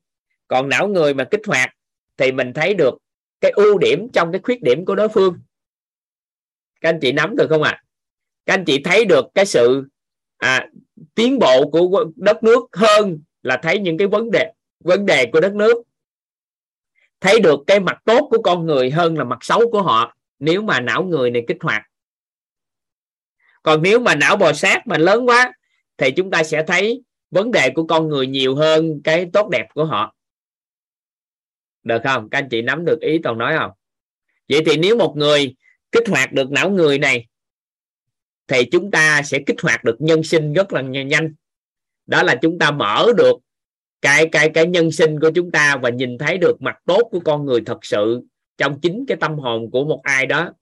Còn não người mà kích hoạt, thì mình thấy được cái ưu điểm trong cái khuyết điểm của đối phương các anh chị nắm được không ạ? À? các anh chị thấy được cái sự à, tiến bộ của đất nước hơn là thấy những cái vấn đề vấn đề của đất nước. Thấy được cái mặt tốt của con người hơn là mặt xấu của họ nếu mà não người này kích hoạt. Còn nếu mà não bò sát mà lớn quá thì chúng ta sẽ thấy vấn đề của con người nhiều hơn cái tốt đẹp của họ. Được không? Các anh chị nắm được ý toàn nói không? Vậy thì nếu một người kích hoạt được não người này, thì chúng ta sẽ kích hoạt được nhân sinh rất là nhanh. Đó là chúng ta mở được cái cái cái nhân sinh của chúng ta và nhìn thấy được mặt tốt của con người thật sự trong chính cái tâm hồn của một ai đó.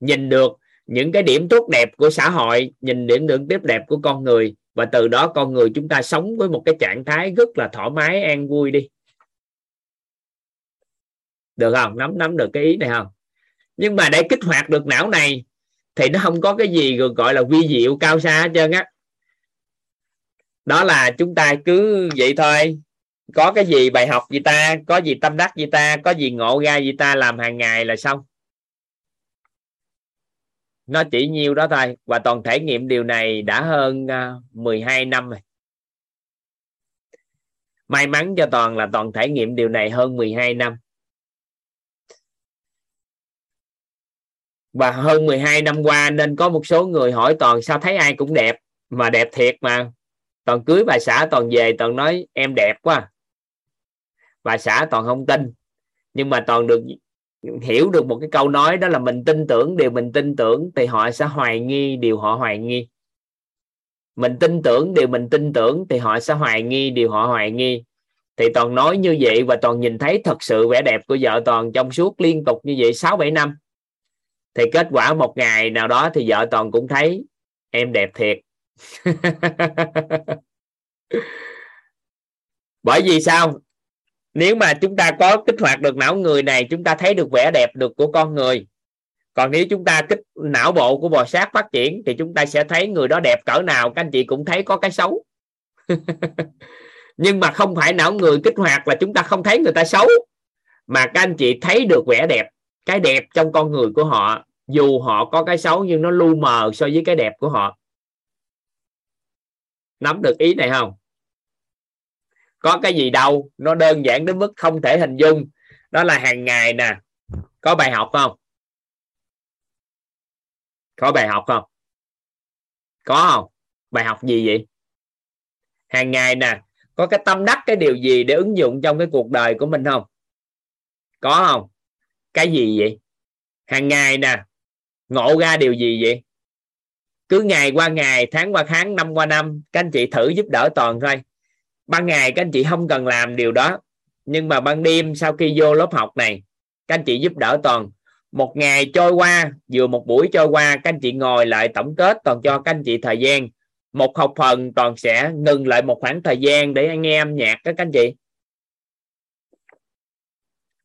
Nhìn được những cái điểm tốt đẹp của xã hội, nhìn điểm được tiếp đẹp của con người và từ đó con người chúng ta sống với một cái trạng thái rất là thoải mái, an vui đi. Được không? Nắm nắm được cái ý này không? Nhưng mà để kích hoạt được não này thì nó không có cái gì gọi là vi diệu cao xa hết trơn á. Đó là chúng ta cứ vậy thôi. Có cái gì bài học gì ta? Có gì tâm đắc gì ta? Có gì ngộ ra gì ta làm hàng ngày là xong. Nó chỉ nhiêu đó thôi. Và toàn thể nghiệm điều này đã hơn à, 12 năm rồi. May mắn cho toàn là toàn thể nghiệm điều này hơn 12 năm. Và hơn 12 năm qua nên có một số người hỏi toàn sao thấy ai cũng đẹp, mà đẹp thiệt mà. Toàn cưới bà xã, toàn về, toàn nói, em đẹp quá. Bà xã toàn không tin. Nhưng mà toàn được hiểu được một cái câu nói đó là mình tin tưởng điều mình tin tưởng thì họ sẽ hoài nghi điều họ hoài nghi. Mình tin tưởng điều mình tin tưởng thì họ sẽ hoài nghi điều họ hoài nghi. Thì toàn nói như vậy và toàn nhìn thấy thật sự vẻ đẹp của vợ toàn trong suốt liên tục như vậy sáu bảy năm thì kết quả một ngày nào đó thì vợ toàn cũng thấy em đẹp thiệt. Bởi vì sao? Nếu mà chúng ta có kích hoạt được não người này, chúng ta thấy được vẻ đẹp được của con người. Còn nếu chúng ta kích não bộ của bò sát phát triển, thì chúng ta sẽ thấy người đó đẹp cỡ nào, các anh chị cũng thấy có cái xấu. Nhưng mà không phải não người kích hoạt là chúng ta không thấy người ta xấu, mà các anh chị thấy được vẻ đẹp, cái đẹp trong con người của họ dù họ có cái xấu nhưng nó lu mờ so với cái đẹp của họ. Nắm được ý này không? Có cái gì đâu, nó đơn giản đến mức không thể hình dung. Đó là hàng ngày nè. Có bài học không? Có bài học không? Có không? Bài học gì vậy? Hàng ngày nè. Có cái tâm đắc cái điều gì để ứng dụng trong cái cuộc đời của mình không? Có không? Cái gì vậy? Hàng ngày nè ngộ ra điều gì vậy? Cứ ngày qua ngày, tháng qua tháng, năm qua năm, các anh chị thử giúp đỡ toàn thôi ban ngày các anh chị không cần làm điều đó, nhưng mà ban đêm sau khi vô lớp học này, các anh chị giúp đỡ toàn. Một ngày trôi qua, vừa một buổi trôi qua, các anh chị ngồi lại tổng kết toàn cho các anh chị thời gian. Một học phần toàn sẽ ngừng lại một khoảng thời gian để nghe âm nhạc các anh chị.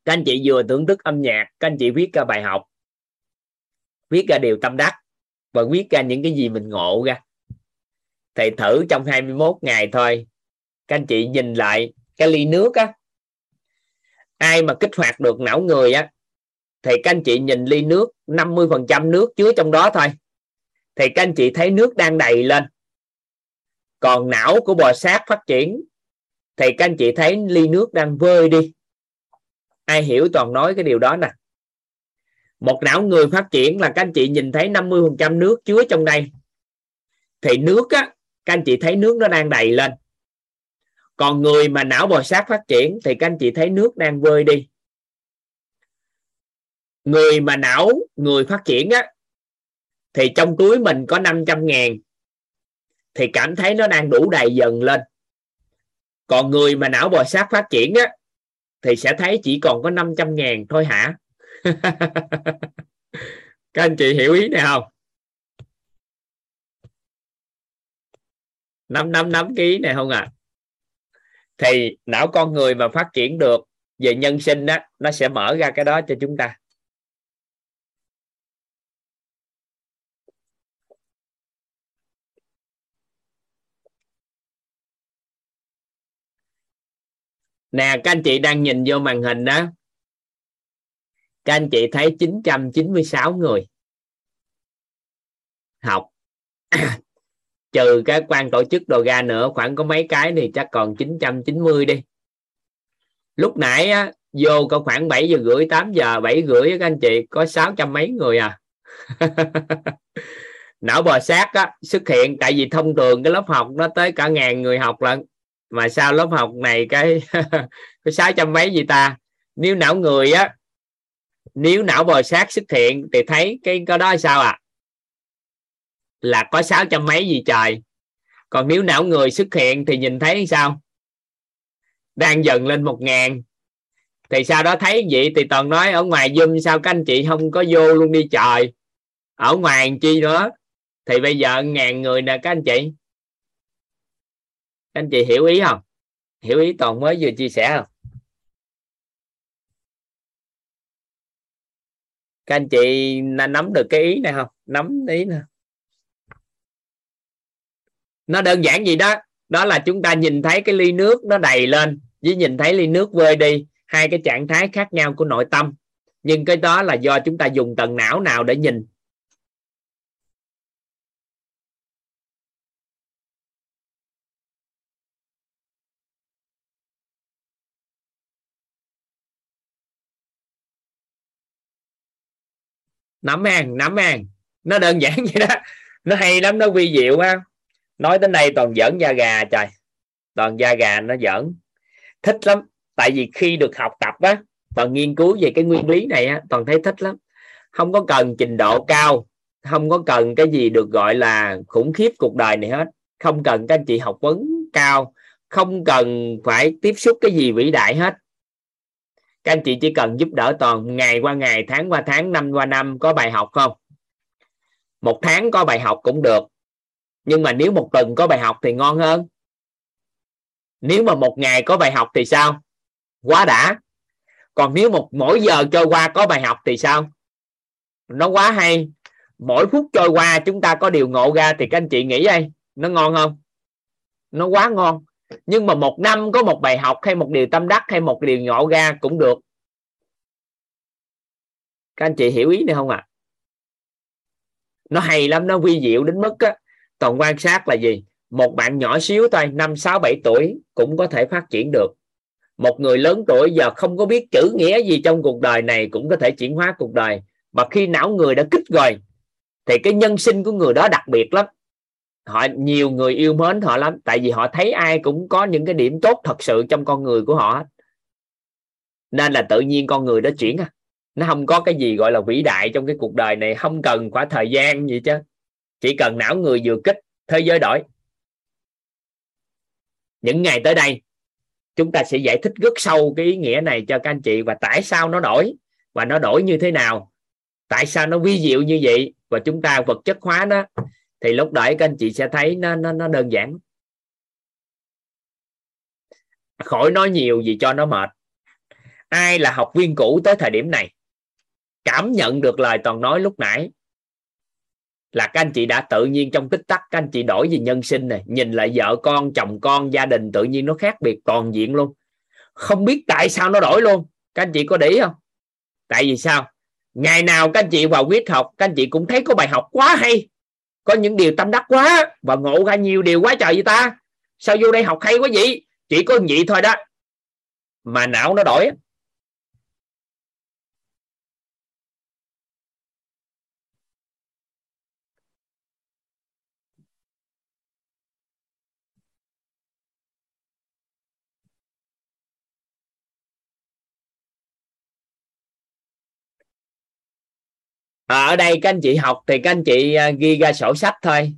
Các anh chị vừa thưởng thức âm nhạc, các anh chị viết ra bài học viết ra điều tâm đắc và viết ra những cái gì mình ngộ ra. Thầy thử trong 21 ngày thôi. Các anh chị nhìn lại cái ly nước á. Ai mà kích hoạt được não người á, thì các anh chị nhìn ly nước 50% nước chứa trong đó thôi. Thì các anh chị thấy nước đang đầy lên. Còn não của bò sát phát triển, thì các anh chị thấy ly nước đang vơi đi. Ai hiểu toàn nói cái điều đó nè một não người phát triển là các anh chị nhìn thấy 50 phần trăm nước chứa trong đây. Thì nước á, các anh chị thấy nước nó đang đầy lên. Còn người mà não bò sát phát triển thì các anh chị thấy nước đang vơi đi. Người mà não, người phát triển á, thì trong túi mình có 500 ngàn, thì cảm thấy nó đang đủ đầy dần lên. Còn người mà não bò sát phát triển á, thì sẽ thấy chỉ còn có 500 ngàn thôi hả? Các anh chị hiểu ý này không? Năm năm năm ký này không à thì não con người mà phát triển được về nhân sinh đó nó sẽ mở ra cái đó cho chúng ta. Nè, các anh chị đang nhìn vô màn hình đó các anh chị thấy 996 người học. Trừ các quan tổ chức đồ ga nữa khoảng có mấy cái thì chắc còn 990 đi. Lúc nãy á, vô có khoảng 7 giờ rưỡi 8 giờ 7 rưỡi các anh chị có 600 mấy người à. Não bò sát á, xuất hiện tại vì thông thường cái lớp học nó tới cả ngàn người học lận mà sao lớp học này cái có 600 mấy gì ta? Nếu não người á nếu não bò sát xuất hiện thì thấy cái có đó sao à là có sáu trăm mấy gì trời? Còn nếu não người xuất hiện thì nhìn thấy sao? Đang dần lên một ngàn. Thì sau đó thấy vậy thì toàn nói, ở ngoài zoom sao các anh chị không có vô luôn đi trời? Ở ngoài chi nữa? Thì bây giờ ngàn người nè các anh chị. Các anh chị hiểu ý không? Hiểu ý toàn mới vừa chia sẻ không? Các anh chị nắm được cái ý này không? Nắm ý nè. Nó đơn giản gì đó đó là chúng ta nhìn thấy cái ly nước nó đầy lên, với nhìn thấy ly nước vơi đi, hai cái trạng thái khác nhau của nội tâm. Nhưng cái đó là do chúng ta dùng tầng não nào để nhìn. Nắm hàng nắm hàng. Nó đơn giản vậy đó. Nó hay lắm, nó vi diệu ha nói đến đây toàn giỡn da gà, trời. Toàn da gà nó giỡn. Thích lắm. Tại vì khi được học tập á, toàn nghiên cứu về cái nguyên lý này á, toàn thấy thích lắm. Không có cần trình độ cao. Không có cần cái gì được gọi là khủng khiếp cuộc đời này hết. Không cần các anh chị học vấn cao. Không cần phải tiếp xúc cái gì vĩ đại hết các anh chị chỉ cần giúp đỡ toàn ngày qua ngày, tháng qua tháng, năm qua năm có bài học không? Một tháng có bài học cũng được. Nhưng mà nếu một tuần có bài học thì ngon hơn. Nếu mà một ngày có bài học thì sao? Quá đã. Còn nếu một, mỗi giờ trôi qua có bài học thì sao? Nó quá hay. Mỗi phút trôi qua chúng ta có điều ngộ ra thì các anh chị nghĩ đây, nó ngon không? Nó quá ngon nhưng mà một năm có một bài học hay một điều tâm đắc hay một điều ngộ ra cũng được. Các anh chị hiểu ý này không ạ? À? nó hay lắm, nó vi diệu đến mức á. Toàn quan sát là gì? Một bạn nhỏ xíu thôi, năm, sáu, bảy tuổi cũng có thể phát triển được. Một người lớn tuổi giờ không có biết chữ nghĩa gì trong cuộc đời này cũng có thể chuyển hóa cuộc đời. Mà khi não người đã kích rồi, thì cái nhân sinh của người đó đặc biệt lắm họ, nhiều người yêu mến họ lắm, tại vì họ thấy ai cũng có những cái điểm tốt thật sự trong con người của họ nên là tự nhiên con người đó chuyển à. Nó không có cái gì gọi là vĩ đại trong cái cuộc đời này, không cần khoảng thời gian gì chứ. Chỉ cần não người vừa kích, thế giới đổi. Những ngày tới đây, chúng ta sẽ giải thích rất sâu cái ý nghĩa này cho các anh chị và tại sao nó đổi và nó đổi như thế nào, tại sao nó vi diệu như vậy và chúng ta vật chất hóa nó thì lúc đấy các anh chị sẽ thấy nó nó, nó đơn giản. Khỏi nói nhiều gì cho nó mệt. Ai là học viên cũ tới thời điểm này? Cảm nhận được lời toàn nói lúc nãy. Là các anh chị đã tự nhiên trong tích tắc các anh chị đổi về nhân sinh này. Nhìn lại vợ con chồng con gia đình tự nhiên nó khác biệt toàn diện luôn. Không biết tại sao nó đổi luôn. Các anh chị có để ý không? Tại vì sao? Ngày nào các anh chị vào quyết học các anh chị cũng thấy có bài học quá hay có những điều tâm đắc quá và ngộ ra nhiều điều quá trời vậy ta. Sao vô đây học hay quá vậy? Chỉ có vậy thôi đó. Mà não nó đổi à, ở đây các anh chị học thì các anh chị à, ghi ra sổ sách thôi.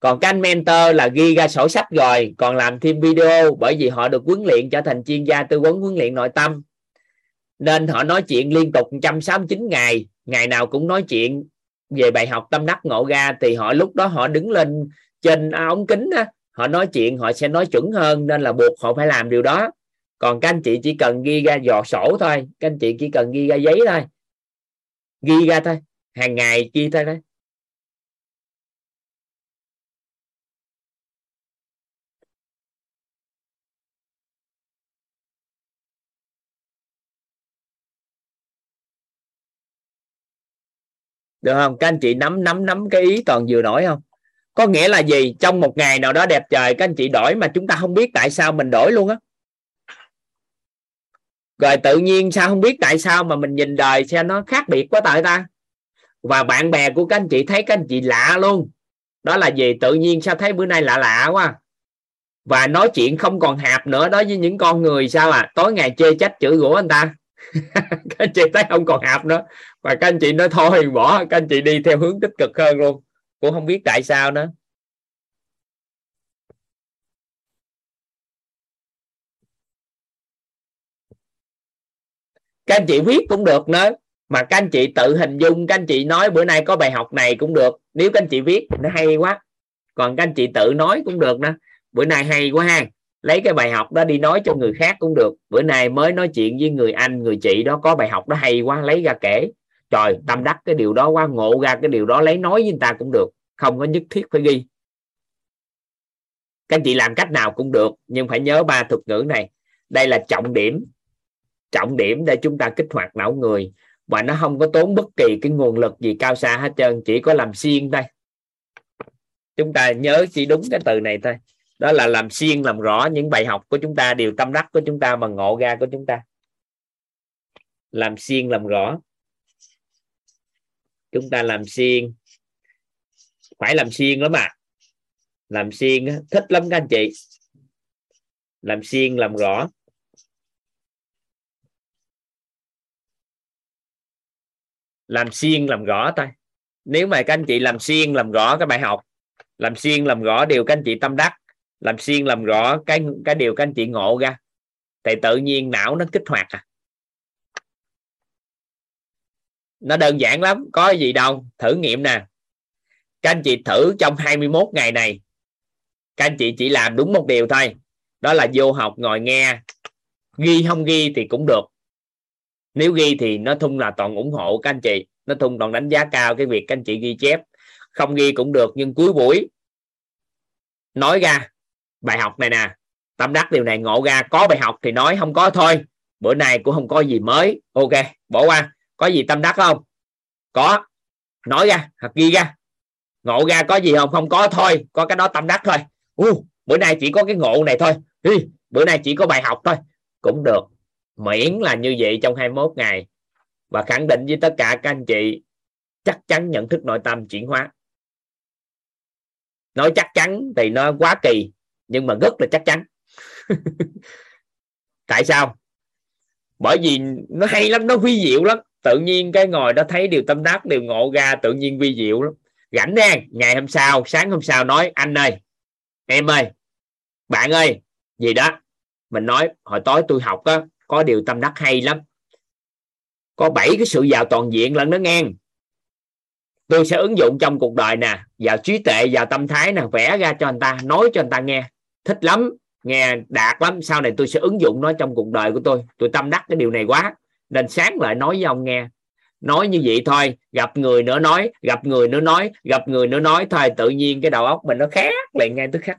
Còn các anh mentor là ghi ra sổ sách rồi còn làm thêm video bởi vì họ được huấn luyện trở thành chuyên gia tư vấn huấn luyện nội tâm. Nên họ nói chuyện liên tục 169 ngày ngày nào cũng nói chuyện. Về bài học tâm đắc ngộ ra thì họ lúc đó họ đứng lên trên à, ống kính á, họ nói chuyện họ sẽ nói chuẩn hơn nên là buộc họ phải làm điều đó. Còn các anh chị chỉ cần ghi ra dò sổ thôi các anh chị chỉ cần ghi ra giấy thôi ghi ra thôi, hàng ngày ghi thôi đấy. Được không? Các anh chị nắm nắm nắm cái ý toàn vừa nổi không? Có nghĩa là gì? Trong một ngày nào đó đẹp trời, các anh chị đổi mà chúng ta không biết tại sao mình đổi luôn á rồi tự nhiên sao không biết tại sao mà mình nhìn đời xem nó khác biệt quá tại ta? Và bạn bè của các anh chị thấy các anh chị lạ luôn. Đó là gì tự nhiên sao thấy bữa nay lạ lạ quá. Và nói chuyện không còn hạp nữa đối với những con người sao à? Tối ngày chê trách chửi rủa anh ta. Các anh chị thấy không còn hạp nữa. Và các anh chị nói thôi, bỏ. Các anh chị đi theo hướng tích cực hơn luôn. Cũng không biết tại sao nữa. Các anh chị viết cũng được nữa mà các anh chị tự hình dung, các anh chị nói bữa nay có bài học này cũng được. Nếu các anh chị viết nó hay quá. Còn các anh chị tự nói cũng được nữa bữa nay hay quá ha. Lấy cái bài học đó đi nói cho người khác cũng được. Bữa nay mới nói chuyện với người anh, người chị đó, có bài học đó hay quá, lấy ra kể. Trời, tâm đắc cái điều đó quá, ngộ ra cái điều đó, lấy nói với người ta cũng được. Không có nhất thiết phải ghi. Các anh chị làm cách nào cũng được, nhưng phải nhớ ba thuật ngữ này. Đây là trọng điểm trọng điểm để chúng ta kích hoạt não người. Và nó không có tốn bất kỳ cái nguồn lực gì cao xa hết trơn, chỉ có làm xuyên thôi. Chúng ta nhớ chỉ đúng cái từ này thôi. Đó là làm xuyên làm rõ những bài học của chúng ta, điều tâm đắc của chúng ta mà ngộ ra của chúng ta. Làm xuyên làm rõ. Chúng ta làm xuyên phải làm xuyên lắm mà làm xuyên thích lắm các anh chị. Làm xuyên làm rõ. Làm xuyên làm rõ thôi nếu mà các anh chị làm xuyên làm rõ cái bài học, làm xuyên làm rõ điều các anh chị tâm đắc, làm xuyên làm rõ cái cái điều các anh chị ngộ ra, thì tự nhiên não nó kích hoạt à. Nó đơn giản lắm, có gì đâu, thử nghiệm nè. Các anh chị thử trong 21 ngày này, các anh chị chỉ làm đúng một điều thôi, đó là vô học ngồi nghe. Ghi không ghi thì cũng được nếu ghi thì nó thung là toàn ủng hộ các anh chị nó thung toàn đánh giá cao cái việc các anh chị ghi chép. Không ghi cũng được nhưng cuối buổi nói ra bài học này nè. Tâm đắc điều này ngộ ra có bài học thì nói không có thôi. Bữa nay cũng không có gì mới. Ok bỏ qua. Có gì tâm đắc không? Có. Nói ra hoặc ghi ra. Ngộ ra có gì không? Không có thôi. Có cái đó tâm đắc thôi. Uh, bữa nay chỉ có cái ngộ này thôi. Ý, bữa nay chỉ có bài học thôi. Cũng được miễn là như vậy trong 21 ngày. Và khẳng định với tất cả các anh chị, chắc chắn nhận thức nội tâm chuyển hóa. Nói chắc chắn thì nó quá kỳ, nhưng mà rất là chắc chắn. Tại sao? Bởi vì nó hay lắm, nó vi diệu lắm. Tự nhiên cái ngồi đó thấy điều tâm đắc, điều ngộ ra, tự nhiên vi diệu lắm. Rảnh ra ngày hôm sau, sáng hôm sau nói, anh ơi, em ơi, bạn ơi. Gì đó. Mình nói, hồi tối tôi học á có điều tâm đắc hay lắm. Có bảy cái sự giàu toàn diện lần nó ngang. Tôi sẽ ứng dụng trong cuộc đời nè vào trí tuệ vào tâm thái nè, vẽ ra cho anh ta, nói cho anh ta nghe. Thích lắm, nghe đạt lắm, sau này tôi sẽ ứng dụng nó trong cuộc đời của tôi. Tôi tâm đắc cái điều này quá, nên sáng lại nói với ông nghe. Nói như vậy thôi, gặp người nữa nói, gặp người nữa nói, gặp người nữa nói thôi. Tự nhiên cái đầu óc mình nó khác liền ngay tức khắc.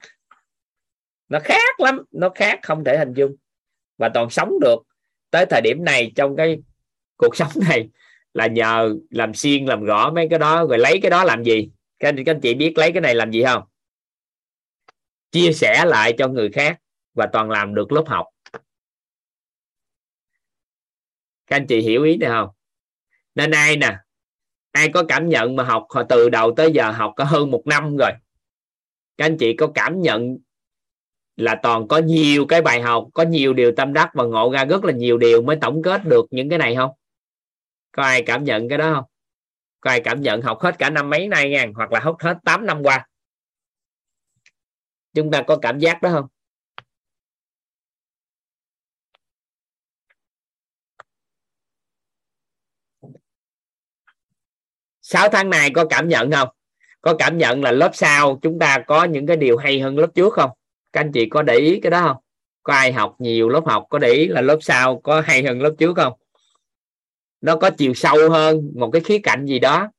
Nó khác lắm, nó khác không thể hình dung và toàn sống được. Tới thời điểm này trong cái cuộc sống này là nhờ làm xiên làm gõ mấy cái đó rồi lấy cái đó làm gì? Các anh, các anh chị biết lấy cái này làm gì không? Chia sẻ lại cho người khác và toàn làm được lớp học. Các anh chị hiểu ý này không? Nên ai nè ai có cảm nhận mà học từ đầu tới giờ học có hơn một năm rồi các anh chị có cảm nhận là toàn có nhiều cái bài học, có nhiều điều tâm đắc và ngộ ra rất là nhiều điều mới tổng kết được những cái này không? Có ai cảm nhận cái đó không? Có ai cảm nhận học hết cả năm mấy nay nha, hoặc là học hết 8 năm qua? Chúng ta có cảm giác đó không? Sáu tháng này có cảm nhận không? Có cảm nhận là lớp sau chúng ta có những cái điều hay hơn lớp trước không? Các anh chị có để ý cái đó không? Có ai học nhiều lớp học có để ý là lớp sau có hay hơn lớp trước không? Nó có chiều sâu hơn một cái khía cạnh gì đó.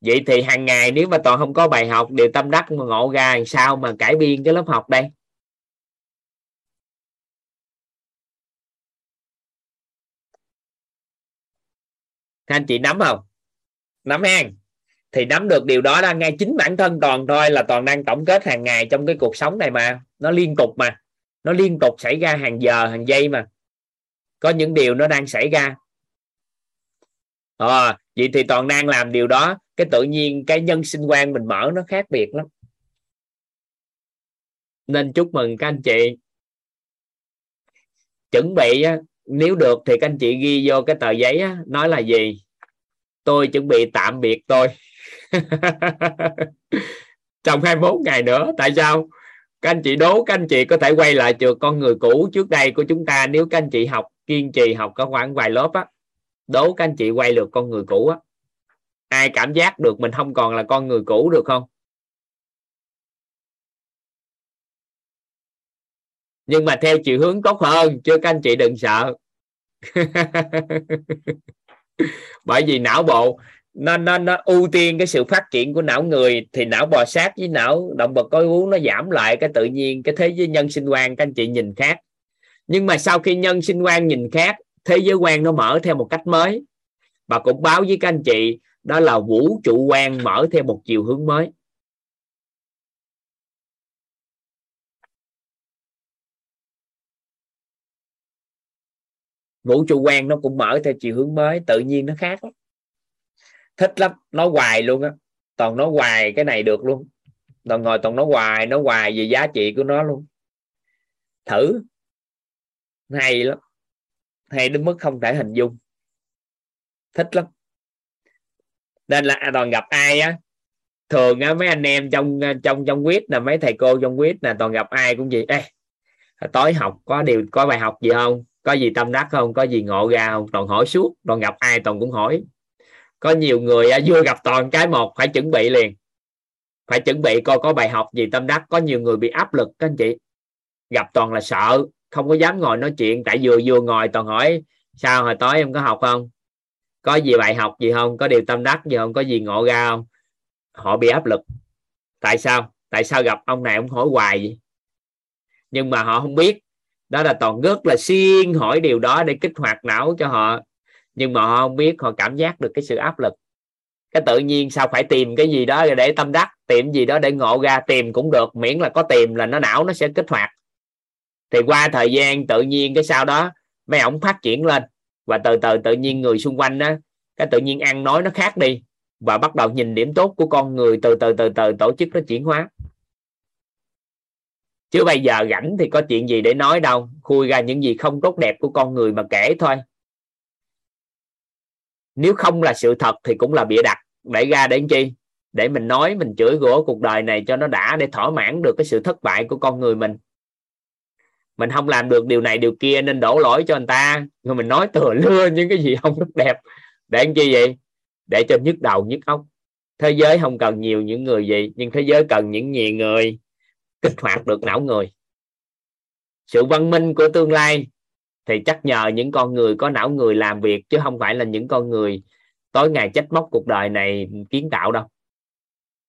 Vậy thì hàng ngày nếu mà toàn không có bài học điều tâm đắc mà ngộ ra làm sao mà cải biên cái lớp học đây? Các anh chị nắm không? Nắm hang thì nắm được điều đó là ngay chính bản thân toàn thôi là toàn đang tổng kết hàng ngày trong cái cuộc sống này mà nó liên tục mà. Nó liên tục xảy ra hàng giờ hàng giây mà. Có những điều nó đang xảy ra. À, vậy thì toàn đang làm điều đó cái tự nhiên cái nhân sinh quan mình mở nó khác biệt lắm. Nên chúc mừng các anh chị. Chuẩn bị nếu được thì các anh chị ghi vô cái tờ giấy nói là gì? Tôi chuẩn bị tạm biệt tôi. Trong 21 ngày nữa tại sao? Các anh chị đố, các anh chị có thể quay lại trường con người cũ trước đây của chúng ta nếu các anh chị học, kiên trì học có khoảng vài lớp á. Đố các anh chị quay được con người cũ á. Ai cảm giác được mình không còn là con người cũ được không? Nhưng mà theo chiều hướng tốt hơn, chứ các anh chị đừng sợ. Bởi vì não bộ nó nó nó ưu tiên cái sự phát triển của não người, thì não bò sát với não động vật có vú nó giảm lại cái tự nhiên, cái thế giới nhân sinh quan các anh chị nhìn khác. Nhưng mà sau khi nhân sinh quan nhìn khác, thế giới quan nó mở theo một cách mới. Và cũng báo với các anh chị, đó là vũ trụ quan mở theo một chiều hướng mới. Vũ trụ quan nó cũng mở theo chiều hướng mới, tự nhiên nó khác lắm thích lắm nói hoài luôn á. Toàn nói hoài cái này được luôn. Toàn ngồi toàn nói hoài nói hoài về giá trị của nó luôn. Thử. Hay lắm. Hay đến mức không thể hình dung. Thích lắm. Nên là à, toàn gặp ai á thường á mấy anh em trong à, trong trong quýt là mấy thầy cô trong quýt là toàn gặp ai cũng vậy, Ê, tối học có điều có bài học gì không? Có gì tâm đắc không? Có gì ngộ ra không? Toàn hỏi suốt toàn gặp ai toàn cũng hỏi có nhiều người à, vừa gặp toàn cái một, phải chuẩn bị liền. Phải chuẩn bị coi có bài học gì tâm đắc. Có nhiều người bị áp lực, các anh chị. Gặp toàn là sợ, không có dám ngồi nói chuyện. Tại vừa vừa ngồi, toàn hỏi, sao hồi tối em có học không? Có gì bài học gì không? Có điều tâm đắc gì không? Có gì ngộ ra không? Họ bị áp lực. Tại sao? Tại sao gặp ông này ông hỏi hoài vậy? Nhưng mà họ không biết. Đó là toàn rất là xuyên hỏi điều đó để kích hoạt não cho họ nhưng mà họ không biết họ cảm giác được cái sự áp lực. Cái tự nhiên sao phải tìm cái gì đó để tâm đắc, tìm gì đó để ngộ ra, tìm cũng được, miễn là có tìm là nó não nó sẽ kích hoạt. Thì qua thời gian tự nhiên cái sau đó, mấy ổng phát triển lên. Và từ từ tự nhiên người xung quanh đó cái tự nhiên ăn nói nó khác đi. Và bắt đầu nhìn điểm tốt của con người từ từ từ từ tổ chức nó chuyển hóa. Chứ bây giờ rảnh thì có chuyện gì để nói đâu. Khui ra những gì không tốt đẹp của con người mà kể thôi nếu không là sự thật thì cũng là bịa đặt. Để ra để chi? Để mình nói, mình chửi rủa cuộc đời này cho nó đã để thỏa mãn được cái sự thất bại của con người mình. Mình không làm được điều này, điều kia nên đổ lỗi cho người ta. Rồi mình nói thừa lưa những cái gì không tốt đẹp. Để làm chi vậy? Để cho nhức đầu, nhức óc. Thế giới không cần nhiều những người gì nhưng thế giới cần những nhiều người. Kích hoạt được não người. Sự văn minh của tương lai thì chắc nhờ những con người có não người làm việc, chứ không phải là những con người tối ngày trách móc cuộc đời này kiến tạo đâu.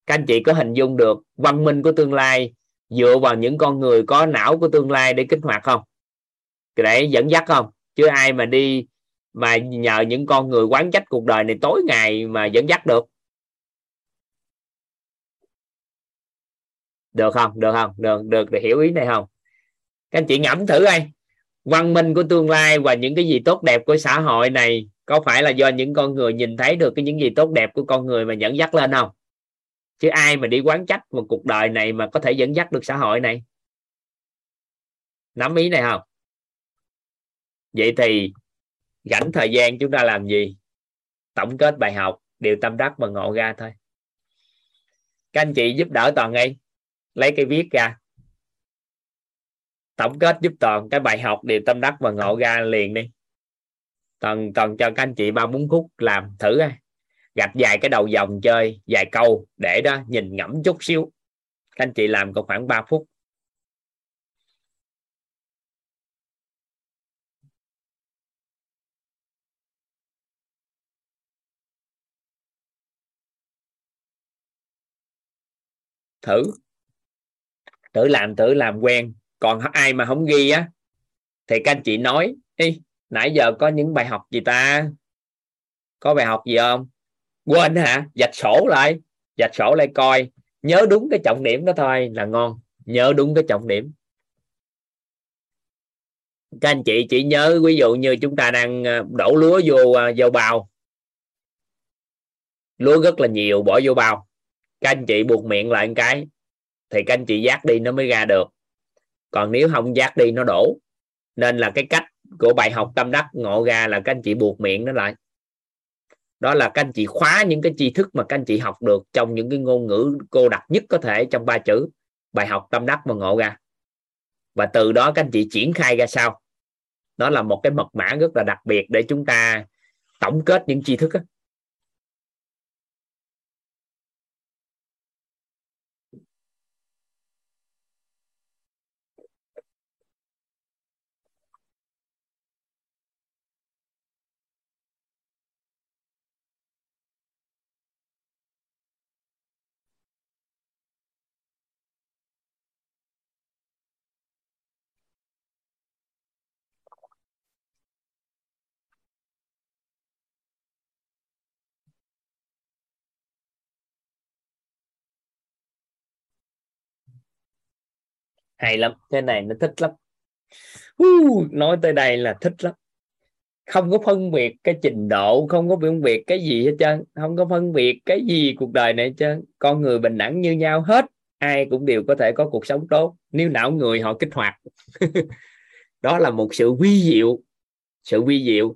Các anh chị có hình dung được văn minh của tương lai dựa vào những con người có não của tương lai để kích hoạt không? Để dẫn dắt không? Chứ ai mà đi mà nhờ những con người quán trách cuộc đời này tối ngày mà dẫn dắt được? Được không? Được không? Được được để hiểu ý này không? Các anh chị ngẫm thử ai văn minh của tương lai và những cái gì tốt đẹp của xã hội này, có phải là do những con người nhìn thấy được cái những gì tốt đẹp của con người mà dẫn dắt lên không? Chứ ai mà đi quán trách một cuộc đời này mà có thể dẫn dắt được xã hội này? Nắm ý này không? Vậy thì rảnh thời gian chúng ta làm gì? Tổng kết bài học, điều tâm đắc và ngộ ra thôi. Các anh chị giúp đỡ toàn ngay. Lấy cái viết ra tổng kết giúp toàn cái bài học điều tâm đắc và ngộ ra liền đi. Toàn toàn cho các anh chị ba bốn phút làm thử ai gạch dài cái đầu dòng chơi, vài câu để đó nhìn ngẫm chút xíu. Các anh chị làm còn khoảng 3 phút. Thử. Thử làm thử làm quen còn ai mà không ghi á, thì các anh chị nói đi nãy giờ có những bài học gì ta? Có bài học gì không? Quên hả? Dạch sổ lại dạch sổ lại coi, nhớ đúng cái trọng điểm đó thôi là ngon, nhớ đúng cái trọng điểm. Các anh chị chỉ nhớ ví dụ như chúng ta đang ờ, đổ lúa vô ờ, vô bao. Lúa rất là nhiều, bỏ vô bao. Các anh chị buộc miệng lại một cái, thì các anh chị dắt đi, nó mới ra được còn nếu không dắt đi, nó đổ. Nên là cái cách của bài học tâm đắc ngộ ra là các anh chị buộc miệng nó lại. Đó là các anh chị khóa những cái tri thức mà các anh chị học được trong những cái ngôn ngữ cô đặc nhất có thể trong ba chữ, bài học tâm đắc và ngộ ra. Và từ đó các anh chị triển khai ra sao đó là một cái mật mã rất là đặc biệt để chúng ta tổng kết những tri thức đó. Hay lắm cái này nó thích lắm. Uh, nói tới đây là thích lắm. Không có phân biệt cái trình độ không có phân biệt cái gì hết trơn. Không có phân biệt cái gì cuộc đời này hết trơn. Con người bình đẳng như nhau hết ai cũng đều có thể có cuộc sống tốt. Nếu não người họ kích hoạt. Đó là một sự vi diệu sự vi diệu.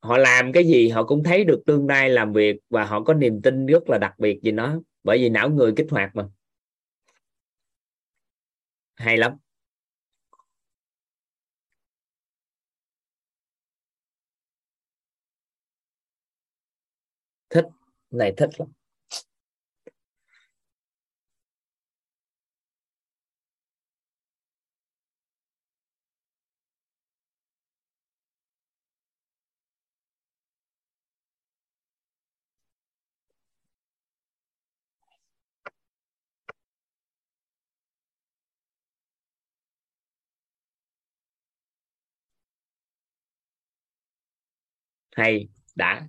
Họ làm cái gì họ cũng thấy được tương lai làm việc và họ có niềm tin rất là đặc biệt gì nó. Bởi vì não người kích hoạt mà hay lắm. Thích này thích lắm. Hay, đã.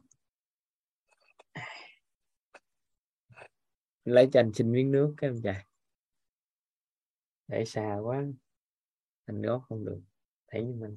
Lấy cho anh xin miếng nước cái em trai để xa quá. Anh gót không được. Thấy như mình.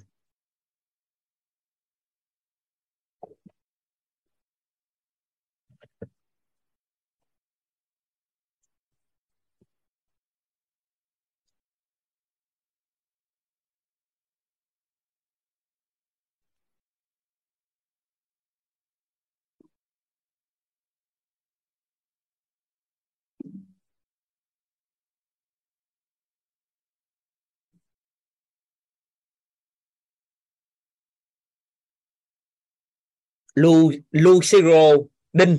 Lu Lucero Đinh.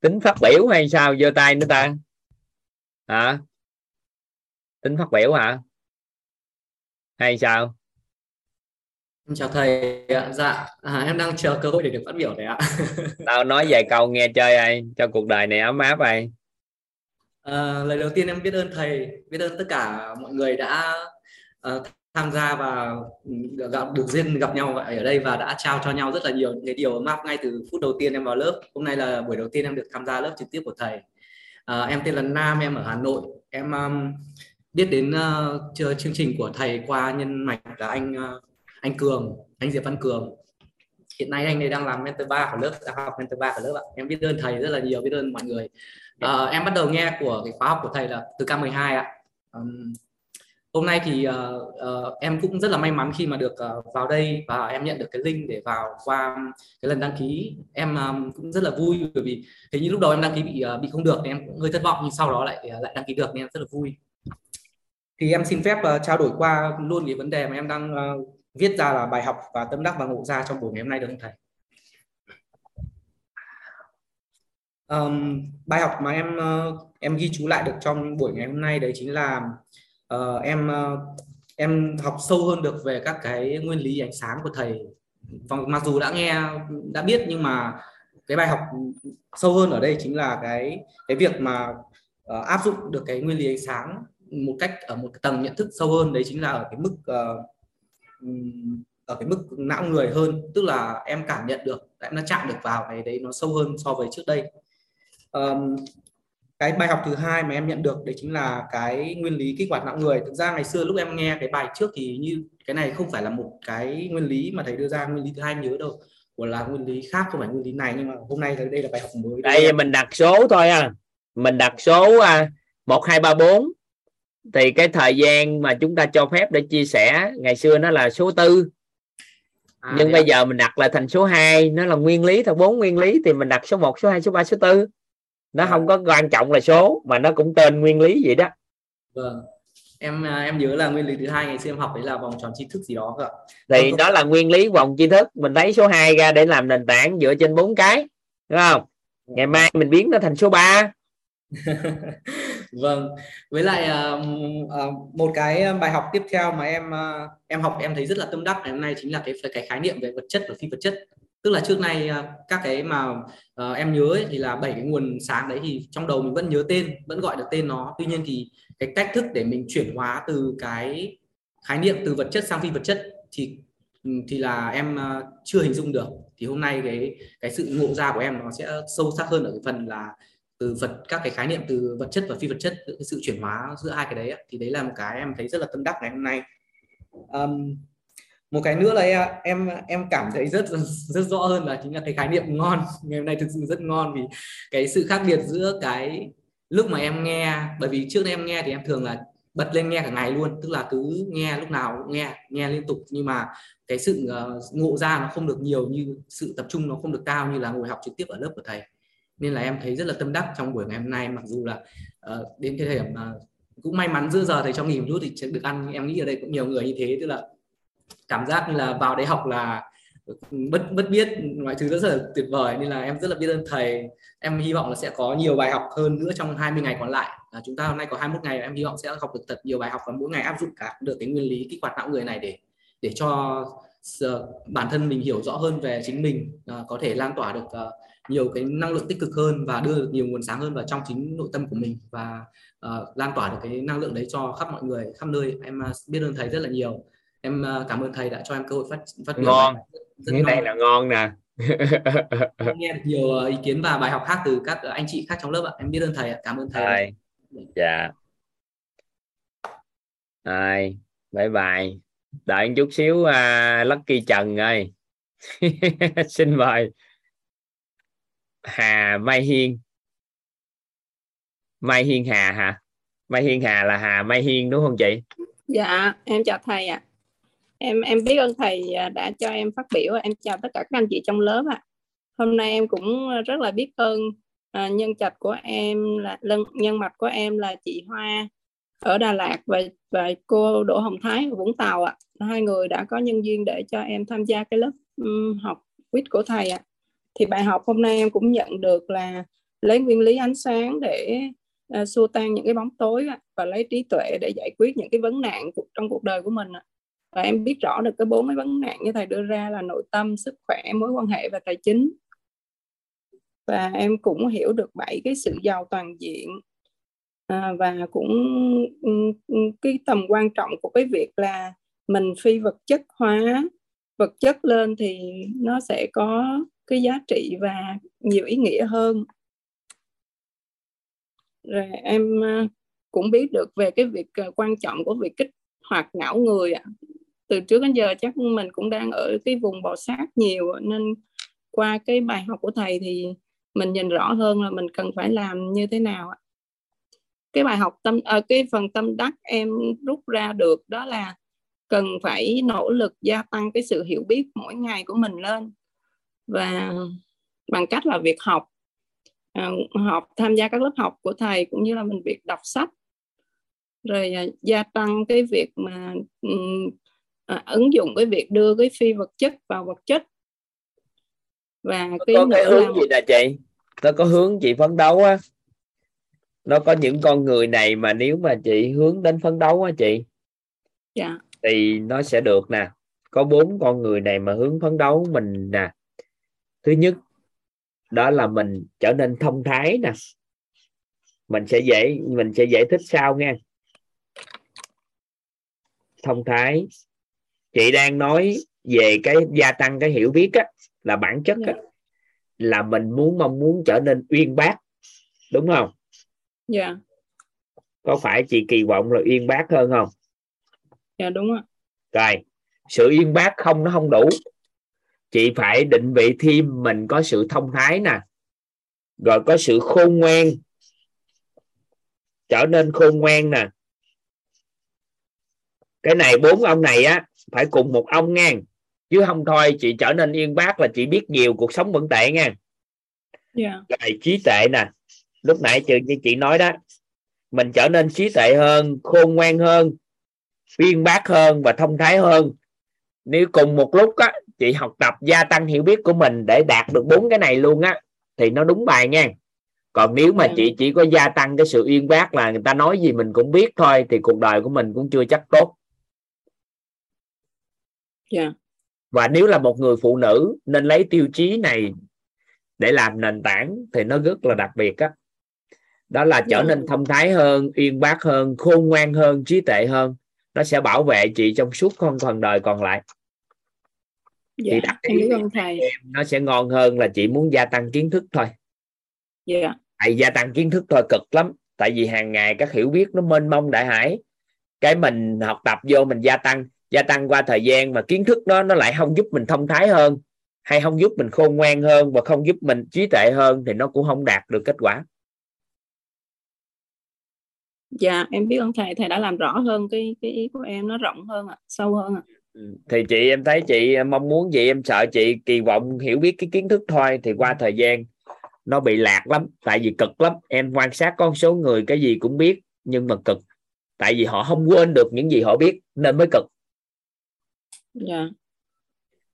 Tính phát biểu hay sao giơ tay nữa ta? Hả? Tính phát biểu hả? Hay sao?
Chào thầy dạ à, em đang chờ cơ hội để được phát biểu đấy ạ.
Tao nói vài câu nghe chơi ai cho cuộc đời này ấm áp ai.
À, lời đầu tiên em biết ơn thầy biết ơn tất cả mọi người đã uh, tham gia và gặp được duyên gặp nhau ở đây và đã trao cho nhau rất là nhiều những cái điều ấm áp ngay từ phút đầu tiên em vào lớp. Hôm nay là buổi đầu tiên em được tham gia lớp trực tiếp của thầy. À, em tên là Nam em ở Hà Nội. Em um, biết đến uh, chương trình của thầy qua nhân mạch là anh uh, anh Cường anh Diệp Văn Cường. Hiện nay anh ấy đang làm mentor ba của lớp đang học mentor ba của lớp ạ. Em biết ơn thầy rất là nhiều biết ơn mọi người. Uh, em bắt đầu nghe của cái khóa học của thầy là từ K12 ạ. Um, hôm nay thì uh, uh, em cũng rất là may mắn khi mà được uh, vào đây và em nhận được cái link để vào qua cái lần đăng ký. Em um, cũng rất là vui bởi vì hình như lúc đầu em đăng ký bị uh, bị không được thì em cũng hơi thất vọng nhưng sau đó lại uh, lại đăng ký được nên em rất là vui. Thì em xin phép uh, trao đổi qua luôn cái vấn đề mà em đang uh, viết ra là bài học và tâm đắc và ngộ ra trong buổi ngày hôm nay được không thầy? Um, bài học mà em uh, em ghi chú lại được trong buổi ngày hôm nay đấy chính là uh, em uh, em học sâu hơn được về các cái nguyên lý ánh sáng của thầy. Và mặc dù đã nghe đã biết nhưng mà cái bài học sâu hơn ở đây chính là cái cái việc mà uh, áp dụng được cái nguyên lý ánh sáng một cách ở một tầng nhận thức sâu hơn. Đấy chính là ở cái mức uh, ở cái mức não người hơn. Tức là em cảm nhận được em đã chạm được vào cái đấy nó sâu hơn so với trước đây. Um, cái bài học thứ hai mà em nhận được đấy chính là cái nguyên lý kích hoạt não người. Thực ra ngày xưa lúc em nghe cái bài trước thì như cái này không phải là một cái nguyên lý mà thầy đưa ra. Nguyên lý thứ hai nhớ đâu. Của là nguyên lý khác không phải nguyên lý này. Nhưng mà hôm nay đây là bài học mới.
Đây mình đặt số thôi à mình đặt số à, một hai ba bốn. Thì cái thời gian mà chúng ta cho phép để chia sẻ ngày xưa nó là số tư. À, nhưng bây à? giờ mình đặt là thành số 2 nó là nguyên lý theo bốn nguyên lý thì mình đặt số 1 số 2 số 3 số 4 nó không có quan trọng là số mà nó cũng tên nguyên lý vậy đó.
Vâng. Em à, em nhớ là nguyên lý thứ hai ngày xưa em học đấy là vòng tròn tri thức gì đó cơ
thì vâng, đó là nguyên lý vòng tri thức. Mình lấy số 2 ra để làm nền tảng dựa trên bốn cái đúng không? Ngày mai mình biến nó thành số 3
vâng. Với lại uh, uh, một cái bài học tiếp theo mà em uh, em học em thấy rất là tâm đắc ngày hôm nay chính là cái cái khái niệm về vật chất và phi vật chất tức là trước nay à, các cái mà uh, em nhớ ấy, thì là bảy cái nguồn sáng đấy thì trong đầu mình vẫn nhớ tên vẫn gọi được tên nó. Tuy nhiên thì cái cách thức để mình chuyển hóa từ cái khái niệm từ vật chất sang phi vật chất thì ừ, thì là em à, chưa hình dung được. Thì hôm nay cái cái sự ngộ ra của em nó sẽ sâu sắc hơn ở cái phần là từ vật các cái khái niệm từ vật chất và phi vật chất cái sự chuyển hóa giữa hai cái đấy thì đấy là một cái em thấy rất là tâm đắc ngày hôm nay. Um, một cái nữa là em em cảm thấy rất rất rõ hơn là chính là cái khái niệm ngon. Ngày hôm nay thực sự rất ngon vì cái sự khác biệt giữa cái lúc mà em nghe bởi vì trước đây em nghe thì em thường là bật lên nghe cả ngày luôn tức là cứ nghe lúc nào cũng nghe nghe liên tục. Nhưng mà cái sự uh, ngộ ra nó không được nhiều như sự tập trung nó không được cao như là ngồi học trực tiếp ở lớp của thầy. Nên là em thấy rất là tâm đắc trong buổi ngày hôm nay mặc dù là uh, đến cái thời điểm cũng may mắn giữa giờ thầy cho nghỉ một chút thì được ăn. Em nghĩ ở đây cũng nhiều người như thế tức là cảm giác như là vào đấy học là bất bất biết mọi thứ rất là tuyệt vời nên là em rất là biết ơn thầy. Em hy vọng là sẽ có nhiều bài học hơn nữa trong 20 ngày còn lại. À, chúng ta hôm nay có 21 ngày em hy vọng sẽ học được thật nhiều bài học và mỗi ngày áp dụng cả được cái nguyên lý kích hoạt não người này để để cho bản thân mình hiểu rõ hơn về chính mình à, có thể lan tỏa được à, nhiều cái năng lượng tích cực hơn và đưa được nhiều nguồn sáng hơn vào trong chính nội tâm của mình và uh, lan tỏa được cái năng lượng đấy cho khắp mọi người khắp nơi. Em uh, biết ơn thầy rất là nhiều em uh, cảm ơn thầy đã cho em cơ hội phát phát
biểu ngon. cái này là ngon nè.
Nghe được nhiều ý kiến và bài học khác từ các anh chị khác trong lớp ạ. Em biết ơn thầy ạ. Cảm ơn thầy.
Rồi. dạ. Rồi, bye bye. Đợi một chút xíu uh, Lucky Trần ơi. Xin mời. Hà Mai Hiên. Mai Hiên Hà hả? Mai Hiên Hà là Hà Mai Hiên đúng không chị?
Dạ em chào thầy ạ. à em em biết ơn thầy à, đã cho em phát biểu em chào tất cả các anh chị trong lớp ạ à. hôm nay em cũng rất là biết ơn à, nhân trạch của em là nhân mạch của em là chị Hoa ở Đà Lạt và và cô Đỗ Hồng Thái ở Vũng Tàu ạ à. hai người đã có nhân duyên để cho em tham gia cái lớp um, học quýt của thầy ạ à. thì bài học hôm nay em cũng nhận được là lấy nguyên lý ánh sáng để uh, xua tan những cái bóng tối và lấy trí tuệ để giải quyết những cái vấn nạn trong cuộc đời của mình ạ và em biết rõ được cái bốn cái vấn nạn như thầy đưa ra là nội tâm sức khỏe mối quan hệ và tài chính. Và em cũng hiểu được bảy cái sự giàu toàn diện à, và cũng cái tầm quan trọng của cái việc là mình phi vật chất hóa vật chất lên thì nó sẽ có cái giá trị và nhiều ý nghĩa hơn. Rồi em à, cũng biết được về cái việc à, quan trọng của việc kích hoạt não người từ trước đến giờ chắc mình cũng đang ở cái vùng bò sát nhiều nên qua cái bài học của thầy thì mình nhìn rõ hơn là mình cần phải làm như thế nào cái bài học tâm à, cái phần tâm đắc em rút ra được đó là cần phải nỗ lực gia tăng cái sự hiểu biết mỗi ngày của mình lên. Và bằng cách là việc học à, học tham gia các lớp học của thầy cũng như là mình việc đọc sách. Rồi à, gia tăng cái việc mà à, ứng dụng cái việc đưa cái phi vật chất vào vật chất.
Và cái có cái hướng là... gì nè chị? Nó có hướng chị phấn đấu á? Nó có những con người này mà nếu mà chị hướng đến phấn đấu á chị
dạ.
thì nó sẽ được nè. Có bốn con người này mà hướng phấn đấu mình nè. Thứ nhất đó là mình trở nên thông thái nè. Mình sẽ dễ mình sẽ giải thích sau nha. Thông thái chị đang nói về cái gia tăng cái hiểu biết á là bản chất á, dạ. là mình muốn mong muốn trở nên uyên bác đúng không?
Dạ. Yeah.
có phải chị kỳ vọng là uyên bác hơn không?
Dạ yeah, đúng ạ.
Rồi sự uyên bác không nó không đủ. Chị phải định vị thêm mình có sự thông thái nè rồi có sự khôn ngoan. Trở nên khôn ngoan nè. Cái này bốn ông này á phải cùng một ông nha chứ không thôi chị trở nên yên bác là chị biết nhiều cuộc sống vẫn tệ nha.
Yeah.
rồi trí tệ nè. Lúc nãy chị như chị nói đó mình trở nên trí tệ hơn khôn ngoan hơn uyên bác hơn và thông thái hơn. Nếu cùng một lúc á chị học tập gia tăng hiểu biết của mình để đạt được bốn cái này luôn á thì nó đúng bài nha. Còn nếu mà chị chỉ có gia tăng cái sự uyên bác là người ta nói gì mình cũng biết thôi thì cuộc đời của mình cũng chưa chắc tốt
yeah.
Và nếu là một người phụ nữ nên lấy tiêu chí này để làm nền tảng thì nó rất là đặc biệt á. Đó là trở yeah. Nên thông thái hơn uyên bác hơn khôn ngoan hơn trí tuệ hơn. Nó sẽ bảo vệ chị trong suốt con phần đời còn lại.
Dạ, thì đặt em thầy
nó sẽ ngon hơn là chị muốn gia tăng kiến thức thôi.
Dạ
thầy gia tăng kiến thức thôi cực lắm. Tại vì hàng ngày các hiểu biết nó mênh mông đại hải. Cái mình học tập vô mình gia tăng gia tăng qua thời gian mà kiến thức đó nó lại không giúp mình thông thái hơn hay không giúp mình khôn ngoan hơn và không giúp mình trí tuệ hơn thì nó cũng không đạt được kết quả.
Dạ em biết ơn thầy thầy đã làm rõ hơn cái cái ý của em nó rộng hơn ạ sâu hơn ạ.
Ừ, thì chị em thấy chị mong muốn gì em sợ chị kỳ vọng hiểu biết cái kiến thức thôi thì qua thời gian nó bị lạc lắm tại vì cực lắm. Em quan sát con số người cái gì cũng biết nhưng mà cực. Tại vì họ không quên được những gì họ biết nên mới cực
yeah.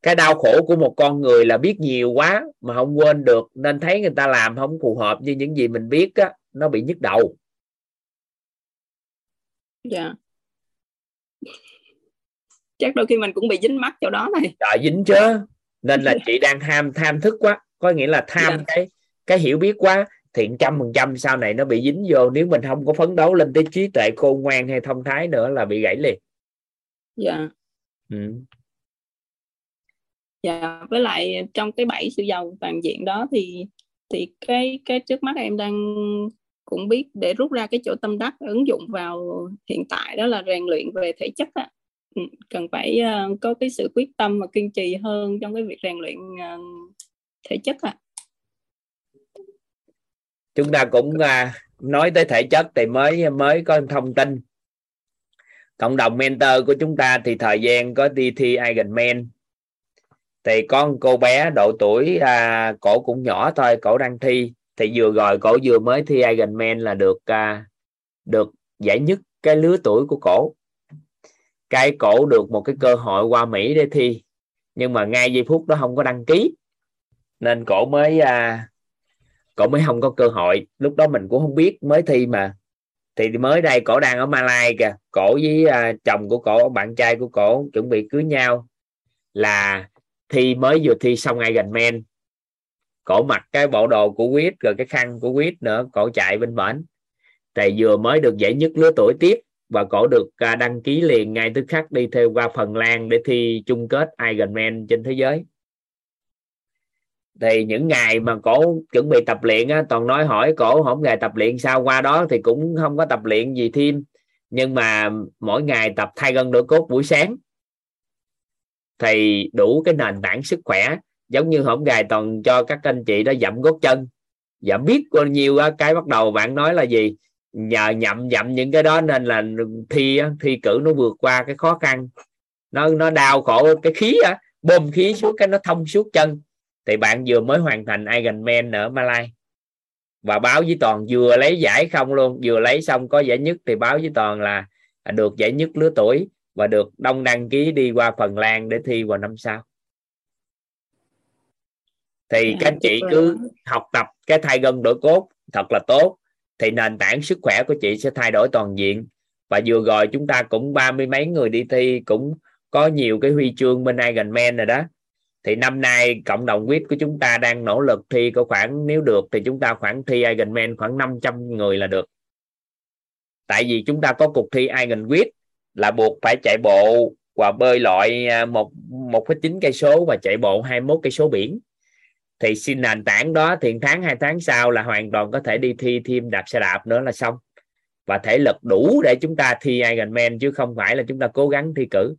cái đau khổ của một con người là biết nhiều quá mà không quên được nên thấy người ta làm không phù hợp như những gì mình biết á nó bị nhức đầu.
Dạ. Chắc đôi khi mình cũng bị dính mắt chỗ đó này.
Trời dính chứ. Nên là chị đang ham tham thức quá. Có nghĩa là tham dạ. cái cái hiểu biết quá thì trăm phần trăm sau này nó bị dính vô. Nếu mình không có phấn đấu lên tới trí tuệ khôn ngoan hay thông thái nữa là bị gãy liền.
Dạ
ừ.
dạ với lại trong cái bảy sự giàu toàn diện đó thì thì cái cái trước mắt em đang cũng biết để rút ra cái chỗ tâm đắc ứng dụng vào hiện tại đó là rèn luyện về thể chất á. Ừ, cần phải uh, có cái sự quyết tâm và kiên trì hơn trong cái việc rèn luyện uh, thể chất ạ. À
chúng ta cũng à, nói tới thể chất thì mới mới có thông tin cộng đồng mentor của chúng ta thì thời gian có đi thi Ironman thì con cô bé độ tuổi à, cổ cũng nhỏ thôi cổ đang thi. Thì vừa rồi cổ vừa mới thi Ironman là được à, được giải nhất cái lứa tuổi của cổ. Cái cổ được một cái cơ hội qua Mỹ để thi nhưng mà ngay giây phút đó không có đăng ký. Nên cổ mới à, cổ mới không có cơ hội. Lúc đó mình cũng không biết mới thi mà thì mới đây cổ đang ở Malai kìa. Cổ với à, chồng của cổ bạn trai của cổ chuẩn bị cưới nhau là thi mới vừa thi xong ngay gần men cổ mặc cái bộ đồ của quýt rồi cái khăn của quýt nữa cổ chạy bên bển. Thì vừa mới được giải nhất lứa tuổi tiếp và cổ được à, đăng ký liền ngay tức khắc đi theo qua Phần Lan để thi chung kết Iron Man trên thế giới thì những ngày mà cổ chuẩn bị tập luyện á, toàn nói hỏi cổ không ngày tập luyện sao, qua đó thì cũng không có tập luyện gì thêm. Nhưng mà mỗi ngày tập thay gân đổi cốt buổi sáng thì đủ cái nền tảng sức khỏe. Giống như hổng gài toàn cho các anh chị đó dậm gót chân, dậm biết bao nhiêu cái bắt đầu bạn nói là gì? Nhờ nhậm, dậm những cái đó nên là thi thi cử nó vượt qua cái khó khăn. Nó nó đau khổ cái khí á, bơm khí xuống cái nó thông suốt chân thì bạn vừa mới hoàn thành Ironman ở Malai. Và báo với toàn vừa lấy giải không luôn vừa lấy xong có giải nhất thì báo với toàn là được giải nhất lứa tuổi và được đông đăng ký đi qua Phần Lan để thi vào năm sau. Thì các anh chị cứ học tập cái thay gân đổi cốt thật là tốt. Thì nền tảng sức khỏe của chị sẽ thay đổi toàn diện. Và vừa rồi chúng ta cũng ba mươi mấy người đi thi cũng có nhiều cái huy chương bên Ironman rồi đó thì năm nay cộng đồng quýt của chúng ta đang nỗ lực thi có khoảng, nếu được thì chúng ta khoảng thi Ironman khoảng 500 người là được. Tại vì chúng ta có cuộc thi Iron quýt là buộc phải chạy bộ và bơi lội à, một một một chín cây số và chạy bộ 21 cây số biển. Thì xin nền tảng đó thì tháng hai, tháng sau là hoàn toàn có thể đi thi thêm đạp xe đạp nữa là xong. Và thể lực đủ để chúng ta thi Ironman chứ không phải là chúng ta cố gắng thi cử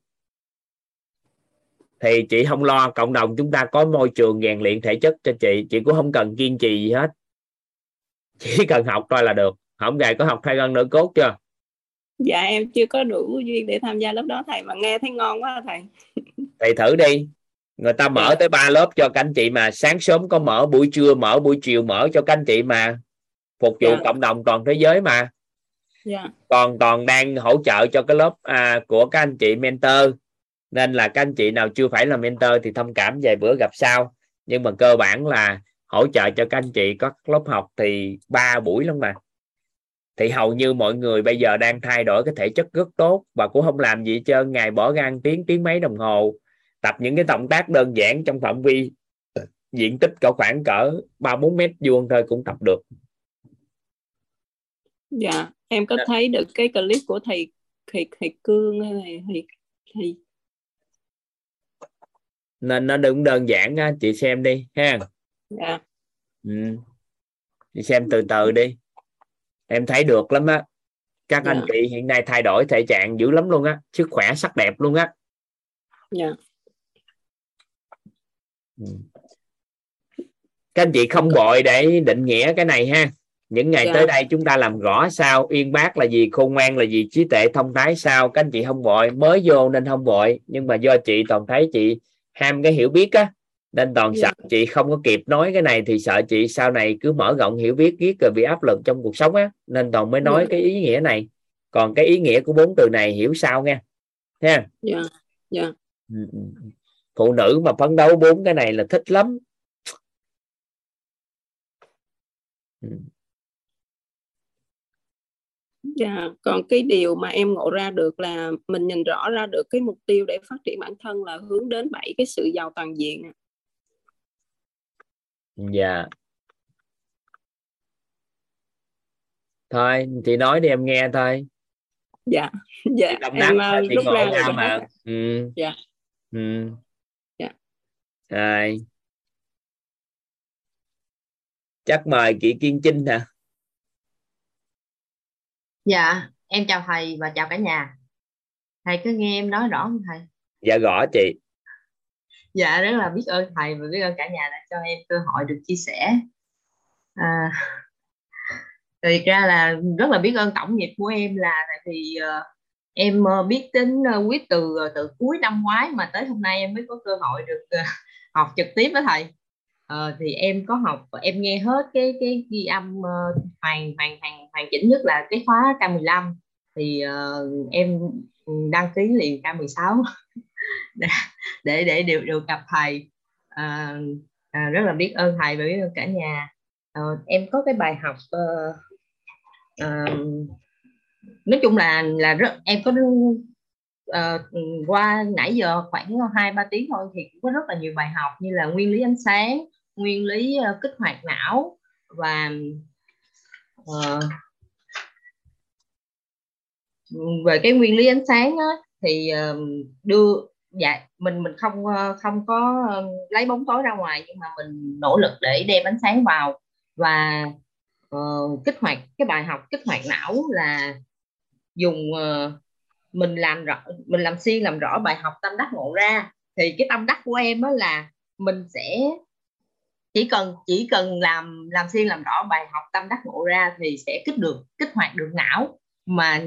thì chị không lo cộng đồng chúng ta có môi trường rèn luyện thể chất cho chị. Chị cũng không cần kiên trì gì hết. Chỉ cần học thôi là được. Không gài có học thay gân nữa cốt chưa?
Dạ em chưa có đủ duyên để tham gia lớp đó thầy mà nghe thấy ngon quá thầy.
Thầy thử đi. Người ta mở dạ. tới ba lớp cho các anh chị mà. Sáng sớm có mở buổi trưa mở buổi chiều mở cho các anh chị mà. Phục vụ dạ. cộng đồng toàn thế giới mà.
Dạ.
còn toàn đang hỗ trợ cho cái lớp à, của các anh chị mentor nên là các anh chị nào chưa phải là mentor thì thông cảm vài bữa gặp sau. Nhưng mà cơ bản là hỗ trợ cho các anh chị có lớp học thì ba buổi lắm mà. Thì hầu như mọi người bây giờ đang thay đổi cái thể chất rất tốt và cũng không làm gì cho ngày bỏ ra tiếng tiếng mấy đồng hồ tập những cái động tác đơn giản trong phạm vi diện tích cỡ khoảng cỡ ba bốn mét vuông thôi cũng tập được.
Dạ em có thấy được cái clip của thầy thầy thầy cương này thầy thầy
nên nó đừng đơn giản á chị xem đi ha.
Dạ.
Ừ. đi xem từ từ đi. Em thấy được lắm á. Các
Dạ.
anh chị hiện nay thay đổi thể trạng dữ lắm luôn á. Sức khỏe sắc đẹp luôn á.
Dạ.
Ừ. các anh chị không vội để định nghĩa cái này ha. Những ngày
Dạ.
tới đây chúng ta làm rõ sao uyên bác là gì khôn ngoan là gì trí tuệ thông thái sao. Các anh chị không vội mới vô nên không vội nhưng mà do chị toàn thấy chị ham cái hiểu biết á nên toàn
Dạ.
sợ chị không có kịp nói cái này thì sợ chị sau này cứ mở rộng hiểu biết viết rồi bị áp lực trong cuộc sống á nên toàn mới nói
Dạ.
cái ý nghĩa này còn cái ý nghĩa của bốn từ này hiểu sao nha ha
dạ dạ
Ừ, ừ, ừ. phụ nữ mà phấn đấu bốn cái này là thích lắm Ừ.
dạ còn cái điều mà em ngộ ra được là mình nhìn rõ ra được cái mục tiêu để phát triển bản thân là hướng đến bảy cái sự giàu toàn diện
dạ thôi chị nói đi em nghe thôi
dạ dạ
đồng
em
đắc
ờ,
ngộ
ra
ra
rồi
mà ừ.
Dạ.
ừ.
Dạ.
rồi chắc mời chị Kiên Trinh hả
Dạ, em chào thầy và chào cả nhà. Thầy cứ nghe em nói rõ không thầy?
dạ gõ chị
Dạ, rất là biết ơn thầy và biết ơn cả nhà đã cho em cơ hội được chia sẻ. À, thực ra là rất là biết ơn tổng nghiệp của em là tại vì ờ, em ờ, biết tính ờ, quyết từ từ cuối năm ngoái mà tới hôm nay em mới có cơ hội được ờ, học trực tiếp với thầy uh, thì em có học em nghe hết cái cái ghi âm uh, hoàn hoàn hoàn hoàn chỉnh nhất là cái khóa K15 thì uh, em đăng ký liền K16 để để để được được gặp thầy. Uh, à, rất là biết ơn thầy và biết ơn cả nhà. Ờ, em có cái bài học uh, uh, nói chung là là rất em có uh, qua nãy giờ khoảng hai ba tiếng thôi thì cũng có rất là nhiều bài học như là nguyên lý ánh sáng nguyên lý ờ, kích hoạt não và ờ, về cái nguyên lý ánh sáng á, thì ờ, đưa dạ mình mình không không có lấy bóng tối ra ngoài nhưng mà mình nỗ lực để đem ánh sáng vào và uh, kích hoạt cái bài học kích hoạt não là dùng uh, mình làm rõ mình làm xuyên làm rõ bài học tâm đắc ngộ ra. Thì cái tâm đắc của em á là mình sẽ chỉ cần chỉ cần làm làm xuyên làm rõ bài học tâm đắc ngộ ra thì sẽ kích được kích hoạt được não. Mà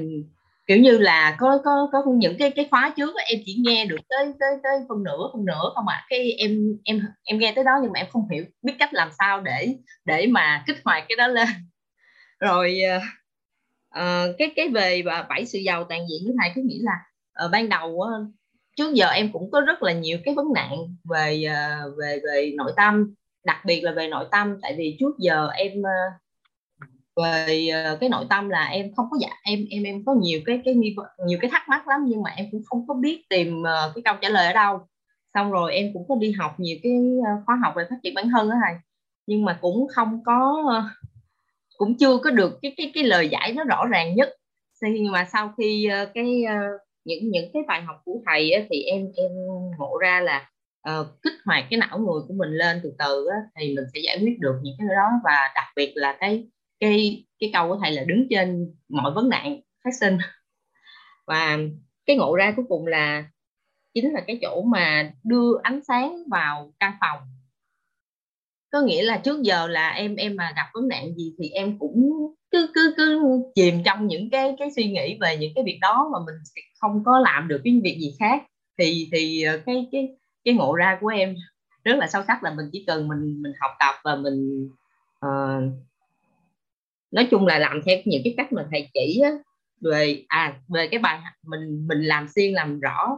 kiểu như là có có có những cái cái khóa trước em chỉ nghe được tới tới tới phần nửa phần nửa không à. Cái em em em nghe tới đó nhưng mà em không hiểu biết cách làm sao để để mà kích hoạt cái đó lên. Rồi uh, cái cái về và bảy sự giàu toàn diện với thầy cứ nghĩ là uh, ban đầu uh, trước giờ em cũng có rất là nhiều cái vấn nạn về uh, về về nội tâm đặc biệt là về nội tâm tại vì trước giờ em ờ, về ờ, cái nội tâm là em không có dạ em em em có nhiều cái cái nghi vấn- nhiều cái thắc mắc lắm nhưng mà em cũng không có biết tìm ờ, cái câu trả lời ở đâu. Xong rồi em cũng có đi học nhiều cái khóa học về phát triển bản thân đó thầy. Nhưng mà cũng không có cũng chưa có được cái cái cái lời giải nó rõ ràng nhất. Nhưng mà sau khi cái những những cái bài học của thầy ấy, thì em em ngộ ra là Ờ, kích hoạt cái não người của mình lên từ từ á, thì mình sẽ giải quyết được những cái đó. Và đặc biệt là cái cái cái câu của thầy là đứng trên mọi vấn nạn phát sinh. Và cái ngộ ra cuối cùng là chính là cái chỗ mà đưa ánh sáng vào căn phòng. Có nghĩa là trước giờ là em em mà gặp vấn nạn gì thì em cũng cứ cứ cứ chìm trong những cái cái suy nghĩ về những cái việc đó mà mình không có làm được cái việc gì khác. Thì thì ờ, cái cái cái ngộ ra của em rất là sâu sắc là mình chỉ cần mình mình học tập và mình ờ, nói chung là làm theo những cái cách mà thầy chỉ á, về à về cái bài mình mình làm xuyên làm rõ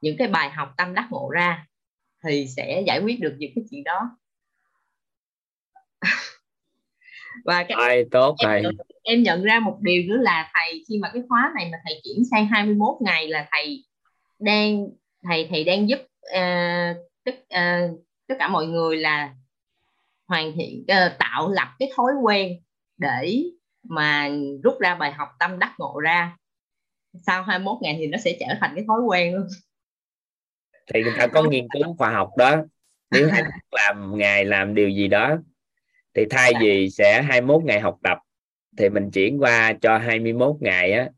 những cái bài học tâm đắc ngộ ra thì sẽ giải quyết được những cái chuyện đó. Và cái
Ai tốt
em
thầy.
nhận, em nhận ra một điều nữa là thầy khi mà cái khóa này mà thầy chuyển sang 21 ngày là thầy đang thầy thầy đang giúp ờ, tất ờ, tất cả mọi người là hoàn thiện ờ, tạo lập cái thói quen để mà rút ra bài học tâm đắc ngộ ra. Sau 21 ngày thì nó sẽ trở thành cái thói quen luôn.
Thì người ta có nghiên cứu khoa học đó. Nếu làm ngày làm điều gì đó thì thay vì sẽ 21 ngày học tập thì mình chuyển qua cho 21 ngày á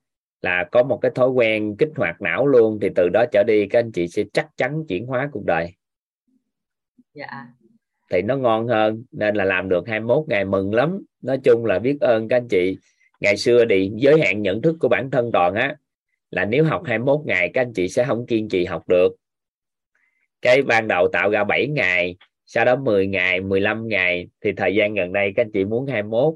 là có một cái thói quen kích hoạt não luôn thì từ đó trở đi các anh chị sẽ chắc chắn chuyển hóa cuộc đời.
Dạ.
Thì nó ngon hơn nên là làm được 21 ngày mừng lắm. Nói chung là biết ơn các anh chị. Ngày xưa thì giới hạn nhận thức của bản thân toàn á là nếu học 21 ngày các anh chị sẽ không kiên trì học được. Cái ban đầu tạo ra 7 ngày sau đó 10 ngày 15 ngày thì thời gian gần đây các anh chị muốn 21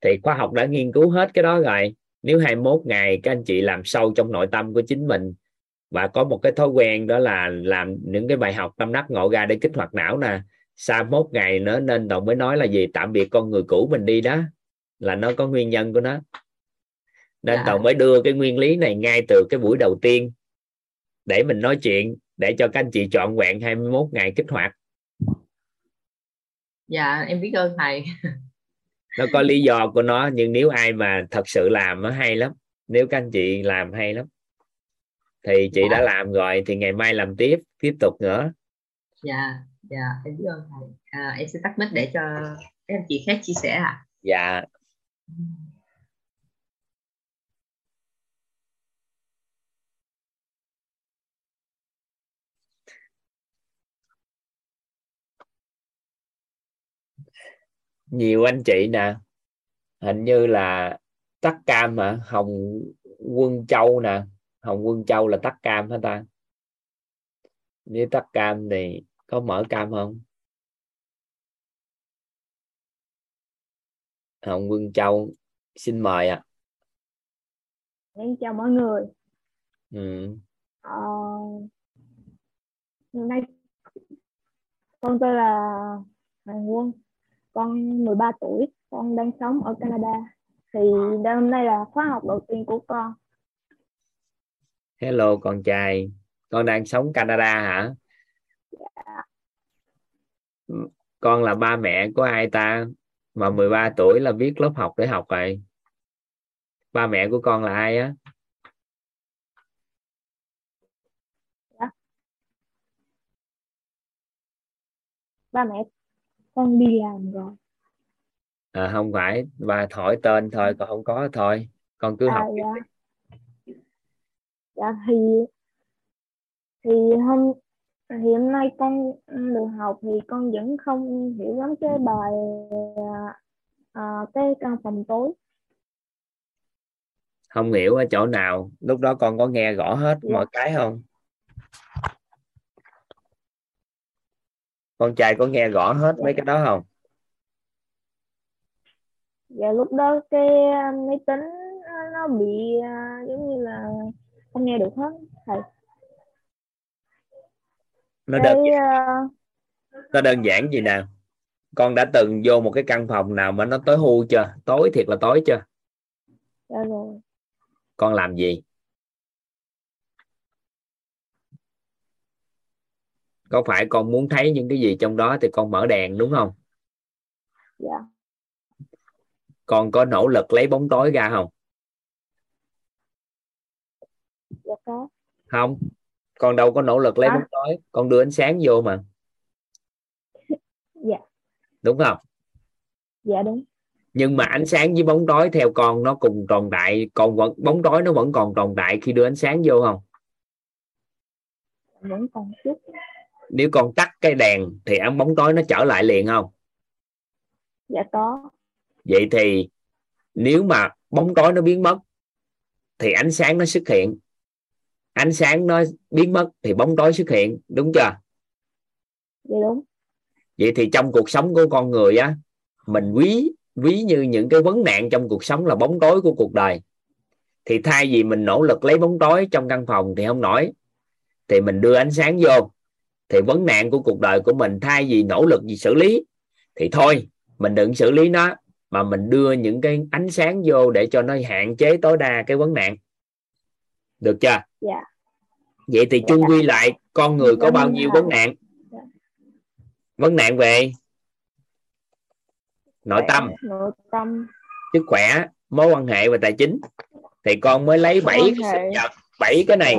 thì khoa học đã nghiên cứu hết cái đó rồi nếu 21 ngày các anh chị làm sâu trong nội tâm của chính mình và có một cái thói quen đó là làm những cái bài học tâm đắc ngộ ra để kích hoạt não nè sau một ngày nữa nên đồng mới nói là gì? Tạm biệt con người cũ mình đi đó là nó có nguyên nhân của nó. Nên dạ. đồng mới đưa cái nguyên lý này ngay từ cái buổi đầu tiên để mình nói chuyện để cho các anh chị chọn vẹn 21 ngày kích hoạt.
Dạ em biết ơn thầy
nó có lý do của nó nhưng nếu ai mà thật sự làm nó hay lắm. Nếu các anh chị làm hay lắm. Thì chị dạ. đã làm rồi thì ngày mai làm tiếp tiếp tục nữa.
Dạ dạ em biết ơn thầy. À, em sẽ tắt mic để cho các anh chị khác chia sẻ ạ. À.
dạ nhiều anh chị nè hình như là tắc cam hả? Hồng quân châu nè. Hồng quân châu là tắc cam hả ta? Nếu tắc cam thì có mở cam không? Hồng quân châu xin mời ạ.
À. chào mọi người.
Ừ.
ờ, hôm nay con tôi là Hoàng Quân con 13 tuổi con đang sống ở Canada. Thì hôm nay là khóa học đầu tiên của con.
Hello con trai. Con đang sống Canada hả? Dạ. con là ba mẹ của ai ta? Mà 13 tuổi là viết lớp học để học rồi. Ba mẹ của con là ai á?
Dạ. ba mẹ con đi làm rồi.
À, không phải và thổi tên thôi còn không có thôi. Con cứ à, học.
dạ. dạ thì thì hôm thì hôm nay con được học thì con vẫn không hiểu lắm cái bài à, cái căn phòng tối.
Không hiểu ở chỗ nào. Lúc đó con có nghe rõ hết dạ. mọi cái không con trai có nghe rõ hết mấy cái đó không?
Dạ lúc đó cái máy tính nó bị uh, giống như là không nghe được hết. Thầy.
Nó đơn cái, giản, uh... nó đơn giản gì nào? Con đã từng vô một cái căn phòng nào mà nó tối hưu chưa? Tối thiệt là tối chưa?
Dạ rồi.
Con làm gì có phải con muốn thấy những cái gì trong đó thì con mở đèn đúng không?
Dạ.
Con có nỗ lực lấy bóng tối ra không?
Dạ có.
Không. Con đâu có nỗ lực lấy à. bóng tối. Con đưa ánh sáng vô mà.
Dạ.
Đúng không?
Dạ đúng.
Nhưng mà ánh sáng với bóng tối theo con nó cùng tồn tại. Còn vẫn bóng tối nó vẫn còn tồn tại khi đưa ánh sáng vô không?
Vẫn còn chút
nếu con tắt cái đèn thì ánh bóng tối nó trở lại liền không?
Dạ có.
Vậy thì nếu mà bóng tối nó biến mất thì ánh sáng nó xuất hiện. Ánh sáng nó biến mất thì bóng tối xuất hiện đúng chưa?
Dạ đúng.
Vậy thì trong cuộc sống của con người á mình quý ví như những cái vấn nạn trong cuộc sống là bóng tối của cuộc đời. Thì thay vì mình nỗ lực lấy bóng tối trong căn phòng thì không nổi thì mình đưa ánh sáng vô thì vấn nạn của cuộc đời của mình thay vì nỗ lực gì xử lý thì thôi mình đừng xử lý nó mà mình đưa những cái ánh sáng vô để cho nó hạn chế tối đa cái vấn nạn. Được chưa?
Dạ.
vậy thì chung quy lại con người có bao nhiêu vấn nạn? Dạ. vấn nạn về nội tâm.
nội tâm.
Sức khỏe mối quan hệ và tài chính. Thì con mới lấy bảy bảy cái này.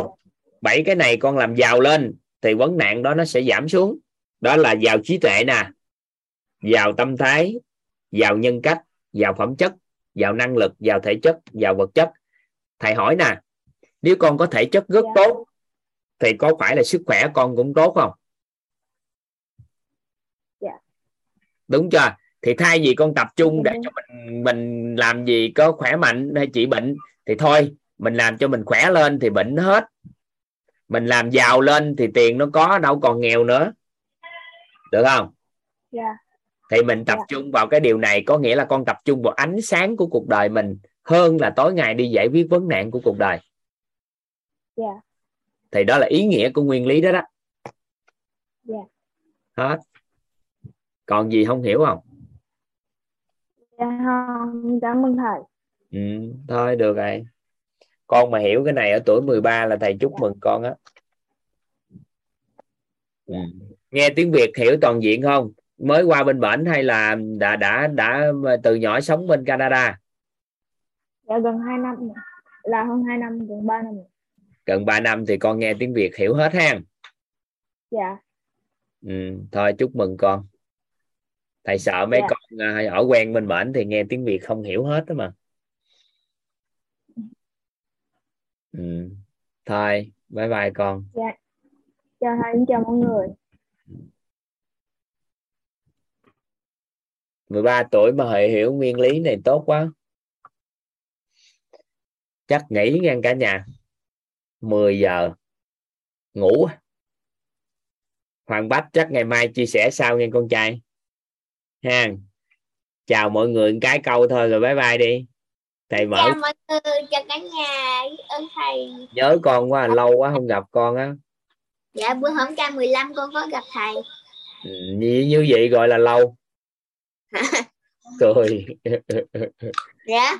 Bảy cái này con làm giàu lên thì vấn nạn đó nó sẽ giảm xuống đó là giàu trí tuệ nè giàu tâm thái giàu nhân cách giàu phẩm chất giàu năng lực giàu thể chất giàu vật chất thầy hỏi nè nếu con có thể chất rất
Dạ.
tốt thì có phải là sức khỏe con cũng tốt không
Dạ.
đúng chưa thì thay vì con tập trung để
Dạ.
cho mình mình làm gì có khỏe mạnh hay trị bệnh thì thôi mình làm cho mình khỏe lên thì bệnh hết mình làm giàu lên thì tiền nó có đâu còn nghèo nữa. Được không?
Dạ.
Thì mình tập
Dạ.
trung vào cái điều này có nghĩa là con tập trung vào ánh sáng của cuộc đời mình hơn là tối ngày đi giải quyết vấn nạn của cuộc đời.
Dạ.
Thì đó là ý nghĩa của nguyên lý đó đó.
Dạ.
hết. Còn gì không hiểu không?
Dạ không. Cảm ơn thầy.
Ừ, thôi được rồi con mà hiểu cái này ở tuổi 13 là thầy chúc mừng con á. Ừ. nghe tiếng Việt hiểu toàn diện không? Mới qua bên bển hay là đã đã đã từ nhỏ sống bên Canada?
Dạ gần 2 năm. Là hơn 2 năm gần 3 năm.
Gần 3 năm thì con nghe tiếng Việt hiểu hết ha
dạ.
Ừ, thôi chúc mừng con. Thầy sợ mấy
Dạ.
con à, ở quen bên bển thì nghe tiếng Việt không hiểu hết đó mà ừ. thôi bye bye con.
Chào thầy chào mọi người.
13 tuổi mà hệ hiểu nguyên lý này tốt quá. Chắc nghỉ ngang cả nhà. 10 giờ. Ngủ. Hoàng Bách chắc ngày mai chia sẻ sau nghe con trai. Ha chào mọi người một cái câu thôi rồi bye bye đi thầy mở
chào mọi người chào cả nhà. Ơn thầy.
Nhớ con quá lâu quá không gặp con á.
Dạ bữa hôm ca 15 con có gặp thầy.
Ừ, như, như vậy gọi là lâu. Cười
dạ.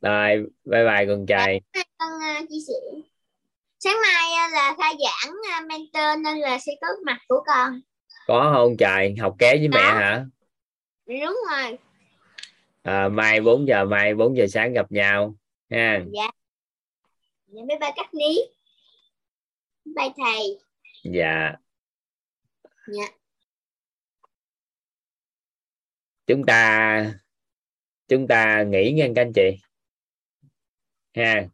Rồi bye bye con trai.
con uh, chia sẻ sáng mai uh, là khai giảng uh, mentor nên là sẽ có mặt của con.
Có không trời? Học ké với mẹ hả?
Đúng rồi
à, mai 4 giờ mai 4 giờ sáng gặp nhau ha.
Dạ. Dạ bye bye các ní bye thầy.
Dạ.
Dạ.
Chúng ta chúng ta nghỉ nha các anh chị ha.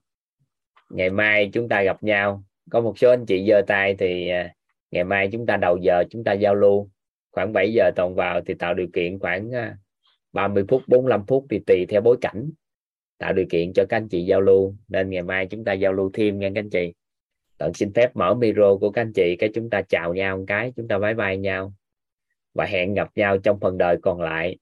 Ngày mai chúng ta gặp nhau. Có một số anh chị giơ tay thì à, ngày mai chúng ta đầu giờ chúng ta giao lưu. Khoảng 7 giờ toàn vào thì tạo điều kiện khoảng à, 30 phút 45 phút thì tùy theo bối cảnh tạo điều kiện cho các anh chị giao lưu. Nên ngày mai chúng ta giao lưu thêm nha các anh chị. Tận xin phép mở micro của các anh chị, cái chúng ta chào nhau một cái, chúng ta bye bye nhau. Và hẹn gặp nhau trong phần đời còn lại.